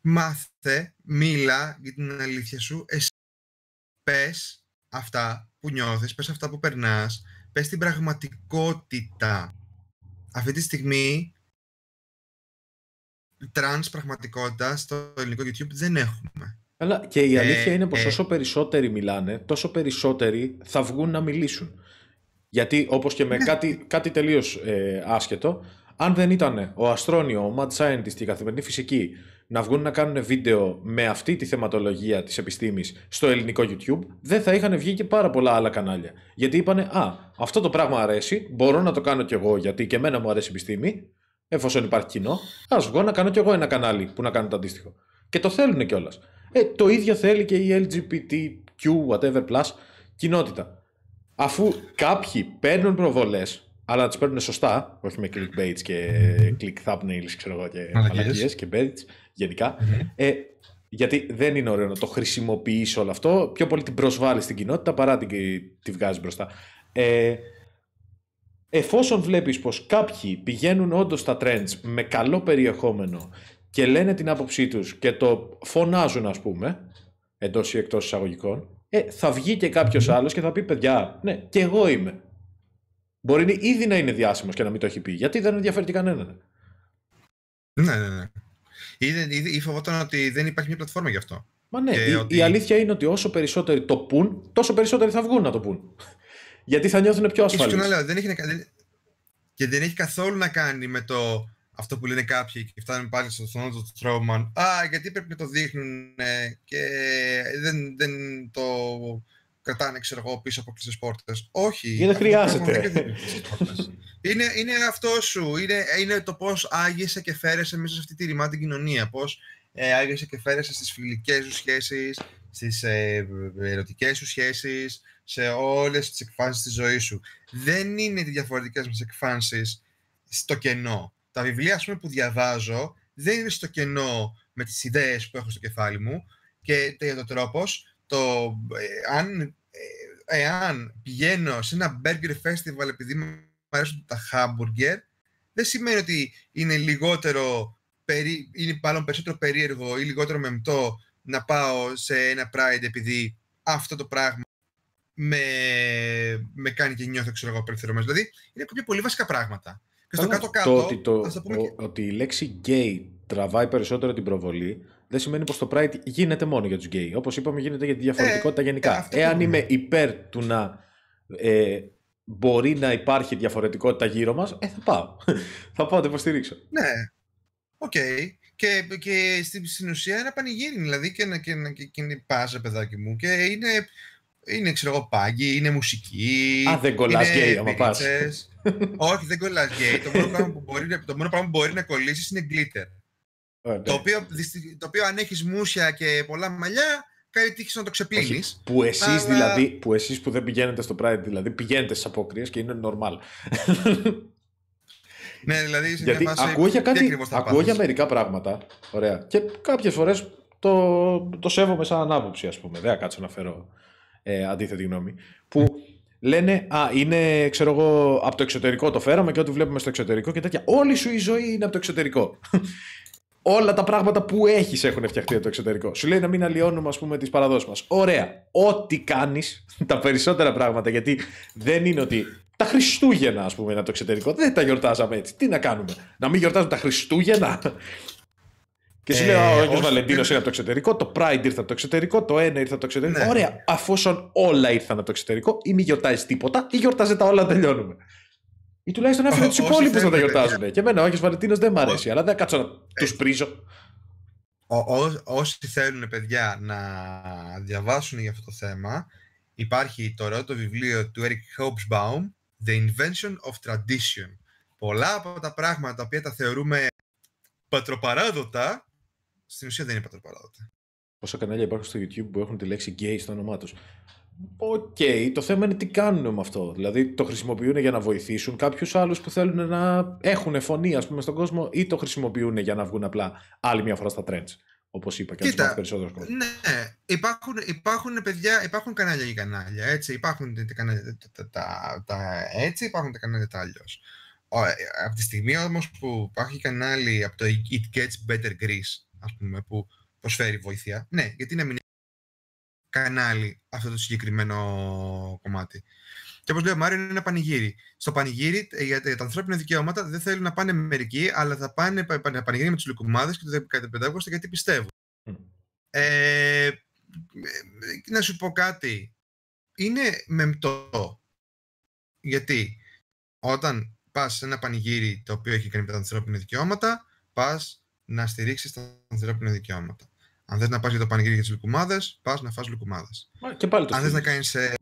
Μάθε, μίλα για την αλήθεια σου, εσύ πες αυτά που νιώθεις, πες αυτά που περνάς, πες την πραγματικότητα. αυτή τη στιγμή τρανς πραγματικότητας στο ελληνικό YouTube δεν έχουμε. Αλλά και η αλήθεια ε, είναι πως ε, όσο περισσότεροι μιλάνε, τόσο περισσότεροι θα βγουν να μιλήσουν. Γιατί όπως και με ναι. κάτι, κάτι τελείως ε, άσχετο, αν δεν ήταν ο Αστρόνιο, ο Mad Scientist και η καθημερινή φυσική να βγουν να κάνουν βίντεο με αυτή τη θεματολογία της επιστήμης στο ελληνικό YouTube, δεν θα είχαν βγει και πάρα πολλά άλλα κανάλια. Γιατί είπανε, α, αυτό το πράγμα αρέσει, μπορώ να το κάνω κι εγώ γιατί και εμένα μου αρέσει η επιστήμη, εφόσον υπάρχει κοινό, ας βγω να κάνω κι εγώ ένα κανάλι που να κάνει το αντίστοιχο. Και το θέλουν κιόλας. Ε, το ίδιο θέλει και η LGBTQ, whatever plus, κοινότητα. Αφού κάποιοι παίρνουν προβολές αλλά τις παίρνουν σωστά, όχι με clickbaits και click thumbnails, ξέρω εγώ, και μαλακίες και baits γενικα Ε, γιατί δεν είναι ωραίο να το χρησιμοποιήσει όλο αυτό. Πιο πολύ την προσβάλλεις στην κοινότητα παρά την, τη βγάζεις μπροστά. Ε, εφόσον βλέπεις πως κάποιοι πηγαίνουν όντως στα trends με καλό περιεχόμενο και λένε την άποψή τους και το φωνάζουν ας πούμε, εντός ή εκτός εισαγωγικών, ε, θα βγει και κάποιος άλλος και θα πει παιδιά, ναι, και εγώ είμαι. Μπορεί ήδη να είναι διάσημος και να μην το έχει πει. Γιατί δεν ενδιαφέρει κανέναν. Ναι, ναι, ναι. Ή, ή φοβόταν ότι δεν υπάρχει μια πλατφόρμα γι' αυτό. Μα ναι, η, ότι... η αλήθεια είναι ότι όσο περισσότεροι το πουν, τόσο περισσότεροι θα βγουν να το πουν. *laughs* Γιατί θα νιώθουν πιο ασφαλείς. Και, λέω, δεν έχει, και δεν έχει καθόλου να κάνει με το αυτό που λένε κάποιοι και φτάνουν πάλι στο θόνατο του Τρόμαν. Α, γιατί πρέπει να το δείχνουν και δεν, δεν το κρατάνε, ξέρω εγώ, πίσω από κλειστές πόρτες. Όχι. δεν χρειάζεται. είναι, είναι αυτό σου. Είναι, είναι το πώς άγιεσαι και φέρεσαι μέσα σε αυτή τη ρημάτη κοινωνία. Πώς ε, άγιεσαι και φέρεσαι στις φιλικές σου σχέσεις, στις ε, ερωτικές σου σχέσεις, σε όλες τις εκφάνσεις της ζωής σου. Δεν είναι οι διαφορετικέ μα εκφάνσεις στο κενό. Τα βιβλία, ας πούμε, που διαβάζω δεν είναι στο κενό με τις ιδέες που έχω στο κεφάλι μου και το τρόπος το, ε, αν εάν πηγαίνω σε ένα burger festival επειδή μου αρέσουν τα hamburger, δεν σημαίνει ότι είναι λιγότερο, περί, είναι πάλι περισσότερο περίεργο ή λιγότερο μεμπτό να πάω σε ένα Pride επειδή αυτό το πράγμα με, με κάνει και νιώθω ξέρω εγώ απελευθερωμένος. Δηλαδή είναι κάποια πολύ βασικά πράγματα. Και στο κάτω-κάτω. Το, ότι, το, ότι η λέξη gay τραβάει περισσότερο την προβολή δεν σημαίνει πως το Pride γίνεται μόνο για τους γκέι. Όπως είπαμε, γίνεται για τη διαφορετικότητα ε, γενικά. Ε, Εάν είμαι υπέρ του να ε, μπορεί να υπάρχει διαφορετικότητα γύρω μας, ε, θα πάω. *laughs* θα πάω, το υποστηρίξω. Ναι. Ok. Okay. Και, και στην ουσία ένα πανηγύρι, δηλαδή και να, και, και, και είναι πάζα, παιδάκι μου. Και είναι, είναι ξέρω εγώ, πάγκοι, είναι μουσική. Α, δεν κολλάς γκέι, άμα πας. Όχι, δεν κολλάς γκέι. το, μόνο πράγμα που μπορεί, το μόνο πράγμα που μπορεί να κολλήσεις είναι glitter. Ναι. το, οποίο, το οποίο αν έχεις μουσια και πολλά μαλλιά, κάνει τύχη να το ξεπλύνεις. Που εσείς δηλαδή, που εσείς που δεν πηγαίνετε στο Pride, δηλαδή πηγαίνετε στις απόκριε και είναι normal. ναι, δηλαδή σε Γιατί ακούω για, κάτι, ακούω για μερικά πράγματα. Ωραία. Και κάποιες φορές το, το σέβομαι σαν άποψη, ας πούμε. Δεν θα κάτσω να φέρω ε, αντίθετη γνώμη. Που λένε, Α, είναι ξέρω εγώ, από το εξωτερικό το φέραμε και ό,τι βλέπουμε στο εξωτερικό και τέτοια. Όλη σου η ζωή είναι από το εξωτερικό *laughs* όλα τα πράγματα που έχεις έχουν φτιαχτεί από το εξωτερικό. Σου λέει να μην αλλοιώνουμε, ας πούμε, τις παραδόσεις μας. Ωραία. Ό,τι κάνεις, *laughs* τα περισσότερα πράγματα, γιατί δεν είναι ότι. Τα Χριστούγεννα, ας πούμε, είναι από το εξωτερικό. Δεν τα γιορτάζαμε έτσι. Τι να κάνουμε, Να μην γιορτάζουμε τα Χριστούγεννα. Και σου λέει, Ο ε, Άγιο Βαλεντίνος είναι από το εξωτερικό, το Pride ήρθε από το εξωτερικό, το ένα ήρθε από το εξωτερικό. Ναι. Ωραία, αφόσον όλα ήρθαν από το εξωτερικό, ή μη γιορτάζεις τίποτα, ή γιορτάζει τα όλα, τελειώνουμε. Ή τουλάχιστον άφηνε τους υπόλοιπους να τα γιορτάζουν. Και εμένα ο Άγιο Βαλεντίνος δεν μ' αρέσει, αλλά δεν κάτσω να τους πρίζω. Όσοι θέλουν, παιδιά, να διαβάσουν για αυτό το θέμα, υπάρχει το πρώτο βιβλίο του Eric Hobsbawm, The Invention of Tradition. Πολλά από τα πράγματα τα οποία τα θεωρούμε πατροπαράδοτα, στην ουσία δεν είναι πατροπαράδοτα. Πόσα κανάλια υπάρχουν στο YouTube που έχουν τη λέξη gay στο όνομά τους; Ok, okay, το θέμα είναι τι κάνουν με αυτό. Δηλαδή το χρησιμοποιούν για να βοηθήσουν κάποιους άλλους που θέλουν να έχουν φωνή ας πούμε, στον κόσμο ή το χρησιμοποιούν για να βγουν απλά άλλη μια φορά στα trends. Όπως είπα και να περισσότερος κόσμος. Ναι, υπάρχουν, υπάρχουν παιδιά, υπάρχουν κανάλια για κανάλια. Έτσι, υπάρχουν τα κανάλια τα, τα, τα, έτσι, υπάρχουν τα κανάλια τα αλλιώς. Από τη στιγμή όμως που υπάρχει κανάλι από το It Gets Better Greece, ας πούμε, που προσφέρει βοήθεια, ναι, γιατί να μην κανάλι αυτό το συγκεκριμένο κομμάτι. Και όπως λέει ο Μάριο, είναι ένα πανηγύρι. Στο πανηγύρι ε, για τα ανθρώπινα δικαιώματα δεν θέλουν να πάνε μερικοί, αλλά θα πάνε πανηγύρι με τους λουκουμάδες και το 15 γιατί πιστεύουν. Ε, να σου πω κάτι. Είναι μεμπτό. Γιατί όταν πας σε ένα πανηγύρι το οποίο έχει κάνει με τα ανθρώπινα δικαιώματα, πας να στηρίξεις τα ανθρώπινα δικαιώματα. Αν θες να πας για το πανηγύρι για τις λουκουμάδες, πας να φας λουκουμάδες. Και πάλι το Αν θες να κάνεις. Ε,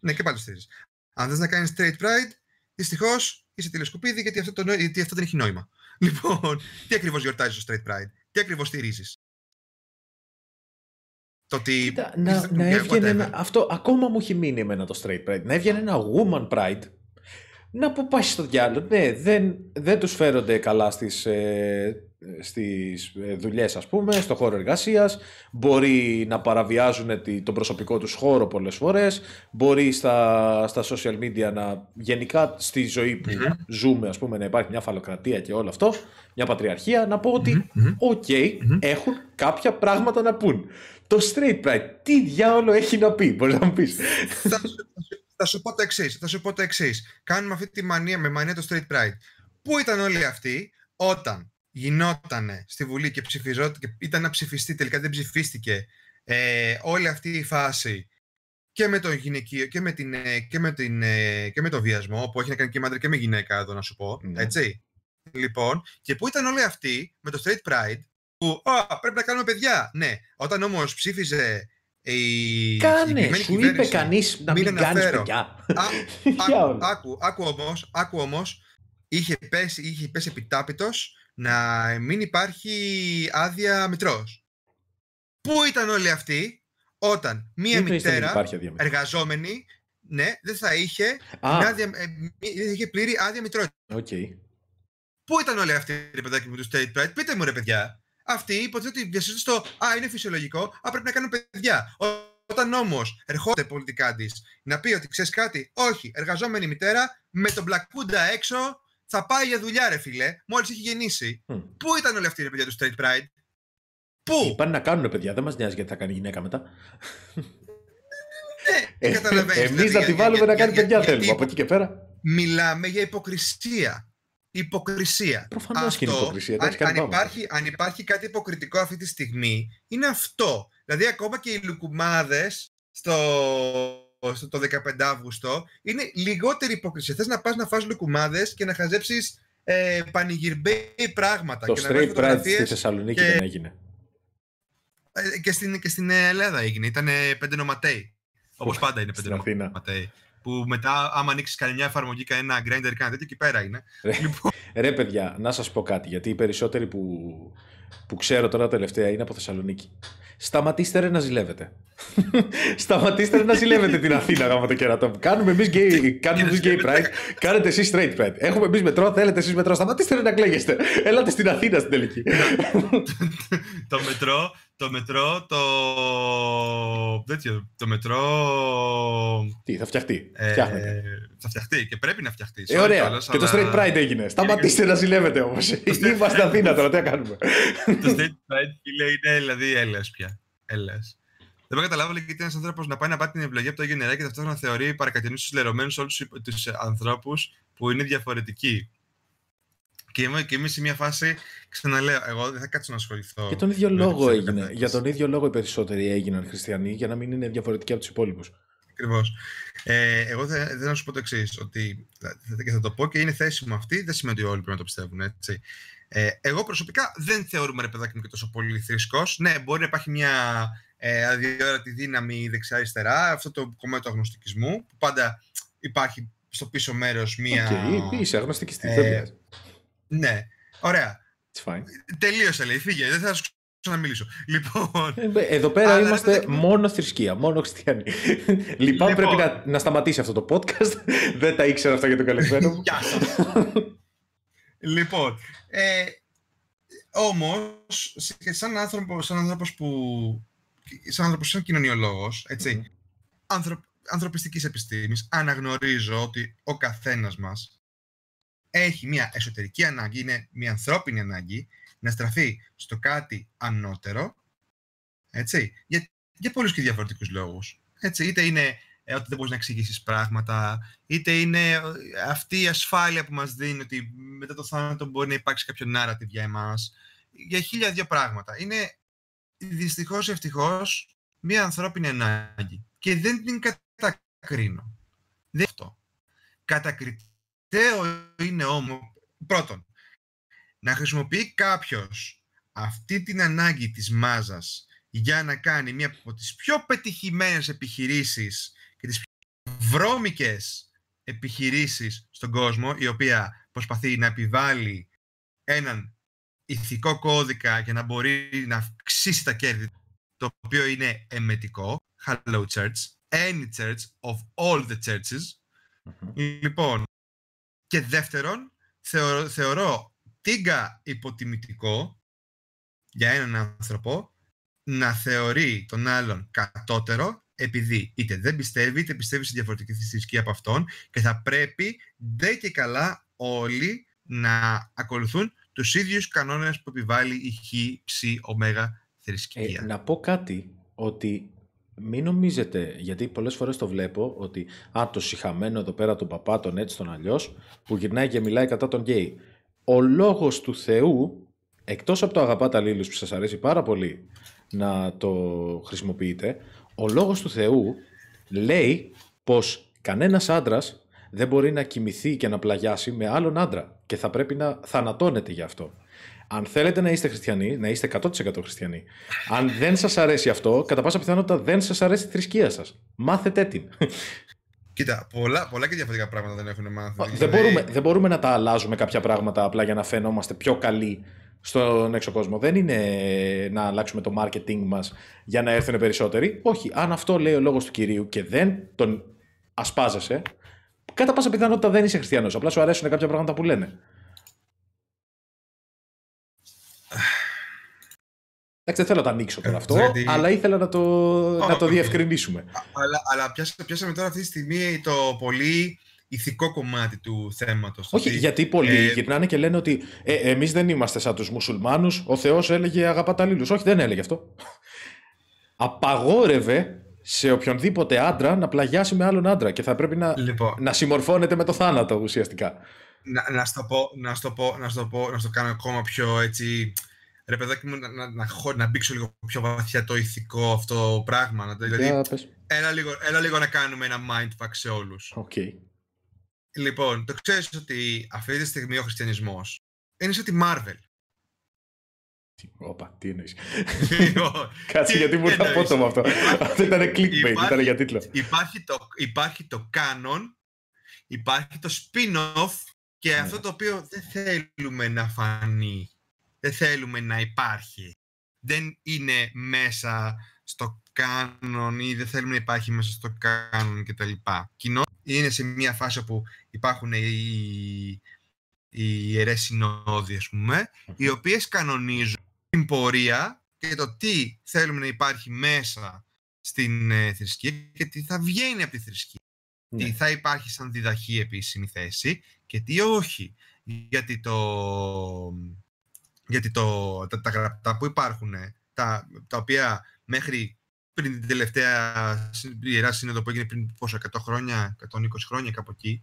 ναι, και πάλι το στηρίζεις. Αν θες να κάνεις straight pride, δυστυχώς είσαι τηλεσκοπίδι γιατί αυτό, το, γιατί αυτό δεν έχει νόημα. *laughs* Λοιπόν, τι ακριβώς γιορτάζεις στο straight pride, τι ακριβώς στηρίζεις; Το ότι. Κοίτα, να, να έβγαινε ένα, αυτό ακόμα μου έχει μείνει εμένα το straight pride. Να έβγαινε ένα woman pride να που πάει στο διάλογο. Ναι, δεν, δεν τους φέρονται καλά στις, ε, στις ε, δουλειές ας πούμε, στο χώρο εργασίας. Μπορεί να παραβιάζουν τον προσωπικό τους χώρο πολλές φορές. Μπορεί στα, στα social media να γενικά στη ζωή που ζούμε ας πούμε να υπάρχει μια φαλοκρατία και όλο αυτό. Μια πατριαρχία. Να πω ότι οκ, έχουν κάποια πράγματα να πούν. Το straight pride, τι διάολο έχει να πει, μπορείς να μου πεις θα σου πω το εξής. Θα σου πω το εξής. Κάνουμε αυτή τη μανία με μανία το straight pride. Πού ήταν όλοι αυτοί; Όταν γινόταν στη Βουλή και ψηφιζόταν και ήταν να ψηφιστεί, τελικά δεν ψηφίστηκε ε, όλη αυτή η φάση και με το γυναικείο και με, την, ε, και με, την, ε, και με το βιασμό, που έχει να κάνει και με άντρα και με γυναίκα, εδώ να σου πω. Ναι. Έτσι. Λοιπόν, και πού ήταν όλοι αυτοί με το straight pride, που πρέπει να κάνουμε παιδιά. Ναι, όταν όμως ψήφιζε η Κάνε, σου είπε κανείς να μην κάνεις παιδιά. Α, *laughs* άκου, άκου, όμως, άκου όμως, είχε πέσει, είχε πέσει επιτάπητος να μην υπάρχει άδεια μητρός. Πού ήταν όλοι αυτοί όταν μία μητέρα εργαζόμενη ναι, δεν θα είχε, άδεια, ε, δεν είχε πλήρη άδεια μητρότητα. Okay. Πού ήταν όλοι αυτοί, ρε παιδάκι μου, τους State Pride, πείτε μου ρε παιδιά αυτοί υποθέτουν ότι διασύζουν στο Α, είναι φυσιολογικό, Α, πρέπει να κάνουν παιδιά. Όταν όμως ερχόταν πολιτικά της να πει ότι ξέρεις κάτι, Όχι, εργαζόμενη μητέρα με τον Blackwood έξω θα πάει για δουλειά, ρε φιλέ, μόλις έχει γεννήσει. Πού ήταν όλοι αυτοί οι παιδιά του Straight Pride, Πού; Πάνε να κάνουν παιδιά, δεν μας νοιάζει γιατί θα κάνει γυναίκα μετά. Ναι, καταλαβαίνεις. Εμείς δηλαδή, να τη βάλουμε να κάνει παιδιά θέλουμε. Από εκεί και πέρα. Μιλάμε για υποκρισία υποκρισία. Προφανώς και είναι υποκρισία. Αν, αν, υπάρχει, αν υπάρχει κάτι υποκριτικό αυτή τη στιγμή, είναι αυτό. Δηλαδή, ακόμα και οι λουκουμάδες στο, στο το 15 Αύγουστο είναι λιγότερη υποκρισία. Θες να πας να φας λουκουμάδες και να χαζέψεις ε, πανηγυρμπέι πράγματα. Το και straight pride στη Θεσσαλονίκη και... δεν έγινε. Ε, και, στην, και στην Ελλάδα έγινε. Ήταν πέντε νοματέοι. Όπως πάντα είναι πέντε νοματέοι που μετά, άμα ανοίξεις κανένα εφαρμογή, κανένα grinder, κανένα τέτοιο, εκεί πέρα είναι. Ρε, λοιπόν... ρε παιδιά, να σας πω κάτι, γιατί οι περισσότεροι που, που ξέρω τώρα τελευταία είναι από Θεσσαλονίκη. Σταματήστε ρε να ζηλεύετε. *laughs* Σταματήστε ρε να ζηλεύετε την Αθήνα γάμα το κερατό μου. Κάνουμε εμείς gay, κάνουμε εμείς gay pride, κάνετε εσείς straight pride. Έχουμε εμείς μετρό, θέλετε εσείς μετρό. Σταματήστε ρε να κλαίγεστε. Έλατε στην Αθήνα στην τελική. *laughs* το μετρό το μετρό, το. Τέτοιο, το μετρό. Τι, θα φτιαχτεί. Ε, θα φτιαχτεί και πρέπει να φτιαχτεί. Ε, ωραία. Όλος, και αλλά... το Straight Pride έγινε. Σταματήστε να ζηλεύετε όμως. Είμαστε Αθήνα τώρα, τι να κάνουμε. το Straight Pride, φίλε, είναι δηλαδή έλε πια. Έλες. Δεν με καταλάβω γιατί ένας άνθρωπος να πάει να πάρει την επιλογή από το Άγιο Νερά και ταυτόχρονα θεωρεί παρακατενήσει λερωμένους όλους τους ανθρώπους που είναι διαφορετικοί. Και είμαι, και είμαι σε μια φάση, ξαναλέω, εγώ δεν θα κάτσω να ασχοληθώ. Για τον ίδιο λόγο έγινε. Για τον ίδιο λόγο οι περισσότεροι έγιναν χριστιανοί, για να μην είναι διαφορετικοί από τους υπόλοιπους. Ακριβώς. Ε, εγώ θα, θέλω να σου πω το εξής, ότι και θα το πω και είναι θέση μου αυτή, δεν σημαίνει ότι όλοι πρέπει να το πιστεύουν. Έτσι. Ε, εγώ προσωπικά δεν θεωρούμε ρε παιδάκι μου και τόσο πολύ θρησκός. Ναι, μπορεί να υπάρχει μια ε, αδιόρατη δύναμη δεξιά-αριστερά, αυτό το κομμάτι του αγνωστικισμού, που πάντα υπάρχει στο πίσω μέρος μια. Okay, είσαι αγνωστικιστής, ε, ναι, ωραία. Τελείωσε, λέει. Φύγε, δεν θα σου ξαναμιλήσω. Λοιπόν. Ε, εδώ πέρα είμαστε μόνο θρησκεία, μόνο χριστιανοί. λοιπόν, λοιπόν, πρέπει να, να σταματήσει αυτό το podcast. δεν τα ήξερα αυτά για τον καλεσμένο μου. Γεια σας. λοιπόν, ε, όμως, σαν άνθρωπο σαν άνθρωπος που. σαν άνθρωπος, σαν κοινωνιολόγος, έτσι, mm. ανθρωπιστικής επιστήμης, αναγνωρίζω ότι ο καθένας μας έχει μια εσωτερική ανάγκη, είναι μια ανθρώπινη ανάγκη, να στραφεί στο κάτι ανώτερο, έτσι, για, για πολλούς και διαφορετικούς λόγους. Έτσι, είτε είναι ε, ότι δεν μπορείς να εξηγήσεις πράγματα, είτε είναι αυτή η ασφάλεια που μας δίνει ότι μετά το θάνατο μπορεί να υπάρξει κάποιο narrative για εμάς. Για χίλια δύο πράγματα. Είναι δυστυχώς ή ευτυχώς μια ανθρώπινη ανάγκη. Και δεν την κατακρίνω. Δεν αυτό. Κατακριτέο είναι όμως, πρώτον, να χρησιμοποιεί κάποιος αυτή την ανάγκη της μάζας για να κάνει μία από τις πιο πετυχημένες επιχειρήσεις και τις πιο βρώμικες επιχειρήσεις στον κόσμο, η οποία προσπαθεί να επιβάλλει έναν ηθικό κώδικα για να μπορεί να αυξήσει τα κέρδη, το οποίο είναι εμετικό. Hello church. Any church of all the churches. Λοιπόν, και δεύτερον, θεωρώ, θεωρώ τίγκα υποτιμητικό για έναν άνθρωπο να θεωρεί τον άλλον κατώτερο επειδή είτε δεν πιστεύει είτε πιστεύει σε διαφορετική θρησκεία από αυτόν και θα πρέπει δεν και καλά όλοι να ακολουθούν τους ίδιους κανόνες που επιβάλλει η χ, ψ, ωμέγα θρησκεία. Ε, να πω κάτι ότι μην νομίζετε, γιατί πολλές φορές το βλέπω ότι α, το συχαμένο εδώ πέρα τον παπά, τον έτσι, τον αλλιώς, που γυρνάει και μιλάει κατά τον γκέι. Ο λόγος του Θεού, εκτός από το αγαπάτα λίλους που σας αρέσει πάρα πολύ να το χρησιμοποιείτε, ο λόγος του Θεού λέει πως κανένας άντρας δεν μπορεί να κοιμηθεί και να πλαγιάσει με άλλον άντρα και θα πρέπει να θανατώνεται γι' αυτό. Αν θέλετε να είστε χριστιανοί, να είστε 100% χριστιανοί. Αν δεν σας αρέσει αυτό, κατά πάσα πιθανότητα δεν σας αρέσει η θρησκεία σας. Μάθετε την. Κοίτα, πολλά, πολλά και διαφορετικά πράγματα δεν έχουν μάθει. Δεν, δηλαδή... μπορούμε, δεν μπορούμε να τα αλλάζουμε κάποια πράγματα απλά για να φαινόμαστε πιο καλοί στον έξω κόσμο. Δεν είναι να αλλάξουμε το marketing μας για να έρθουν περισσότεροι. Όχι. Αν αυτό λέει ο λόγος του κυρίου και δεν τον ασπάζεσαι, κατά πάσα πιθανότητα δεν είσαι χριστιανός. Απλά σου αρέσουν κάποια πράγματα που λένε. Εντάξει, δεν θέλω να το ανοίξω τώρα αυτό, αλλά ήθελα να το, να το διευκρινίσουμε. Αλλά, αλλά πιάσαμε τώρα αυτή τη στιγμή το πολύ ηθικό κομμάτι του θέματος. Όχι, γιατί πολλοί ε... γυρνάνε και λένε ότι ε, εμείς δεν είμαστε σαν τους μουσουλμάνους, ο Θεός έλεγε αγαπάτα λίλους. Όχι, δεν έλεγε αυτό. Απαγόρευε σε οποιονδήποτε άντρα να πλαγιάσει με άλλον άντρα και θα πρέπει να, λοιπόν, να συμμορφώνεται με το θάνατο ουσιαστικά. Να, να, στο πω, να, στο πω, να, στο πω, να στο κάνω ακόμα πιο έτσι ρε παιδάκι μου, να, να, να, να μπήξω λίγο πιο βαθιά το ηθικό αυτό πράγμα. Να, δηλαδή, έλα, λίγο, έλα λίγο να κάνουμε ένα mindfuck σε όλους. Okay. Λοιπόν, το ξέρεις ότι αυτή τη στιγμή ο χριστιανισμός είναι σαν τη Marvel. Όπα, τι εννοείς. Λοιπόν, *laughs* Κάτσε γιατί μου ήρθε απότομα αυτό. Αυτό ήταν clickbait, ήταν για τίτλο. Υπάρχει το, υπάρχει το canon, υπάρχει το spin-off και ναι. αυτό το οποίο δεν θέλουμε να φανεί δεν θέλουμε να υπάρχει. Δεν είναι μέσα στο κάνον ή δεν θέλουμε να υπάρχει μέσα στο κάνον κτλ. Κοινό είναι σε μια φάση όπου υπάρχουν οι, οι ιερές συνόδοι, ας πούμε, οι οποίες κανονίζουν την πορεία και το τι θέλουμε να υπάρχει μέσα στην ε, θρησκεία και τι θα βγαίνει από τη θρησκεία. Τι ναι. θα υπάρχει σαν διδαχή επίσημη θέση και τι όχι. Γιατί το, γιατί το, τα, τα γραπτά που υπάρχουν, τα, τα οποία μέχρι πριν την τελευταία Ιερά Σύνοδο που έγινε πριν πόσο, 100 χρόνια, 120 χρόνια κάπου εκεί,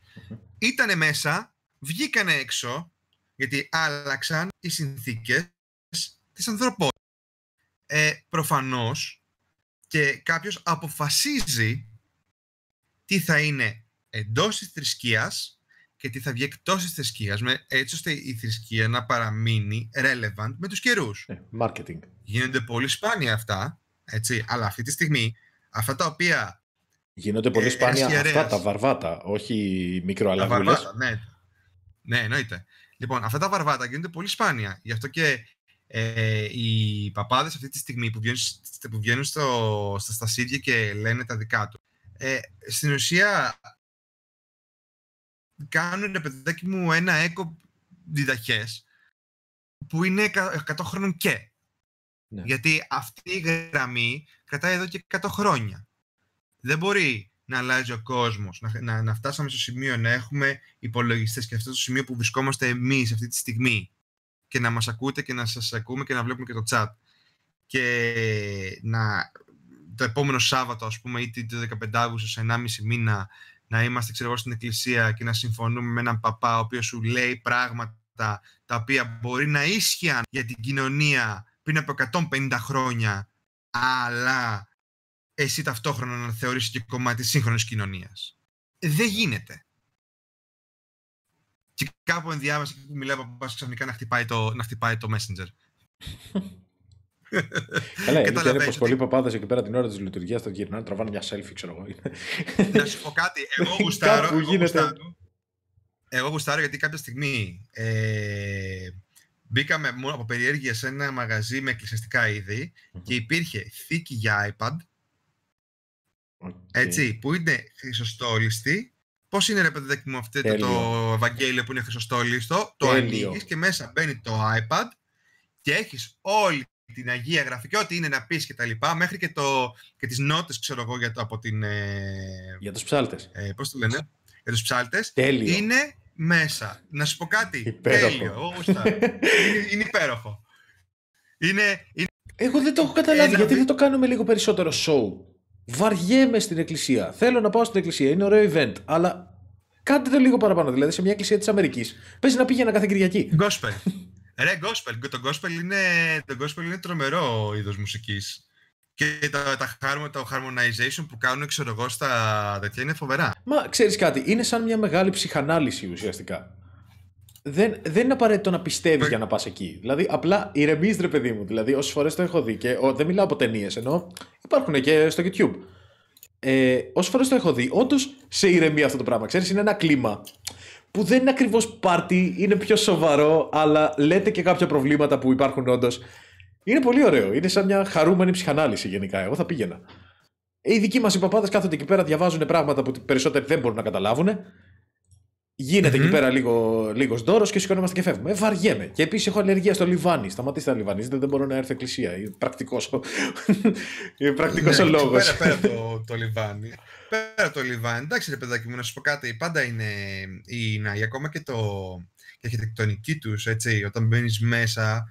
ήταν μέσα, βγήκανε έξω, γιατί άλλαξαν οι συνθήκες της ανθρωπότητας. Ε, προφανώς και κάποιος αποφασίζει τι θα είναι εντός της θρησκείας και τι θα βγει εκτός της θρησκείας, έτσι ώστε η θρησκεία να παραμείνει relevant με τους καιρούς. Ε, marketing. Γίνονται πολύ σπάνια αυτά, έτσι, αλλά αυτή τη στιγμή αυτά τα οποία. Γίνονται πολύ ε, σπάνια αυτά τα βαρβάτα, όχι μικροαλλαγούλε. Τα βαρβάτα, ναι. Ναι, εννοείται. Λοιπόν, αυτά τα βαρβάτα γίνονται πολύ σπάνια. Γι' αυτό και ε, οι παπάδες αυτή τη στιγμή που βγαίνουν, που βγαίνουν στο, στα στασίδια και λένε τα δικά τους. Ε, στην ουσία κάνουν, ρε παιδάκι μου, ένα έκο διδαχές που είναι 100 χρόνων και. Ναι. Γιατί αυτή η γραμμή κρατάει εδώ και 100 χρόνια. Δεν μπορεί να αλλάζει ο κόσμος, να, να, να φτάσαμε στο σημείο να έχουμε υπολογιστές και αυτό το σημείο που βρισκόμαστε εμείς αυτή τη στιγμή και να μας ακούτε και να σας ακούμε και να βλέπουμε και το chat και να το επόμενο Σάββατο, ας πούμε, ή το 15 Αύγουστο, σε 1,5 μήνα, να είμαστε, ξέρω στην εκκλησία και να συμφωνούμε με έναν παπά, ο οποίος σου λέει πράγματα τα οποία μπορεί να ίσχυαν για την κοινωνία πριν από 150 χρόνια, αλλά εσύ ταυτόχρονα να θεωρήσει και κομμάτι σύγχρονης κοινωνίας. Δεν γίνεται. Και κάπου ενδιάμεσα που μιλάει από πας ξαφνικά να χτυπάει το, να χτυπάει το Messenger. *laughs* Καλά, είναι πως πολλοί παπάδες εκεί πέρα την ώρα της λειτουργίας των γυρνάνε τραβάνε μια selfie, ξέρω εγώ. Να σου πω κάτι, εγώ *laughs* γουστάρω, εγώ γουστάρω, εγώ γουστάρω γιατί κάποια στιγμή ε, μπήκαμε μόνο από περιέργεια σε ένα μαγαζί με εκκλησιαστικά και υπήρχε θήκη για iPad. Έτσι, που είναι χρυσοστόλιστη. Πώς είναι ρε παιδάκι μου αυτό το, το Ευαγγέλιο που είναι χρυσοστόλιστο, το ανοίγεις και μέσα μπαίνει το iPad και έχεις όλη την Αγία Γραφή και ό,τι είναι να πεις και τα λοιπά, μέχρι και, το, και τις νότες, ξέρω εγώ, για, το, από την... Ε, για τους ψάλτες. Ε, πώς το λένε, για τους ψάλτες. Τέλειο. Είναι μέσα. Να σου πω κάτι. Υπέροχο. Τέλειο. είναι, είναι υπέροχο. Είναι, είναι... Εγώ δεν το έχω καταλάβει. γιατί δεν το κάνουμε λίγο περισσότερο show. Βαριέμαι στην εκκλησία. Θέλω να πάω στην εκκλησία. Είναι ωραίο event. Αλλά κάντε το λίγο παραπάνω. Δηλαδή σε μια εκκλησία της Αμερικής. Παίζει να πήγαινα κάθε Κυριακή. Gospel. Ρε, gospel. Το gospel είναι, το gospel είναι τρομερό είδος μουσικής. Και τα, τα, το harmonization που κάνουν, ξέρω εγώ, στα τέτοια είναι φοβερά. Μα ξέρεις κάτι, είναι σαν μια μεγάλη ψυχανάλυση ουσιαστικά. Δεν, δεν είναι απαραίτητο να πιστεύεις για να πας εκεί. Δηλαδή, απλά ηρεμείς, ρε παιδί μου. Δηλαδή, όσες φορές το έχω δει και ο, δεν μιλάω από ταινίες, ενώ υπάρχουν και στο YouTube. Ε, όσες φορές το έχω δει, όντως σε ηρεμεί αυτό το πράγμα. Ξέρεις, είναι ένα κλίμα που δεν είναι ακριβώς πάρτι, είναι πιο σοβαρό, αλλά λέτε και κάποια προβλήματα που υπάρχουν όντως. Είναι πολύ ωραίο. Είναι σαν μια χαρούμενη ψυχανάλυση γενικά. Εγώ θα πήγαινα. Οι δικοί μας οι παπάδες κάθονται εκεί πέρα, διαβάζουν πράγματα που περισσότεροι δεν μπορούν να καταλάβουν. Γίνεται mm-hmm. εκεί πέρα λίγο λίγος δώρος και σηκωνόμαστε και φεύγουμε. Ε, βαριέμαι. Και επίσης έχω αλλεργία στο λιβάνι. Σταματήστε να λιβανίζετε, δεν μπορώ να έρθω εκκλησία. Είναι πρακτικός *laughs* Είναι πρακτικός ο ναι, λόγος. Πέρα, πέρα το, το λιβάνι. Πέρα το λιβάνι. Εντάξει, ρε παιδάκι μου, να σου πω κάτι. Πάντα είναι η Νάη, ακόμα και το, η αρχιτεκτονική τους, έτσι, όταν μπαίνεις μέσα,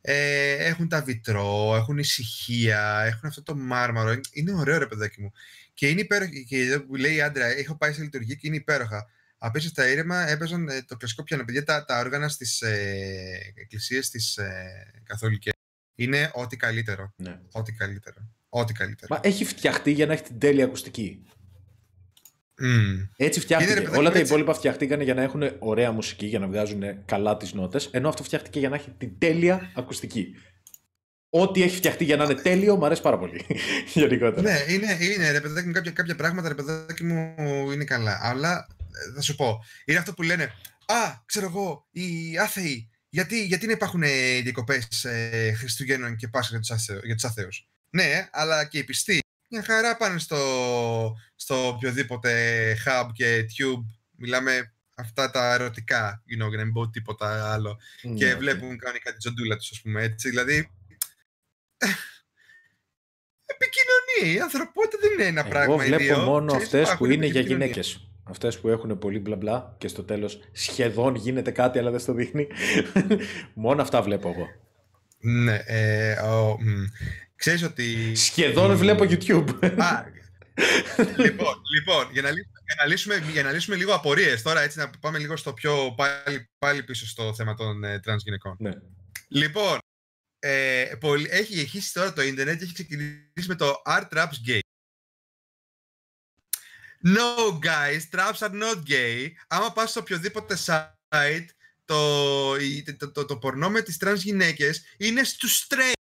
ε, έχουν τα βιτρό, έχουν ησυχία, έχουν αυτό το μάρμαρο. Είναι ωραίο ρε παιδάκι μου. Και είναι υπέροχα. Και εδώ που λέει η άντρα, έχω πάει σε λειτουργία και είναι υπέροχα. Απίστευτα ήρεμα έπαιζαν ε, το κλασικό πιάνο. Παιδιά, τα, τα όργανα στις ε, εκκλησίες τι ε, καθολικές είναι ό,τι καλύτερο. Ναι. Ό,τι καλύτερο. Ό,τι καλύτερο. Μα έχει φτιαχτεί για να έχει την τέλεια ακουστική. Mm. Έτσι φτιάχτηκε. Όλα τα υπόλοιπα φτιαχτήκαν για να έχουν ωραία μουσική, για να βγάζουν καλά τις νότες. Ενώ αυτό φτιάχτηκε για να έχει την τέλεια ακουστική. Ό,τι έχει φτιαχτεί για να είναι τέλειο, μου αρέσει πάρα πολύ. *laughs* Γενικότερα. Ναι, είναι, είναι ρε παιδάκι μου, κάποια, κάποια πράγματα ρε παιδάκι μου είναι καλά. Αλλά ε, θα σου πω, είναι αυτό που λένε Α, ξέρω εγώ, οι άθεοι, γιατί, γιατί να υπάρχουν διακοπές ε, Χριστουγέννων και Πάσχα για τους άθεους; Ναι, αλλά και οι πιστοί μια χαρά πάνε στο, στο οποιοδήποτε hub και tube. Μιλάμε αυτά τα ερωτικά, you know, για να μην πω τίποτα άλλο. Ναι, και βλέπουν κανονικά την τζοντούλα τους, ας πούμε, έτσι. Δηλαδή, *laughs* επικοινωνία. Η ανθρωπότητα δεν είναι ένα Εγώ πράγμα βλέπω ίδιο. μόνο αυτές που είναι για γυναίκες. Αυτές που έχουν πολύ μπλα μπλα και στο τέλος σχεδόν γίνεται κάτι, αλλά δεν στο δείχνει. *laughs* Μόνο αυτά βλέπω εγώ. Ναι. Ε, ο, Ξέρεις ότι... Σχεδόν βλέπω YouTube. Α, λοιπόν, λοιπόν για, να λύσουμε, για, να λύσουμε, για να λύσουμε λίγο απορίες τώρα, έτσι να πάμε λίγο στο πιο πάλι, πάλι πίσω στο θέμα των ε, τρανς γυναικών. Ναι. Λοιπόν, ε, πολύ, έχει εχίσει τώρα το ίντερνετ και έχει ξεκινήσει με το are traps gay. No guys, traps are not gay. Άμα πας σε οποιοδήποτε site, το, το, το, το, το πορνό με τις τρανς γυναίκες είναι στους straight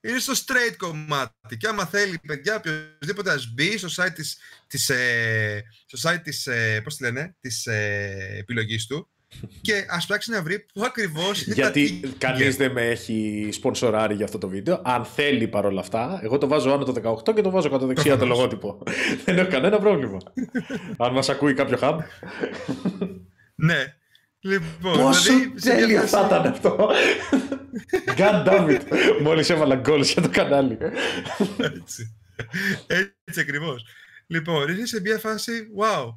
είναι στο straight κομμάτι. Και άμα θέλει, παιδιά, οποιοδήποτε ας μπει στο site της, της, ε, στο site της, ε, πώς τη λένε, της ε, επιλογής του και ας ψάξει να βρει πού ακριβώς είναι Γιατί τα... κανείς δεν με έχει σπονσοράρει για αυτό το βίντεο. Αν θέλει παρόλα αυτά, εγώ το βάζω άνω το 18 και το βάζω κάτω δεξιά το λογότυπο. δεν έχω κανένα πρόβλημα. Αν μας ακούει κάποιο hub. ναι. Λοιπόν, Πόσο δηλαδή, τέλειο θα ήταν αυτό. God damn it. Μόλις έβαλα γκολ για το κανάλι. Έτσι. Έτσι ακριβώς. Λοιπόν, είσαι σε μια φάση, wow.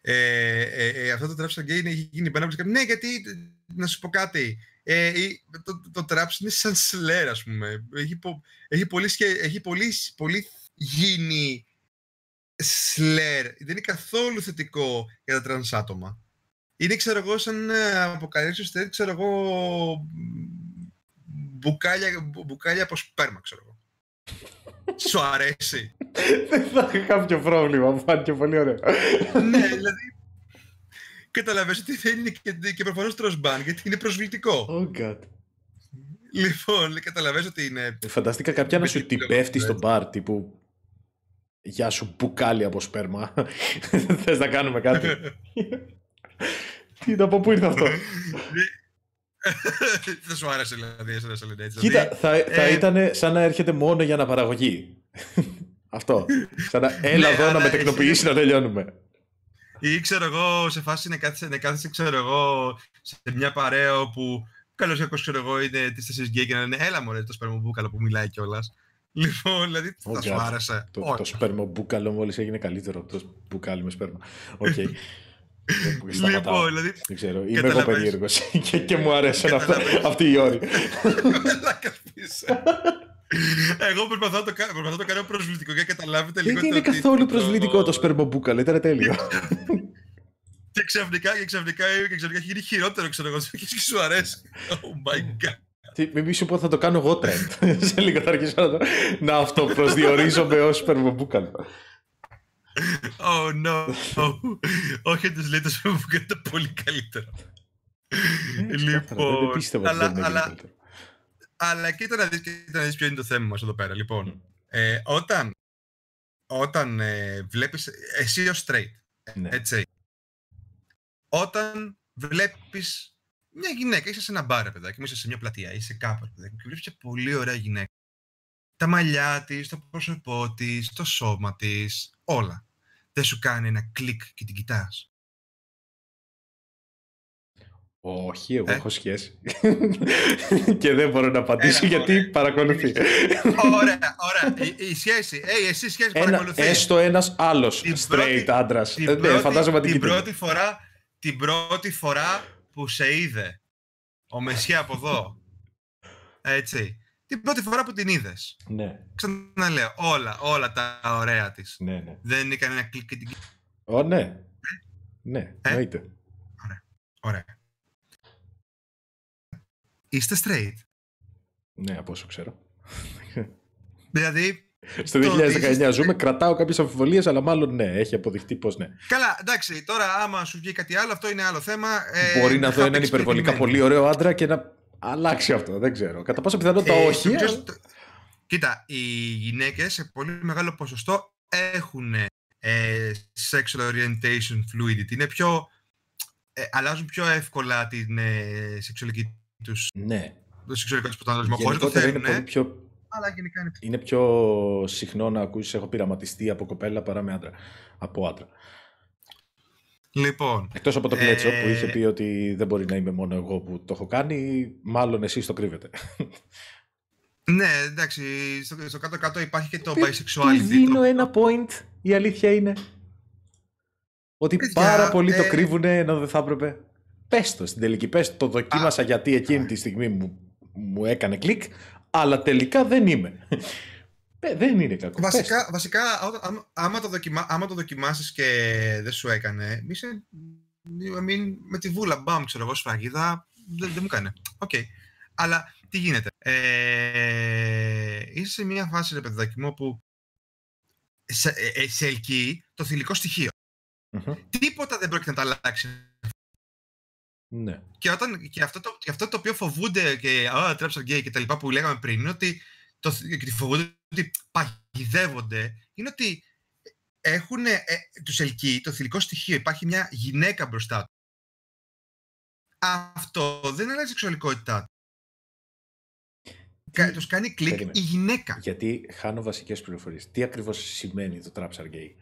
ε, ε, ε, αυτό το Traps Gay έχει γίνει πέρα από Ναι, γιατί, να σου πω κάτι, ε, το, το, το Traps είναι σαν Slayer, ας πούμε. Έχει, πο, έχει, πολύ, έχει πολύ, πολύ γίνει slur. Δεν είναι καθόλου θετικό για τα τρανς άτομα. Είναι, ξέρω εγώ, σαν αποκαλύψεις, ξέρω εγώ, μπουκάλια, μπουκάλια από σπέρμα, ξέρω εγώ. *laughs* Σου αρέσει. Δεν θα είχα κάποιο πρόβλημα, μου φάνηκε πολύ ωραίο. ναι, δηλαδή. Καταλαβαίνεις ότι δεν είναι και, και προφανώς τρως ban, γιατί είναι προσβλητικό. Oh God. Λοιπόν, καταλαβαίνεις ότι είναι. Φανταστήκα κάποια να σου την πέφτει στο μπαρ, τύπου. Γεια σου, μπουκάλι από σπέρμα. *laughs* Θες να κάνουμε κάτι. *laughs* Τι είναι, από πού ήρθε αυτό; *laughs* Δεν σου άρεσε δηλαδή εσένα σε λένε έτσι. Κοίτα, δηλαδή, θα, θα ε, ήταν σαν να έρχεται μόνο για να παραγωγή. *laughs* Αυτό. Σαν να έλα ναι, εδώ να με τεκνοποιήσει να τελειώνουμε. Ή ξέρω εγώ, σε φάση να κάθεσαι, να κάθεσαι ξέρω εγώ, σε μια παρέα όπου καλώς έχω ξέρω εγώ, είναι τη τέσσερις γκέι και να λένε Έλα μου, το σπερμομπούκαλο που μιλάει κιόλας. *laughs* Λοιπόν, δηλαδή θα σου άρεσε. Το, το σπερμομπούκαλο μόλις έγινε καλύτερο από το μπουκάλι με σπέρμα. OK. Okay. Λοιπόν, δηλαδή. Δεν ξέρω. Είμαι εγώ περίεργος *laughs* και, και μου αρέσει αυτοί οι όροι. Εγώ προσπαθώ να το, προσπαθώ να το κάνω προσβλητικό για να καταλάβετε λίγο. Δεν είναι καθόλου προσβλητικό το σπερμομπούκαλο, ήταν τέλειο. *laughs* και ξαφνικά, και ξαφνικά, και ξαφνικά έχει γίνει χειρότερο, ξέρω εγώ, και σου αρέσει. Oh my god. Μην σου πω θα το κάνω εγώ trend. *laughs* Σε λίγο θα αρχίσω να, το, να αυτοπροσδιορίζομαι ως σπερμομπούκαλο. Oh no. Όχι τους λέει το που κάνετε πολύ καλύτερο. Λοιπόν, δεν πίστευα αλλά, ότι αλλά, αλλά κοίτα να δεις, κοίτα να δεις ποιο είναι το θέμα μας εδώ πέρα. Λοιπόν, ε, όταν, όταν ε, βλέπεις, εσύ ως straight, ναι. έτσι, όταν βλέπεις μια γυναίκα, είσαι σε ένα μπάρ, παιδάκι, είσαι σε μια πλατεία, είσαι κάπου, παιδάκι, και βλέπεις μια πολύ ωραία γυναίκα. Τα μαλλιά της, το πρόσωπό της, το σώμα της, όλα δεν σου κάνει ένα κλικ και την κοιτάς. Όχι, εγώ ε; έχω σχέση. *laughs* και δεν μπορώ να απαντήσω γιατί ωραία. παρακολουθεί. ωραία, ωραία. Η, η σχέση, hey, εσύ σχέση ένα, παρακολουθεί. Έστω ένας άλλος straight άντρας. Την ε, ναι, φαντάζομαι την, την πρώτη φορά, την πρώτη φορά που σε είδε ο Μεσιά από εδώ. Έτσι την πρώτη φορά που την είδες. Ναι. Ξαναλέω, όλα, όλα τα ωραία της. Ναι, ναι. Δεν έκανε ένα κλικ και την. Ω, ναι. Ναι, ε; εννοείται. Ωραία. Ωραία. Είστε straight. Ναι, από όσο ξέρω. Δηλαδή. Στο 2019 ζούμε, κρατάω κάποιες αμφιβολίες, αλλά μάλλον ναι, έχει αποδειχτεί πως ναι. Καλά, εντάξει, τώρα άμα σου βγει κάτι άλλο, αυτό είναι άλλο θέμα. Ε, Μπορεί να δω έναν υπερβολικά πολύ ωραίο άντρα και να αλλάξει αυτό. Δεν ξέρω. Κατά πόσα πιθανότητα ε, όχι. Αλλά... Κοίτα, οι γυναίκες σε πολύ μεγάλο ποσοστό έχουν ε, sexual orientation fluidity. Είναι πιο, ε, αλλάζουν πιο εύκολα την ε, σεξουαλική τους, ναι. το σεξουαλικό τους προσανατολισμό. Χωρίς το θέλουν, είναι πιο... αλλά γενικά είναι Είναι πιο συχνό να ακούσεις έχω πειραματιστεί από κοπέλα παρά με άντρα. Από άντρα. Λοιπόν. Εκτός από το Κλέτσο που είχε ε, πει ότι δεν μπορεί να είμαι μόνο εγώ που το έχω κάνει, μάλλον εσεί το κρύβετε. Ναι, εντάξει, στο, κάτω-κάτω υπάρχει και το bisexuality. Του δίνω ένα point, η αλήθεια είναι. Ότι πάρα πολλοί το ε, κρύβουν ενώ δεν θα έπρεπε. Πες το στην τελική. Πες το, δοκίμασα γιατί εκείνη τη στιγμή μου, μου έκανε κλικ, αλλά τελικά δεν είμαι. Ε, δεν είναι κακό. Βασικά, βασικά άμα, το δοκιμα, άμα το δοκιμάσεις και δεν σου έκανε, μην, με τη βούλα, μπαμ, ξέρω εγώ, σφραγίδα, δεν, δεν μου έκανε. OK. Okay. Αλλά τι γίνεται; Ε, είσαι σε μια φάση, ρε παιδάκι μου, που σε, ε, ε σε ελκύει το θηλυκό στοιχείο. Mm-hmm. Τίποτα δεν πρόκειται να τα αλλάξει. Ναι. Και, όταν, και, αυτό το, και αυτό το οποίο φοβούνται και oh, τράψαν γκέι και τα λοιπά που λέγαμε πριν είναι ότι το, και φοβούνται ότι παγιδεύονται είναι ότι έχουν ε, τους ελκύει το θηλυκό στοιχείο. Υπάρχει μια γυναίκα μπροστά του. Αυτό δεν αλλάζει η σεξουαλικότητά του. Τι... Τους κάνει κλικ η γυναίκα. Γιατί χάνω βασικές πληροφορίες. Τι ακριβώς σημαίνει το trap gay;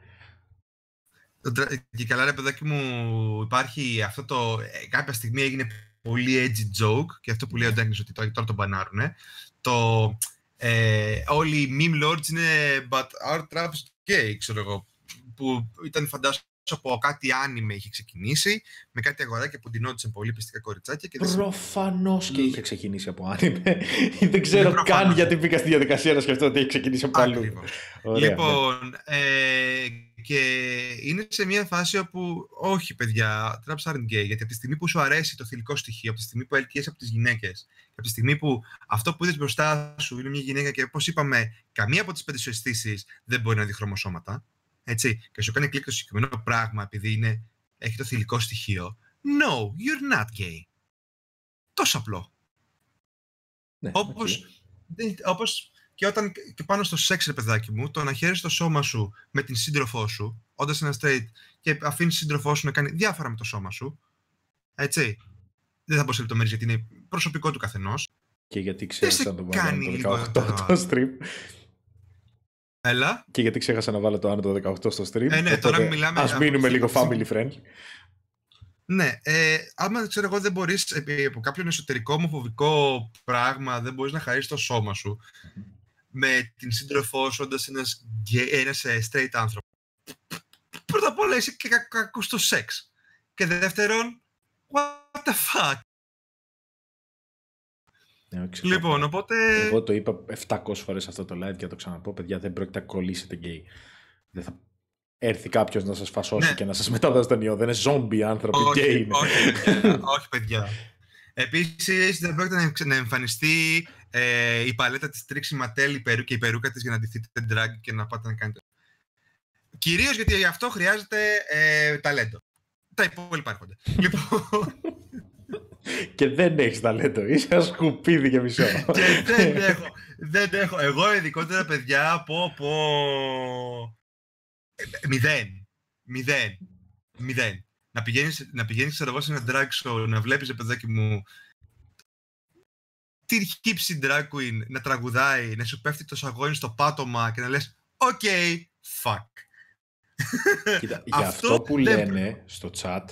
Και καλά ρε παιδάκι μου υπάρχει αυτό το... Ε, κάποια στιγμή έγινε πολύ edgy joke και αυτό που λέει ο ναι. Ντέγκνης ότι τώρα τον μπανάρουνε. Το ε, όλοι οι meme lords είναι but our traps gay, ξέρω εγώ. Που ήταν φαντάζομαι από κάτι άνιμε είχε ξεκινήσει, με κάτι αγοράκια που ντυνόντουσαν πολύ πιστικά κοριτσάκια. Και Προφανώς και είχε ξεκινήσει από άνιμε. *laughs* Δεν ξέρω καν γιατί μπήκα στη διαδικασία να σκεφτώ ότι έχει ξεκινήσει από αλλού. Λοιπόν, ναι. ε, και είναι σε μια φάση όπου όχι, παιδιά, traps aren't gay. Γιατί από τη στιγμή που σου αρέσει το θηλυκό στοιχείο, από τη στιγμή που ελκύεσαι από τις γυναίκες, από τη στιγμή που αυτό που είδες μπροστά σου είναι μια γυναίκα και όπως είπαμε, καμία από τις πέντε σου αισθήσεις δεν μπορεί να δει χρωμοσώματα. Έτσι, και σου κάνει κλικ το συγκεκριμένο πράγμα επειδή είναι, έχει το θηλυκό στοιχείο. No, you're not gay. Τόσο απλό. Ναι, όπως, όπως και όταν και πάνω στο σεξ, ρε παιδάκι μου, το να χαίρεσαι το σώμα σου με την σύντροφό σου, όντας ένας straight και αφήνεις την σύντροφό σου να κάνει διάφορα με το σώμα σου. Έτσι. Δεν θα πω σε λεπτομέρειες γιατί είναι προσωπικό του καθενός. Και γιατί ξέχασα να το βάλω το 18 το stream. Έλα. Και γιατί ξέχασα να βάλω το άνω το 18 στο stream. Ε, ναι, τώρα μιλάμε. Α μείνουμε λίγο family friend. Ναι, ε, άμα ξέρω εγώ δεν μπορείς από κάποιον εσωτερικό μου φοβικό πράγμα δεν μπορείς να χαρίσεις το σώμα σου με την σύντροφό σου όντας ένας, ένας ε, straight άνθρωπο. Πρώτα απ' όλα είσαι και κακός στο σεξ. Και δεύτερον, what the fuck; Ναι, λοιπόν, οπότε... Εγώ το είπα 700 φορές αυτό το live και το ξαναπώ, παιδιά, δεν πρόκειται να κολλήσετε γκέι. Δεν θα έρθει κάποιος να σας φασώσει ναι. και να σας μεταδώσει τον ιό. Δεν είναι ζόμπι άνθρωποι, γκέι είναι. Όχι, παιδιά. όχι, παιδιά. Επίσης, δεν πρόκειται να εμφανιστεί ε, η παλέτα της Trixie Mattel και η περούκα της για να ντυθείτε drag και να πάτε να κάνετε. Κυρίως γιατί γι' αυτό χρειάζεται ε, ταλέντο. Τα υπόλοιπα έρχονται. λοιπόν. Και δεν έχεις ταλέντο. Είσαι ένα σκουπίδι και μισό. και δεν έχω. Δεν έχω. Εγώ ειδικότερα παιδιά πω πω. Ε, μηδέν. Μηδέν. Μηδέν. Να πηγαίνεις, να πηγαίνεις ξέρω εγώ σε ένα drag show, να βλέπεις παιδάκι μου τη χύψη drag queen να τραγουδάει, να σου πέφτει το σαγόνι στο πάτωμα και να λες «ΟΚ, okay, fuck». Κοίτα, για αυτό, που λένε στο chat,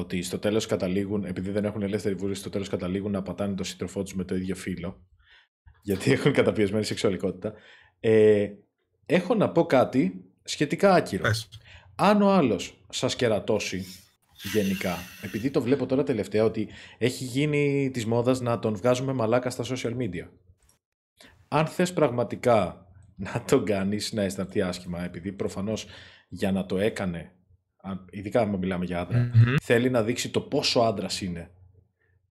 ότι στο τέλος καταλήγουν, επειδή δεν έχουν ελεύθερη βούληση, στο τέλος καταλήγουν να πατάνε τον σύντροφό τους με το ίδιο φύλλο, γιατί *laughs* έχουν καταπιεσμένη σεξουαλικότητα, ε, έχω να πω κάτι σχετικά άκυρο. Πες. Αν ο άλλος σας κερατώσει γενικά. Επειδή το βλέπω τώρα τελευταία ότι έχει γίνει της μόδας να τον βγάζουμε μαλάκα στα social media. Αν θες πραγματικά να τον κάνεις να αισθανθεί άσχημα, επειδή προφανώς για να το έκανε, ειδικά αν μιλάμε για άντρα, θέλει να δείξει το πόσο άντρας είναι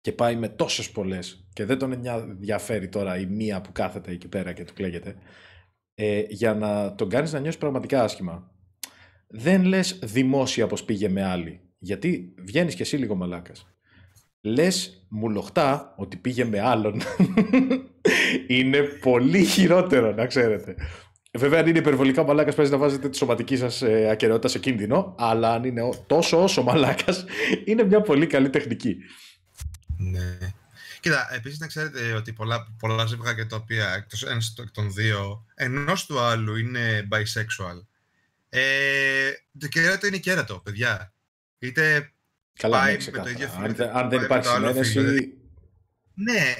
και πάει με τόσες πολλές και δεν τον ενδιαφέρει τώρα η μία που κάθεται εκεί πέρα και του κλαίγεται, ε, για να τον κάνεις να νιώσεις πραγματικά άσχημα. Δεν λες δημόσια πως πήγε με άλλη γιατί βγαίνεις κι εσύ λίγο μαλάκας. Λες μουλοχτά ότι πήγε με άλλον. *laughs* είναι πολύ χειρότερο, να ξέρετε. Βέβαια, αν είναι υπερβολικά μαλάκας, πρέπει να βάζετε τη σωματική σας ε, ακαιρεότητα σε κίνδυνο. Αλλά αν είναι τόσο όσο μαλάκας, *laughs* είναι μια πολύ καλή τεχνική. Ναι. Κοίτα, επίσης να ξέρετε ότι πολλά, πολλά ζευγάρια τα οποία εκτός ένας των δύο, ενός του άλλου είναι bisexual. Ε, το κέρατο είναι κέρατο, παιδιά. Είτε Καλά, πάει ναι, με το ίδιο φίλο. Αν, δεν υπάρχει συνένεση... Ναι,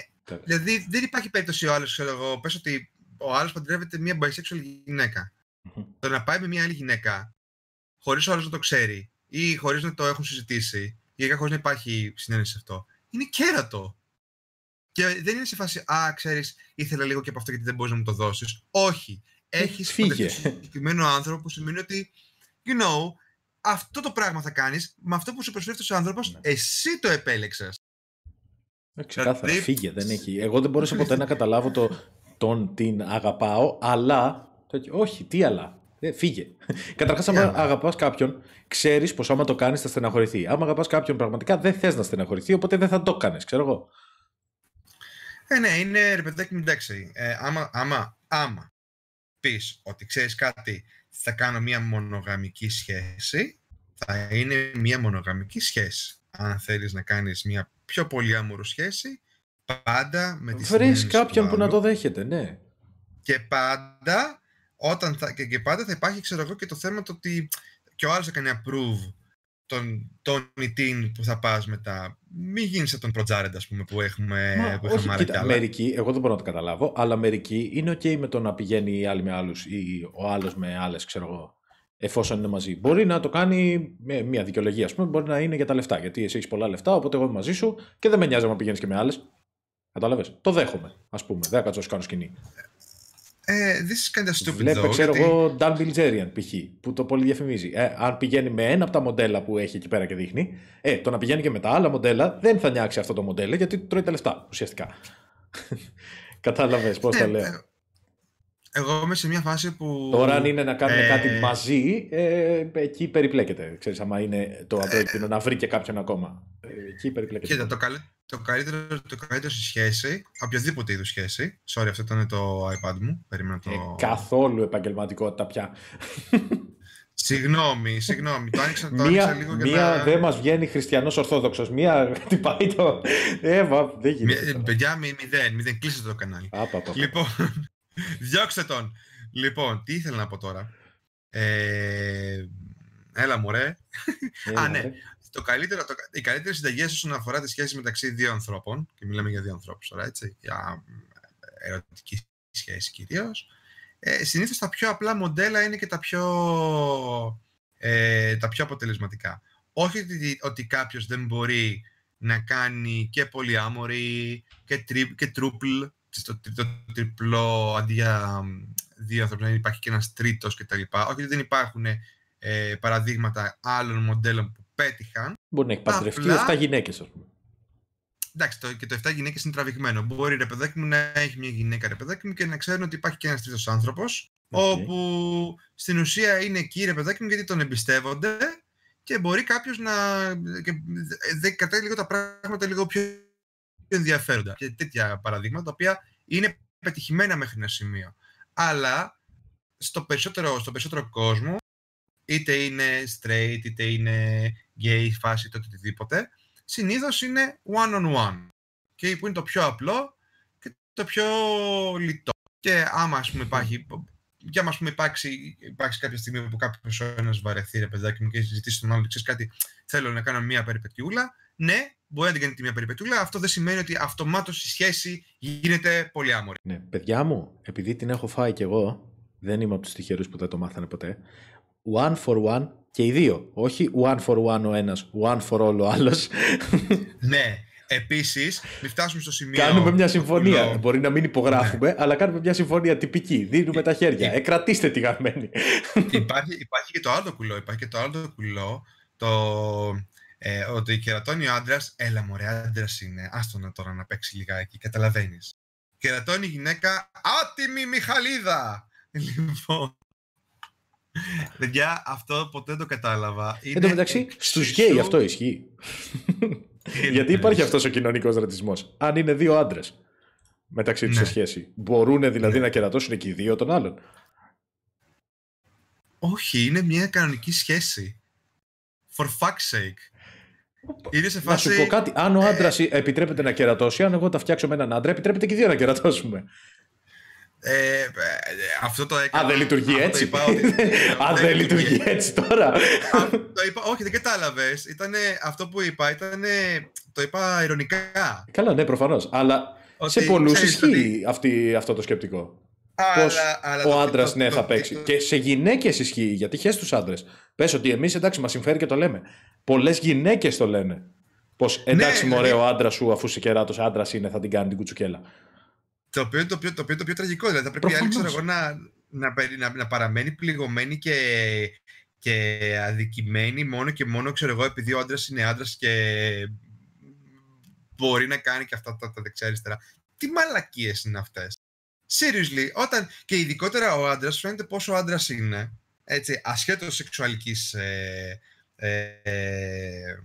δηλαδή δεν υπάρχει περίπτωση ο άλλος, ξέρω εγώ, πες ότι ο άλλος παντρεύεται μια bisexual γυναίκα. Το να πάει με μια άλλη γυναίκα, χωρίς ο άλλος να το ξέρει ή χωρίς να το έχουν συζητήσει, ή χωρί να υπάρχει συνένεση σε αυτό, είναι κέρατο. Και δεν είναι σε φάση, Α, ξέρεις, ήθελα λίγο και από αυτό γιατί δεν μπορείς να μου το δώσεις. Όχι. Έχεις συγκεκριμένο άνθρωπο που σημαίνει ότι, you know, αυτό το πράγμα θα κάνεις με αυτό που σου προσφέρει ο άνθρωπος, ναι. εσύ το επέλεξες. Ε, ξεκάθαρα, δηλαδή... φύγε, δεν έχει. Εγώ δεν μπορούσα ποτέ να καταλάβω το, τον την αγαπάω, αλλά. όχι, τι αλλά. Ε, φύγε. *laughs* Καταρχάς, άμα αγαπάς κάποιον, ξέρεις πως άμα το κάνεις θα στεναχωρηθεί. Άμα αγαπάς κάποιον πραγματικά δεν θες να στεναχωρηθεί, οπότε δεν θα το κάνεις, ξέρω εγώ. Ε, ναι, είναι ρε παιδάκι μου εντάξει. Ε, άμα, άμα, άμα πεις ότι ξέρεις κάτι, θα κάνω μια μονογαμική σχέση, θα είναι μια μονογαμική σχέση. Αν θέλεις να κάνεις μια πιο πολύ άμορο σχέση, πάντα με τη Βρεις κάποιον που να το δέχεται, ναι. Και πάντα, όταν θα, και, και πάντα θα υπάρχει, ξέρω εγώ, και το θέμα το ότι και ο άλλος θα κάνει approve τον, τον Ιτίν που θα πας μετά. Μην γίνεις τον Προτζάρεντ, ας πούμε, που έχουμε, Μα, που όχι, κοίτα, μερικοί, εγώ δεν μπορώ να το καταλάβω, αλλά μερικοί είναι ok με το να πηγαίνει η άλλη με άλλους ή ο άλλος με άλλες, ξέρω εγώ. εφόσον είναι μαζί. Μπορεί να το κάνει με μια δικαιολογία, ας πούμε, μπορεί να είναι για τα λεφτά. Γιατί εσύ έχεις πολλά λεφτά, οπότε εγώ είμαι μαζί σου και δεν με νοιάζει να πηγαίνεις και με άλλες. Κατάλαβες; Το δέχομαι, ας πούμε. Δεν θα κάνω σκηνή. Ε, this is kind of stupid Βλέπε, though, ξέρω γιατί- εγώ, Dan Bilzerian π.χ. που το πολύ διαφημίζει. Ε, αν πηγαίνει με ένα από τα μοντέλα που έχει εκεί πέρα και δείχνει, ε, το να πηγαίνει και με τα άλλα μοντέλα δεν θα νιάξει αυτό το μοντέλο γιατί τρώει τα λεφτά ουσιαστικά. *laughs* Κατάλαβες πώς Ναι, το ε, λέω. Εγώ είμαι σε μια φάση που. Τώρα, αν είναι να κάνουν ε, κάτι μαζί, ε, εκεί περιπλέκεται. Ξέρεις, άμα είναι το απρόκειτο να βρει και κάποιον ακόμα. Ε, εκεί περιπλέκεται. Κοίτα, το, καλύ- το, καλύτερο, το καλύτερο στη σχέση, οποιοδήποτε είδους σχέση. Sorry, αυτό ήταν το iPad μου. Περίμενα το. Ε, καθόλου επαγγελματικότητα πια. Συγγνώμη, συγγνώμη. το άνοιξα, το άνοιξα Μία, λίγο για μία να. δεν μας βγαίνει χριστιανός ορθόδοξος. Μία *laughs* χτυπάει το... Ε, μα, δεν γίνεται. Μη- Παιδιά, μη- μηδέν, μηδέν, κλείστε το κανάλι. Άπα, άπα, άπα. Λοιπόν, *laughs* διώξτε τον. Λοιπόν, τι ήθελα να πω τώρα; Ε, έλα μου ρε. Έλα, Α, ναι. ρε. Το καλύτερο, το, οι καλύτερες συνταγές όσον αφορά τη σχέση μεταξύ δύο ανθρώπων, και μιλάμε για δύο ανθρώπους τώρα, έτσι, για ε, ερωτική σχέση κυρίως. Ε, Συνήθως τα πιο απλά μοντέλα είναι και τα πιο, ε, τα πιο αποτελεσματικά. Όχι ότι, ότι κάποιος δεν μπορεί να κάνει και πολυάμορη και, τρι, και τρούπλ, το, το, τριπλό αντί για μ, δύο ανθρώπους, να υπάρχει και ένας τρίτος κτλ. Όχι ότι δεν υπάρχουν ε, παραδείγματα άλλων μοντέλων που πέτυχαν. Μπορεί να έχει παντρευτεί Απλά- 7 γυναίκες, ας πούμε. Εντάξει, το, και το 7 γυναίκες είναι τραβηγμένο. Μπορεί ρε παιδάκι μου να έχει μια γυναίκα ρε παιδάκι μου και να ξέρουν ότι υπάρχει και ένας τρίτος άνθρωπος. Οκ. Όπου στην ουσία είναι εκεί ρε παιδάκι μου γιατί τον εμπιστεύονται και μπορεί κάποιος να. Και, δε, κρατάει λίγο τα πράγματα λίγο πιο ενδιαφέροντα. Και τέτοια παραδείγματα τα οποία είναι πετυχημένα μέχρι ένα σημείο. Αλλά στο περισσότερο, στο περισσότερο κόσμο, είτε είναι straight, είτε είναι gay φάση, είτε οτιδήποτε, συνήθως είναι one-on-one. Και που είναι το πιο απλό και το πιο λιτό. Και άμα ας πούμε υπάρχει, και άμα ας πούμε υπάρξει, υπάρξει κάποια στιγμή που κάποιος ο ένας βαρεθεί ρε παιδάκι μου και ζητήσει τον άλλο, ξέρεις κάτι, θέλω να κάνω μία περιπετιούλα, ναι, μπορεί να την κάνει τη μία περιπετιούλα, αυτό δεν σημαίνει ότι αυτομάτως η σχέση γίνεται πολύ άμορφη. Ναι, παιδιά μου, επειδή την έχω φάει κι εγώ, δεν είμαι από τους τυχερούς που δεν το μάθανε ποτέ, one for one και οι δύο. Όχι one for one ο ένας, one for all ο άλλος. ναι, επίσης, μην φτάσουμε στο σημείο... κάνουμε μια συμφωνία. που λέω- Μπορεί να μην υπογράφουμε, αλλά κάνουμε μια συμφωνία τυπική. Δίνουμε τα χέρια. Ε, Εκρατήστε τη γαμμένη. υπάρχει, υπάρχει και το άλλο κουλό. Υπάρχει και το άλλο κουλό. Το, ε, ότι κερατώνει ο άντρας, έλα μωρέ, άντρας είναι. Άστο να τώρα να παίξει λιγάκι, καταλαβαίνεις. Κερατώνει η γυναίκα, άτιμη Μιχαλίδα! Λοιπόν. Παιδιά, αυτό ποτέ δεν το κατάλαβα. Εν τω μεταξύ, στους γκέι αυτό ισχύει. Γιατί υπάρχει αυτός ο κοινωνικός ρατσισμός. Αν είναι δύο άντρες μεταξύ τους Ναι. σε σχέση, μπορούν δηλαδή Ναι. να κερατώσουν και οι δύο τον άλλον. Όχι, είναι μια κανονική σχέση. For fuck's sake. Είναι σε Να σου πω φάση... κάτι. Αν ο άντρας επιτρέπεται να κερατώσει, αν εγώ τα φτιάξω με έναν άντρα, επιτρέπεται και οι δύο να κερατώσουμε. Ε, ε, αυτό το έκανα. Αν δεν λειτουργεί αυτό το έτσι. είπα ότι- *laughs* Αν δεν λειτουργεί έτσι τώρα. Α, το είπα, όχι, δεν κατάλαβες. Αυτό που είπα ήταν. Το είπα ηρωνικά. Καλά, ναι, προφανώς. Αλλά Ότι σε πολλούς ξέρεις ισχύει ότι- αυτή, αυτό το σκεπτικό. Αλλά- Πώς αλλά ο το- άντρας το- ναι, το- θα το- παίξει. το- Και σε γυναίκες ισχύει, γιατί χες τους άντρες. Πες ότι εμείς εντάξει, μας συμφέρει και το λέμε. Πολλές γυναίκες το λένε. Πως εντάξει, δηλαδή- μωρέ, ο άντρας σου, αφού είσαι κεράτος άντρας είναι, θα την κάνει την κουτσουκέλα. Το οποίο είναι το πιο, το οποίο είναι το πιο τραγικό. Δηλαδή θα πρέπει η άλλη Προφανώς. ξέρω εγώ, να, να, περι- να, να παραμένει πληγωμένη και, και αδικημένη μόνο και μόνο ξέρω εγώ επειδή ο άντρα είναι άντρα και μπορεί να κάνει και αυτά τα, τα δεξιά-αριστερά. Τι μαλακίε είναι αυτέ. Seriously, όταν και ειδικότερα ο άντρα φαίνεται πόσο άντρα είναι, έτσι, ασχέτω σεξουαλική. Ε, ε, ε,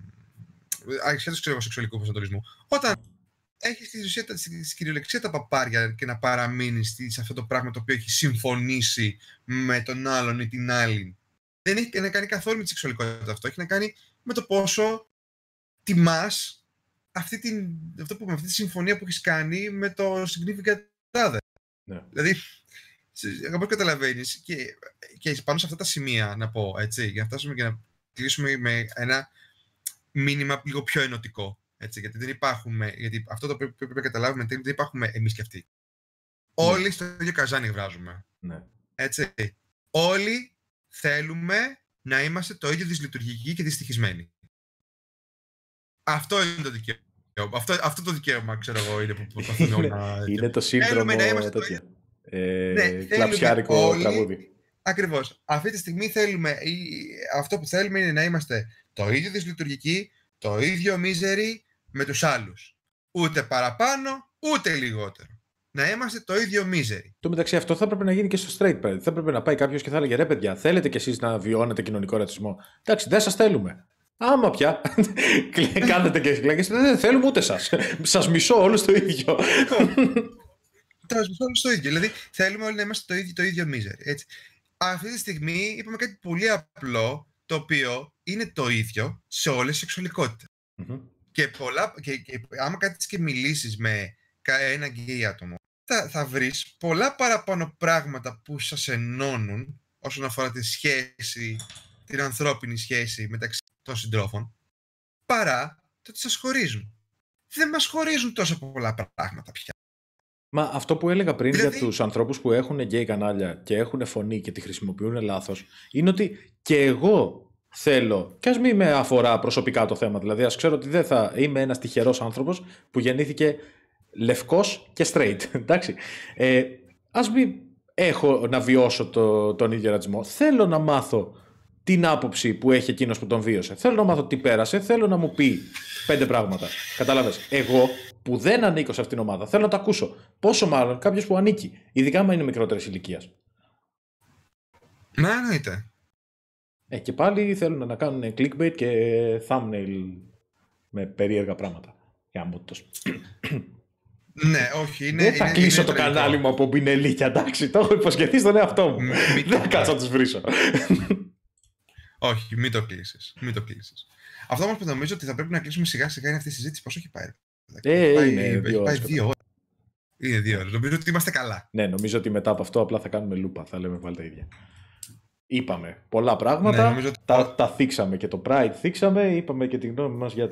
ασχέτως ξέρω εγώ, σεξουαλικού προσανατολισμού. Όταν έχεις στην ουσία, τα- στη, στη κυριολεξία τα παπάρια και να παραμείνεις στη- σε αυτό το πράγμα το οποίο έχει συμφωνήσει με τον άλλον ή την άλλη. Δεν έχει να κάνει καθόλου με τη σεξουαλικότητα αυτό. Έχει να κάνει με το πόσο τιμάς αυτή, την, αυτό που, αυτή τη συμφωνία που έχεις κάνει με το significant other. Ναι. Δηλαδή, όπω καταλαβαίνεις, και, και πάνω σε αυτά τα σημεία να πω έτσι, για να φτάσουμε και να κλείσουμε με ένα μήνυμα λίγο πιο ενωτικό. Έτσι, γιατί δεν υπάρχουμε, γιατί αυτό το οποίο πρέπει να καταλάβουμε είναι ότι δεν υπάρχουμε εμείς και αυτοί. Όλοι στο ίδιο καζάνι βράζουμε. Ναι. Έτσι. Όλοι θέλουμε να είμαστε το ίδιο δυσλειτουργικοί και δυστυχισμένοι. Αυτό είναι το δικαίωμα. Αυτό, αυτό το δικαίωμα, ξέρω εγώ, είναι που *laughs* προσπαθούμε να... Είναι το σύνδρομο τέτοια. Ε, ναι, κλαψιάρικο όλοι... τραγούδι. Ακριβώς. Αυτή τη στιγμή θέλουμε, αυτό που θέλουμε είναι να είμαστε το ίδιο δυσλειτουργικοί, το ίδιο μίζεροι με τους άλλους. Ούτε παραπάνω, ούτε λιγότερο. Να είμαστε το ίδιο μίζεροι. Το μεταξύ αυτό θα έπρεπε να γίνει και στο straight pride. Θα έπρεπε να πάει κάποιος και θα έλεγε ρε παιδιά, θέλετε κι εσείς να βιώνετε κοινωνικό ρατσισμό; Εντάξει, δεν σας θέλουμε. Άμα πια. *laughs* Κάνετε και κλαίκε. Δεν θέλουμε ούτε σας. Σας μισώ όλους το ίδιο. Θα μισώ όλους το ίδιο. Δηλαδή θέλουμε όλοι να είμαστε το ίδιο, το ίδιο μίζεροι. Αυτή τη στιγμή είπαμε κάτι πολύ απλό, το οποίο είναι το ίδιο σε όλες τις σεξουαλικότητες. Και, πολλά, και, και άμα κάτσεις και μιλήσεις με ένα γκέι άτομο, θα, θα βρεις πολλά παραπάνω πράγματα που σας ενώνουν όσον αφορά τη σχέση, την ανθρώπινη σχέση μεταξύ των συντρόφων, παρά το ότι σας χωρίζουν. Δεν μας χωρίζουν τόσο πολλά πράγματα πια. Μα αυτό που έλεγα πριν δηλαδή... για τους ανθρώπους που έχουν γκέι κανάλια και έχουν φωνή και τη χρησιμοποιούν λάθος, είναι ότι και εγώ θέλω, και ας μην με αφορά προσωπικά το θέμα, δηλαδή ας ξέρω ότι δεν θα είμαι ένας τυχερός άνθρωπος που γεννήθηκε λευκός και straight. *laughs* Εντάξει. Ε, ας μην έχω να βιώσω το, τον ίδιο ρατσισμό. Θέλω να μάθω την άποψη που έχει εκείνος που τον βίωσε. Θέλω να μάθω τι πέρασε, θέλω να μου πει πέντε πράγματα. Κατάλαβες. Εγώ που δεν ανήκω σε αυτήν την ομάδα, θέλω να το ακούσω. Πόσο μάλλον κάποιος που ανήκει, ειδικά αν είναι μικρότερης ηλικίας. Ναι, εννοείται. Ε, και πάλι θέλουν να κάνουν clickbait και thumbnail με περίεργα πράγματα. Για ναι, όχι. Είναι, Δεν θα είναι, κλείσω το κανάλι μου από μπινελίκια, εντάξει. Το έχω υποσχεθεί στον εαυτό μου. Δεν θα κάτσω να τους βρίσω. όχι, μην το κλείσεις. Μην το κλείσεις. Αυτό όμως που νομίζω ότι θα πρέπει να κλείσουμε σιγά σιγά είναι αυτή η συζήτηση. Πώς έχει πάει. Ε, έχει πάει, είναι έχει δύο πάει δύο ώρες. Είναι δύο ώρες. Νομίζω ότι είμαστε καλά. Ναι, νομίζω ότι μετά από αυτό απλά θα κάνουμε λούπα. Θα λέμε πάλι τα ίδια είπαμε πολλά πράγματα. Ναι, ότι... τα, τα θίξαμε και το Pride θίξαμε. Είπαμε και τη γνώμη μας για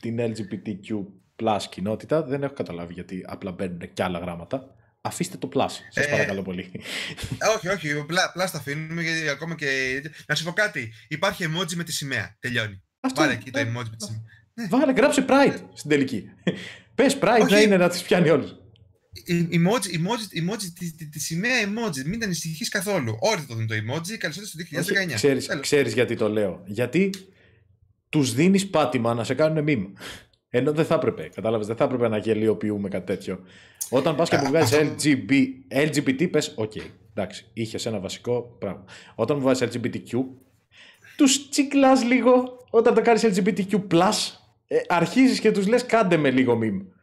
την LGBTQ plus κοινότητα. Δεν έχω καταλάβει γιατί απλά μπαίνουν και άλλα γράμματα. Αφήστε το plus, σας ε, παρακαλώ πολύ. όχι, όχι, plus τα αφήνουμε γιατί ακόμα και... Να σου πω κάτι, υπάρχει emoji με τη σημαία, τελειώνει. Αυτό, Βάλε εκεί το emoji με τη σημαία. Βάλε, γράψε Pride στην τελική. Πες Pride να είναι να τις πιάνει όλους emoji, emoji, emoji, τη, τη, τη σημαία emoji. Μην ανησυχείς καθόλου. Όλοι το δουν το emoji. Καλώ ήρθατε στο 2019. Ξέρεις, ξέρεις γιατί το λέω. Γιατί τους δίνεις πάτημα να σε κάνουν meme. Ενώ δεν θα έπρεπε. Κατάλαβες, δεν θα έπρεπε να γελιοποιούμε κάτι τέτοιο. Όταν πας και μου βγάζεις LGB, LGBT, πες, OK, okay, εντάξει, είχες ένα βασικό πράγμα. Όταν μου βάζεις LGBTQ, τους τσιγκλάς λίγο. Όταν το κάνεις LGBTQ, ε, αρχίζεις και τους λες, κάντε με λίγο meme.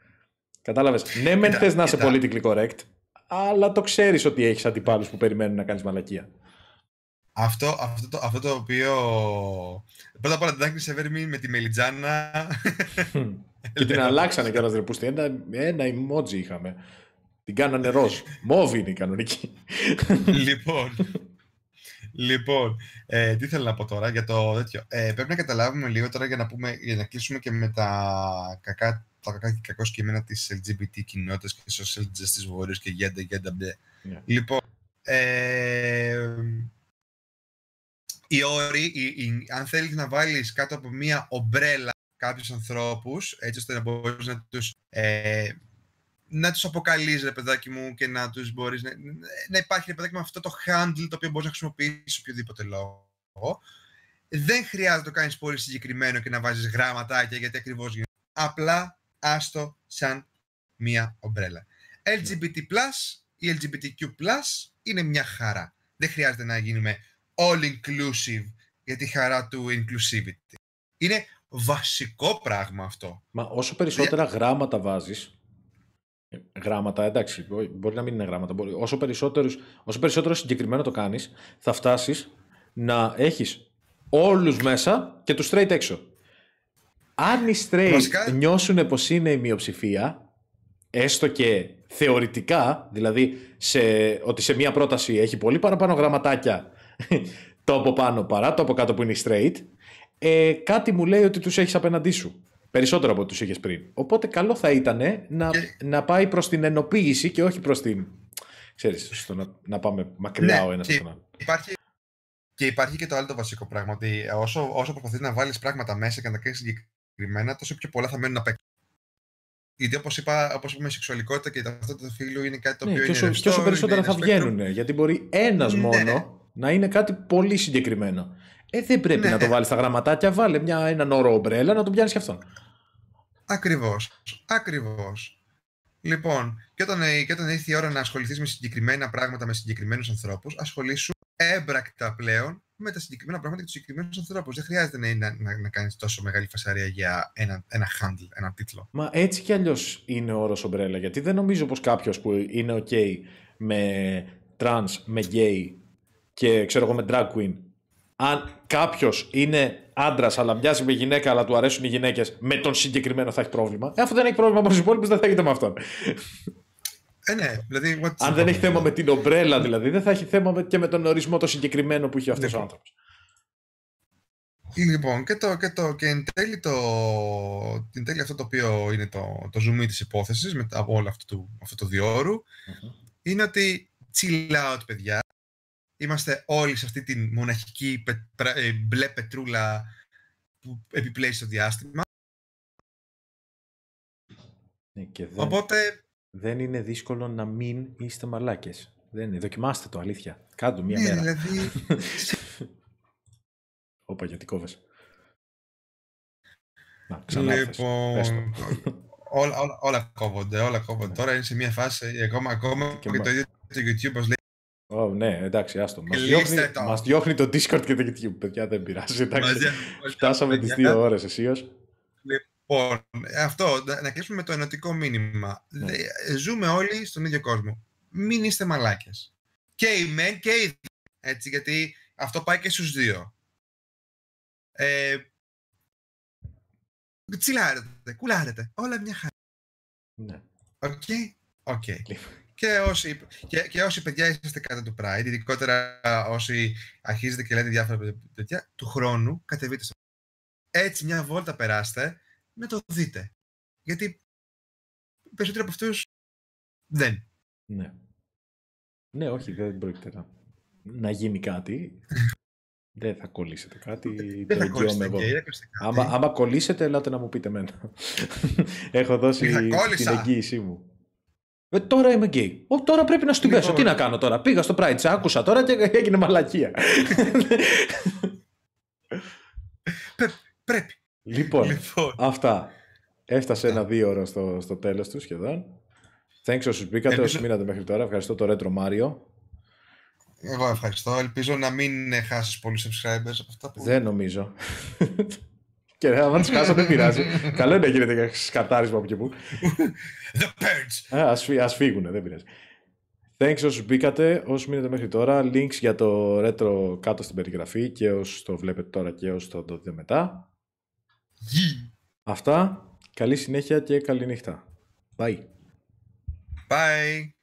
Κατάλαβες. Ναι, μεν θες να είσαι politically correct, αλλά το ξέρεις ότι έχεις αντιπάλους που περιμένουν να κάνεις μαλακία. Αυτό, αυτό, το, αυτό το οποίο. Πρώτα απ' όλα την άκρη Σεβέρμι με τη Μελιτζάνα. *laughs* και την αλλάξανε κιόλας ρε Πούστη. Ένα, ένα emoji είχαμε. Την κάνανε ροζ. Μόβι είναι η κανονική. λοιπόν. Λοιπόν, ε, τι θέλω να πω τώρα για το τέτοιο. Ε, πρέπει να καταλάβουμε λίγο τώρα για να, πούμε, για να κλείσουμε και με τα κακά τα κακά και κακό κείμενα της LGBT κοινότητας και social justice warriors και γέντα, γέντα, μπλε. Yeah. Λοιπόν, ε, οι όροι, αν θέλεις να βάλεις κάτω από μία ομπρέλα κάποιους ανθρώπους, έτσι ώστε να μπορείς να τους, ε, να τους αποκαλείς, ρε παιδάκι μου, και να τους μπορείς, να, να υπάρχει, ρε παιδάκι μου, αυτό το handle το οποίο μπορείς να χρησιμοποιήσεις οποιοδήποτε λόγο. Δεν χρειάζεται να το κάνεις πολύ συγκεκριμένο και να βάζεις γραμματάκια, γιατί ακριβώς γίνεται. Απλά άστο σαν μία ομπρέλα. LGBT+, ή LGBTQ+, είναι μια χαρά. Δεν χρειάζεται να γίνουμε all-inclusive για τη χαρά του inclusivity. Είναι βασικό πράγμα αυτό. Μα όσο περισσότερα γράμματα βάζεις, ε, γράμματα, εντάξει, μπορεί να μην είναι γράμματα, μπορεί, όσο, περισσότερους, όσο περισσότερο συγκεκριμένο το κάνεις, θα φτάσεις να έχεις όλους μέσα και τους straight έξω αν οι straight Βασικά... νιώσουν πως είναι η μειοψηφία, έστω και θεωρητικά, δηλαδή σε, ότι σε μία πρόταση έχει πολύ παραπάνω γραμματάκια *laughs* το από πάνω παρά το από κάτω που είναι straight, ε, κάτι μου λέει ότι τους έχεις απέναντί σου. Περισσότερο από ό,τι τους είχες πριν. Οπότε καλό θα ήταν να, να πάει προς την ενοποίηση και όχι προς την... Ξέρεις, στο να, να πάμε μακριά ναι, ο ένας από τον άλλο. Υπάρχει, Και υπάρχει και το άλλο το βασικό πράγμα, ότι όσο, όσο προσπαθείς να βάλεις πράγματα μέσα και να τα κάνεις συγκεκριμένα, τόσο πιο πολλά θα μένουν απ' έξω. Γιατί όπως είπα, όπως είπαμε, η σεξουαλικότητα και αυτό το φίλο είναι κάτι το Ναι, οποίο και είναι. όσο, ρευστό, και όσο περισσότερα είναι θα spectrum. βγαίνουν. Γιατί μπορεί ένας Ναι. μόνο να είναι κάτι πολύ συγκεκριμένο. Ε, δεν πρέπει Ναι. να το βάλεις στα γραμματάκια. Βάλε μια, έναν όρο ομπρέλα να τον πιάνεις και αυτόν. Ακριβώς. Ακριβώς. Λοιπόν, και όταν, ε, και όταν ήρθε η ώρα να ασχοληθείς με συγκεκριμένα πράγματα με συγκεκριμένους ανθρώπους, ασχολήσου έμπρακτα πλέον με τα συγκεκριμένα πράγματα και τους συγκεκριμένους ανθρώπους. Δεν χρειάζεται να, να, να, να κάνεις τόσο μεγάλη φασαρία για ένα, ένα handle, ένα τίτλο. Μα έτσι κι αλλιώς είναι ο όρο ομπρέλα. Γιατί δεν νομίζω πως κάποιος που είναι OK με trans, με gay και ξέρω εγώ με drag queen. Αν κάποιος είναι άντρας, αλλά μοιάζει με γυναίκα, αλλά του αρέσουν οι γυναίκες, με τον συγκεκριμένο θα έχει πρόβλημα. Ε, αφού δεν έχει πρόβλημα με του υπόλοιπου, δεν θα έχετε με αυτόν. Ε, ναι, δηλαδή. what's Αν the δεν έχει problem? θέμα με την ομπρέλα, δηλαδή, δεν θα έχει θέμα με- και με τον ορισμό το συγκεκριμένο που έχει αυτός ο Λοιπόν. άνθρωπος. Λοιπόν, και, το, και, το, και εν, τέλει το, εν τέλει αυτό το οποίο είναι το, το zoom της υπόθεσης μετά από όλο αυτό το, αυτό το διόρου είναι ότι chill out, παιδιά. Είμαστε όλοι σε αυτή την μοναχική πε- πρα- ε, μπλε πετρούλα που επιπλέει στο διάστημα. Ναι, και δεν, Οπότε, δεν είναι δύσκολο να μην είστε μαλάκες. Δεν είναι. Δοκιμάστε το, αλήθεια. Κάντε το μία ναι, μέρα. δηλαδή, *laughs* Όπα, γιατί κόβεσαι. Να, ξανά έρθες. Πες το. λοιπόν, όλα, όλα, όλα κόβονται, όλα κόβονται. Τώρα είναι σε μια φάση, ακόμα, ακόμα Και και, μα- το ίδιο το YouTube, ως λέει, Ω, ναι, εντάξει, άστο. Μας Κλείστε διώχνει, το. μας διώχνει το Discord και το YouTube, παιδιά, δεν πειράζει. Εντάξει. μαζί- Φτάσαμε τις παιδιά. δύο ώρες αισίως. Λοιπόν, αυτό, να, να κλείσουμε με το ενωτικό μήνυμα. Ναι. Δε- Ζούμε όλοι στον ίδιο κόσμο. Μην είστε μαλάκες. Και οι μεν και οι δε. Έτσι, γιατί αυτό πάει και στους δύο. Ε, τσιλάρετε, κουλάρετε. Όλα μια χαρά. Ναι. OK. OK. Λοιπόν. Και όσοι, και, και όσοι παιδιά είσαστε κατά του Pride, ειδικότερα όσοι αρχίζετε και λέτε διάφορα τέτοια, του χρόνου κατεβείτε στο Έτσι μια βόλτα περάστε, να το δείτε. Γιατί οι περισσότεροι από αυτούς δεν. Ναι. Ναι, όχι, δεν πρόκειται να, να γίνει κάτι. *laughs* δεν θα κολλήσετε κάτι. Δεν το θα εγγυώμαι κόλλησετε εγώ. και έκοψτε κάτι. Άμα, άμα κολλήσετε, ελάτε να μου πείτε εμένα. *laughs* Έχω δώσει Είχα την κόλλησα. εγγύησή μου. Ε, τώρα είμαι γκέι. Ω, τώρα πρέπει να σου την Λοιπόν. πέσω. Τι να κάνω τώρα; Πήγα στο Pride, σε άκουσα τώρα και έγινε μαλακία. *laughs* Πρέπει. Λοιπόν, Λοιπόν, αυτά. Έφτασε ένα δύο ώρα στο, στο τέλος του σχεδόν. Thanks όσους μπήκατε, Ελπίζω- όσοι μείνατε μέχρι τώρα. Ευχαριστώ το Retro Mario. εγώ ευχαριστώ. Ελπίζω να μην ε, χάσεις πολλούς subscribers από αυτά που... Δεν νομίζω. *laughs* και άμα τους χάσω δεν πειράζει. *laughs* Καλό είναι να γίνεται και σκατάρισμα από και που. *laughs* The Purge! Α, ας, φύ, ας φύγουνε, δεν πειράζει. Thanks όσους μπήκατε, όσοι μείνετε μέχρι τώρα. Links για το retro κάτω στην περιγραφή και όσοι το βλέπετε τώρα και όσοι το δείτε μετά. Γη. Αυτά. Καλή συνέχεια και καλή νύχτα. Bye. Bye!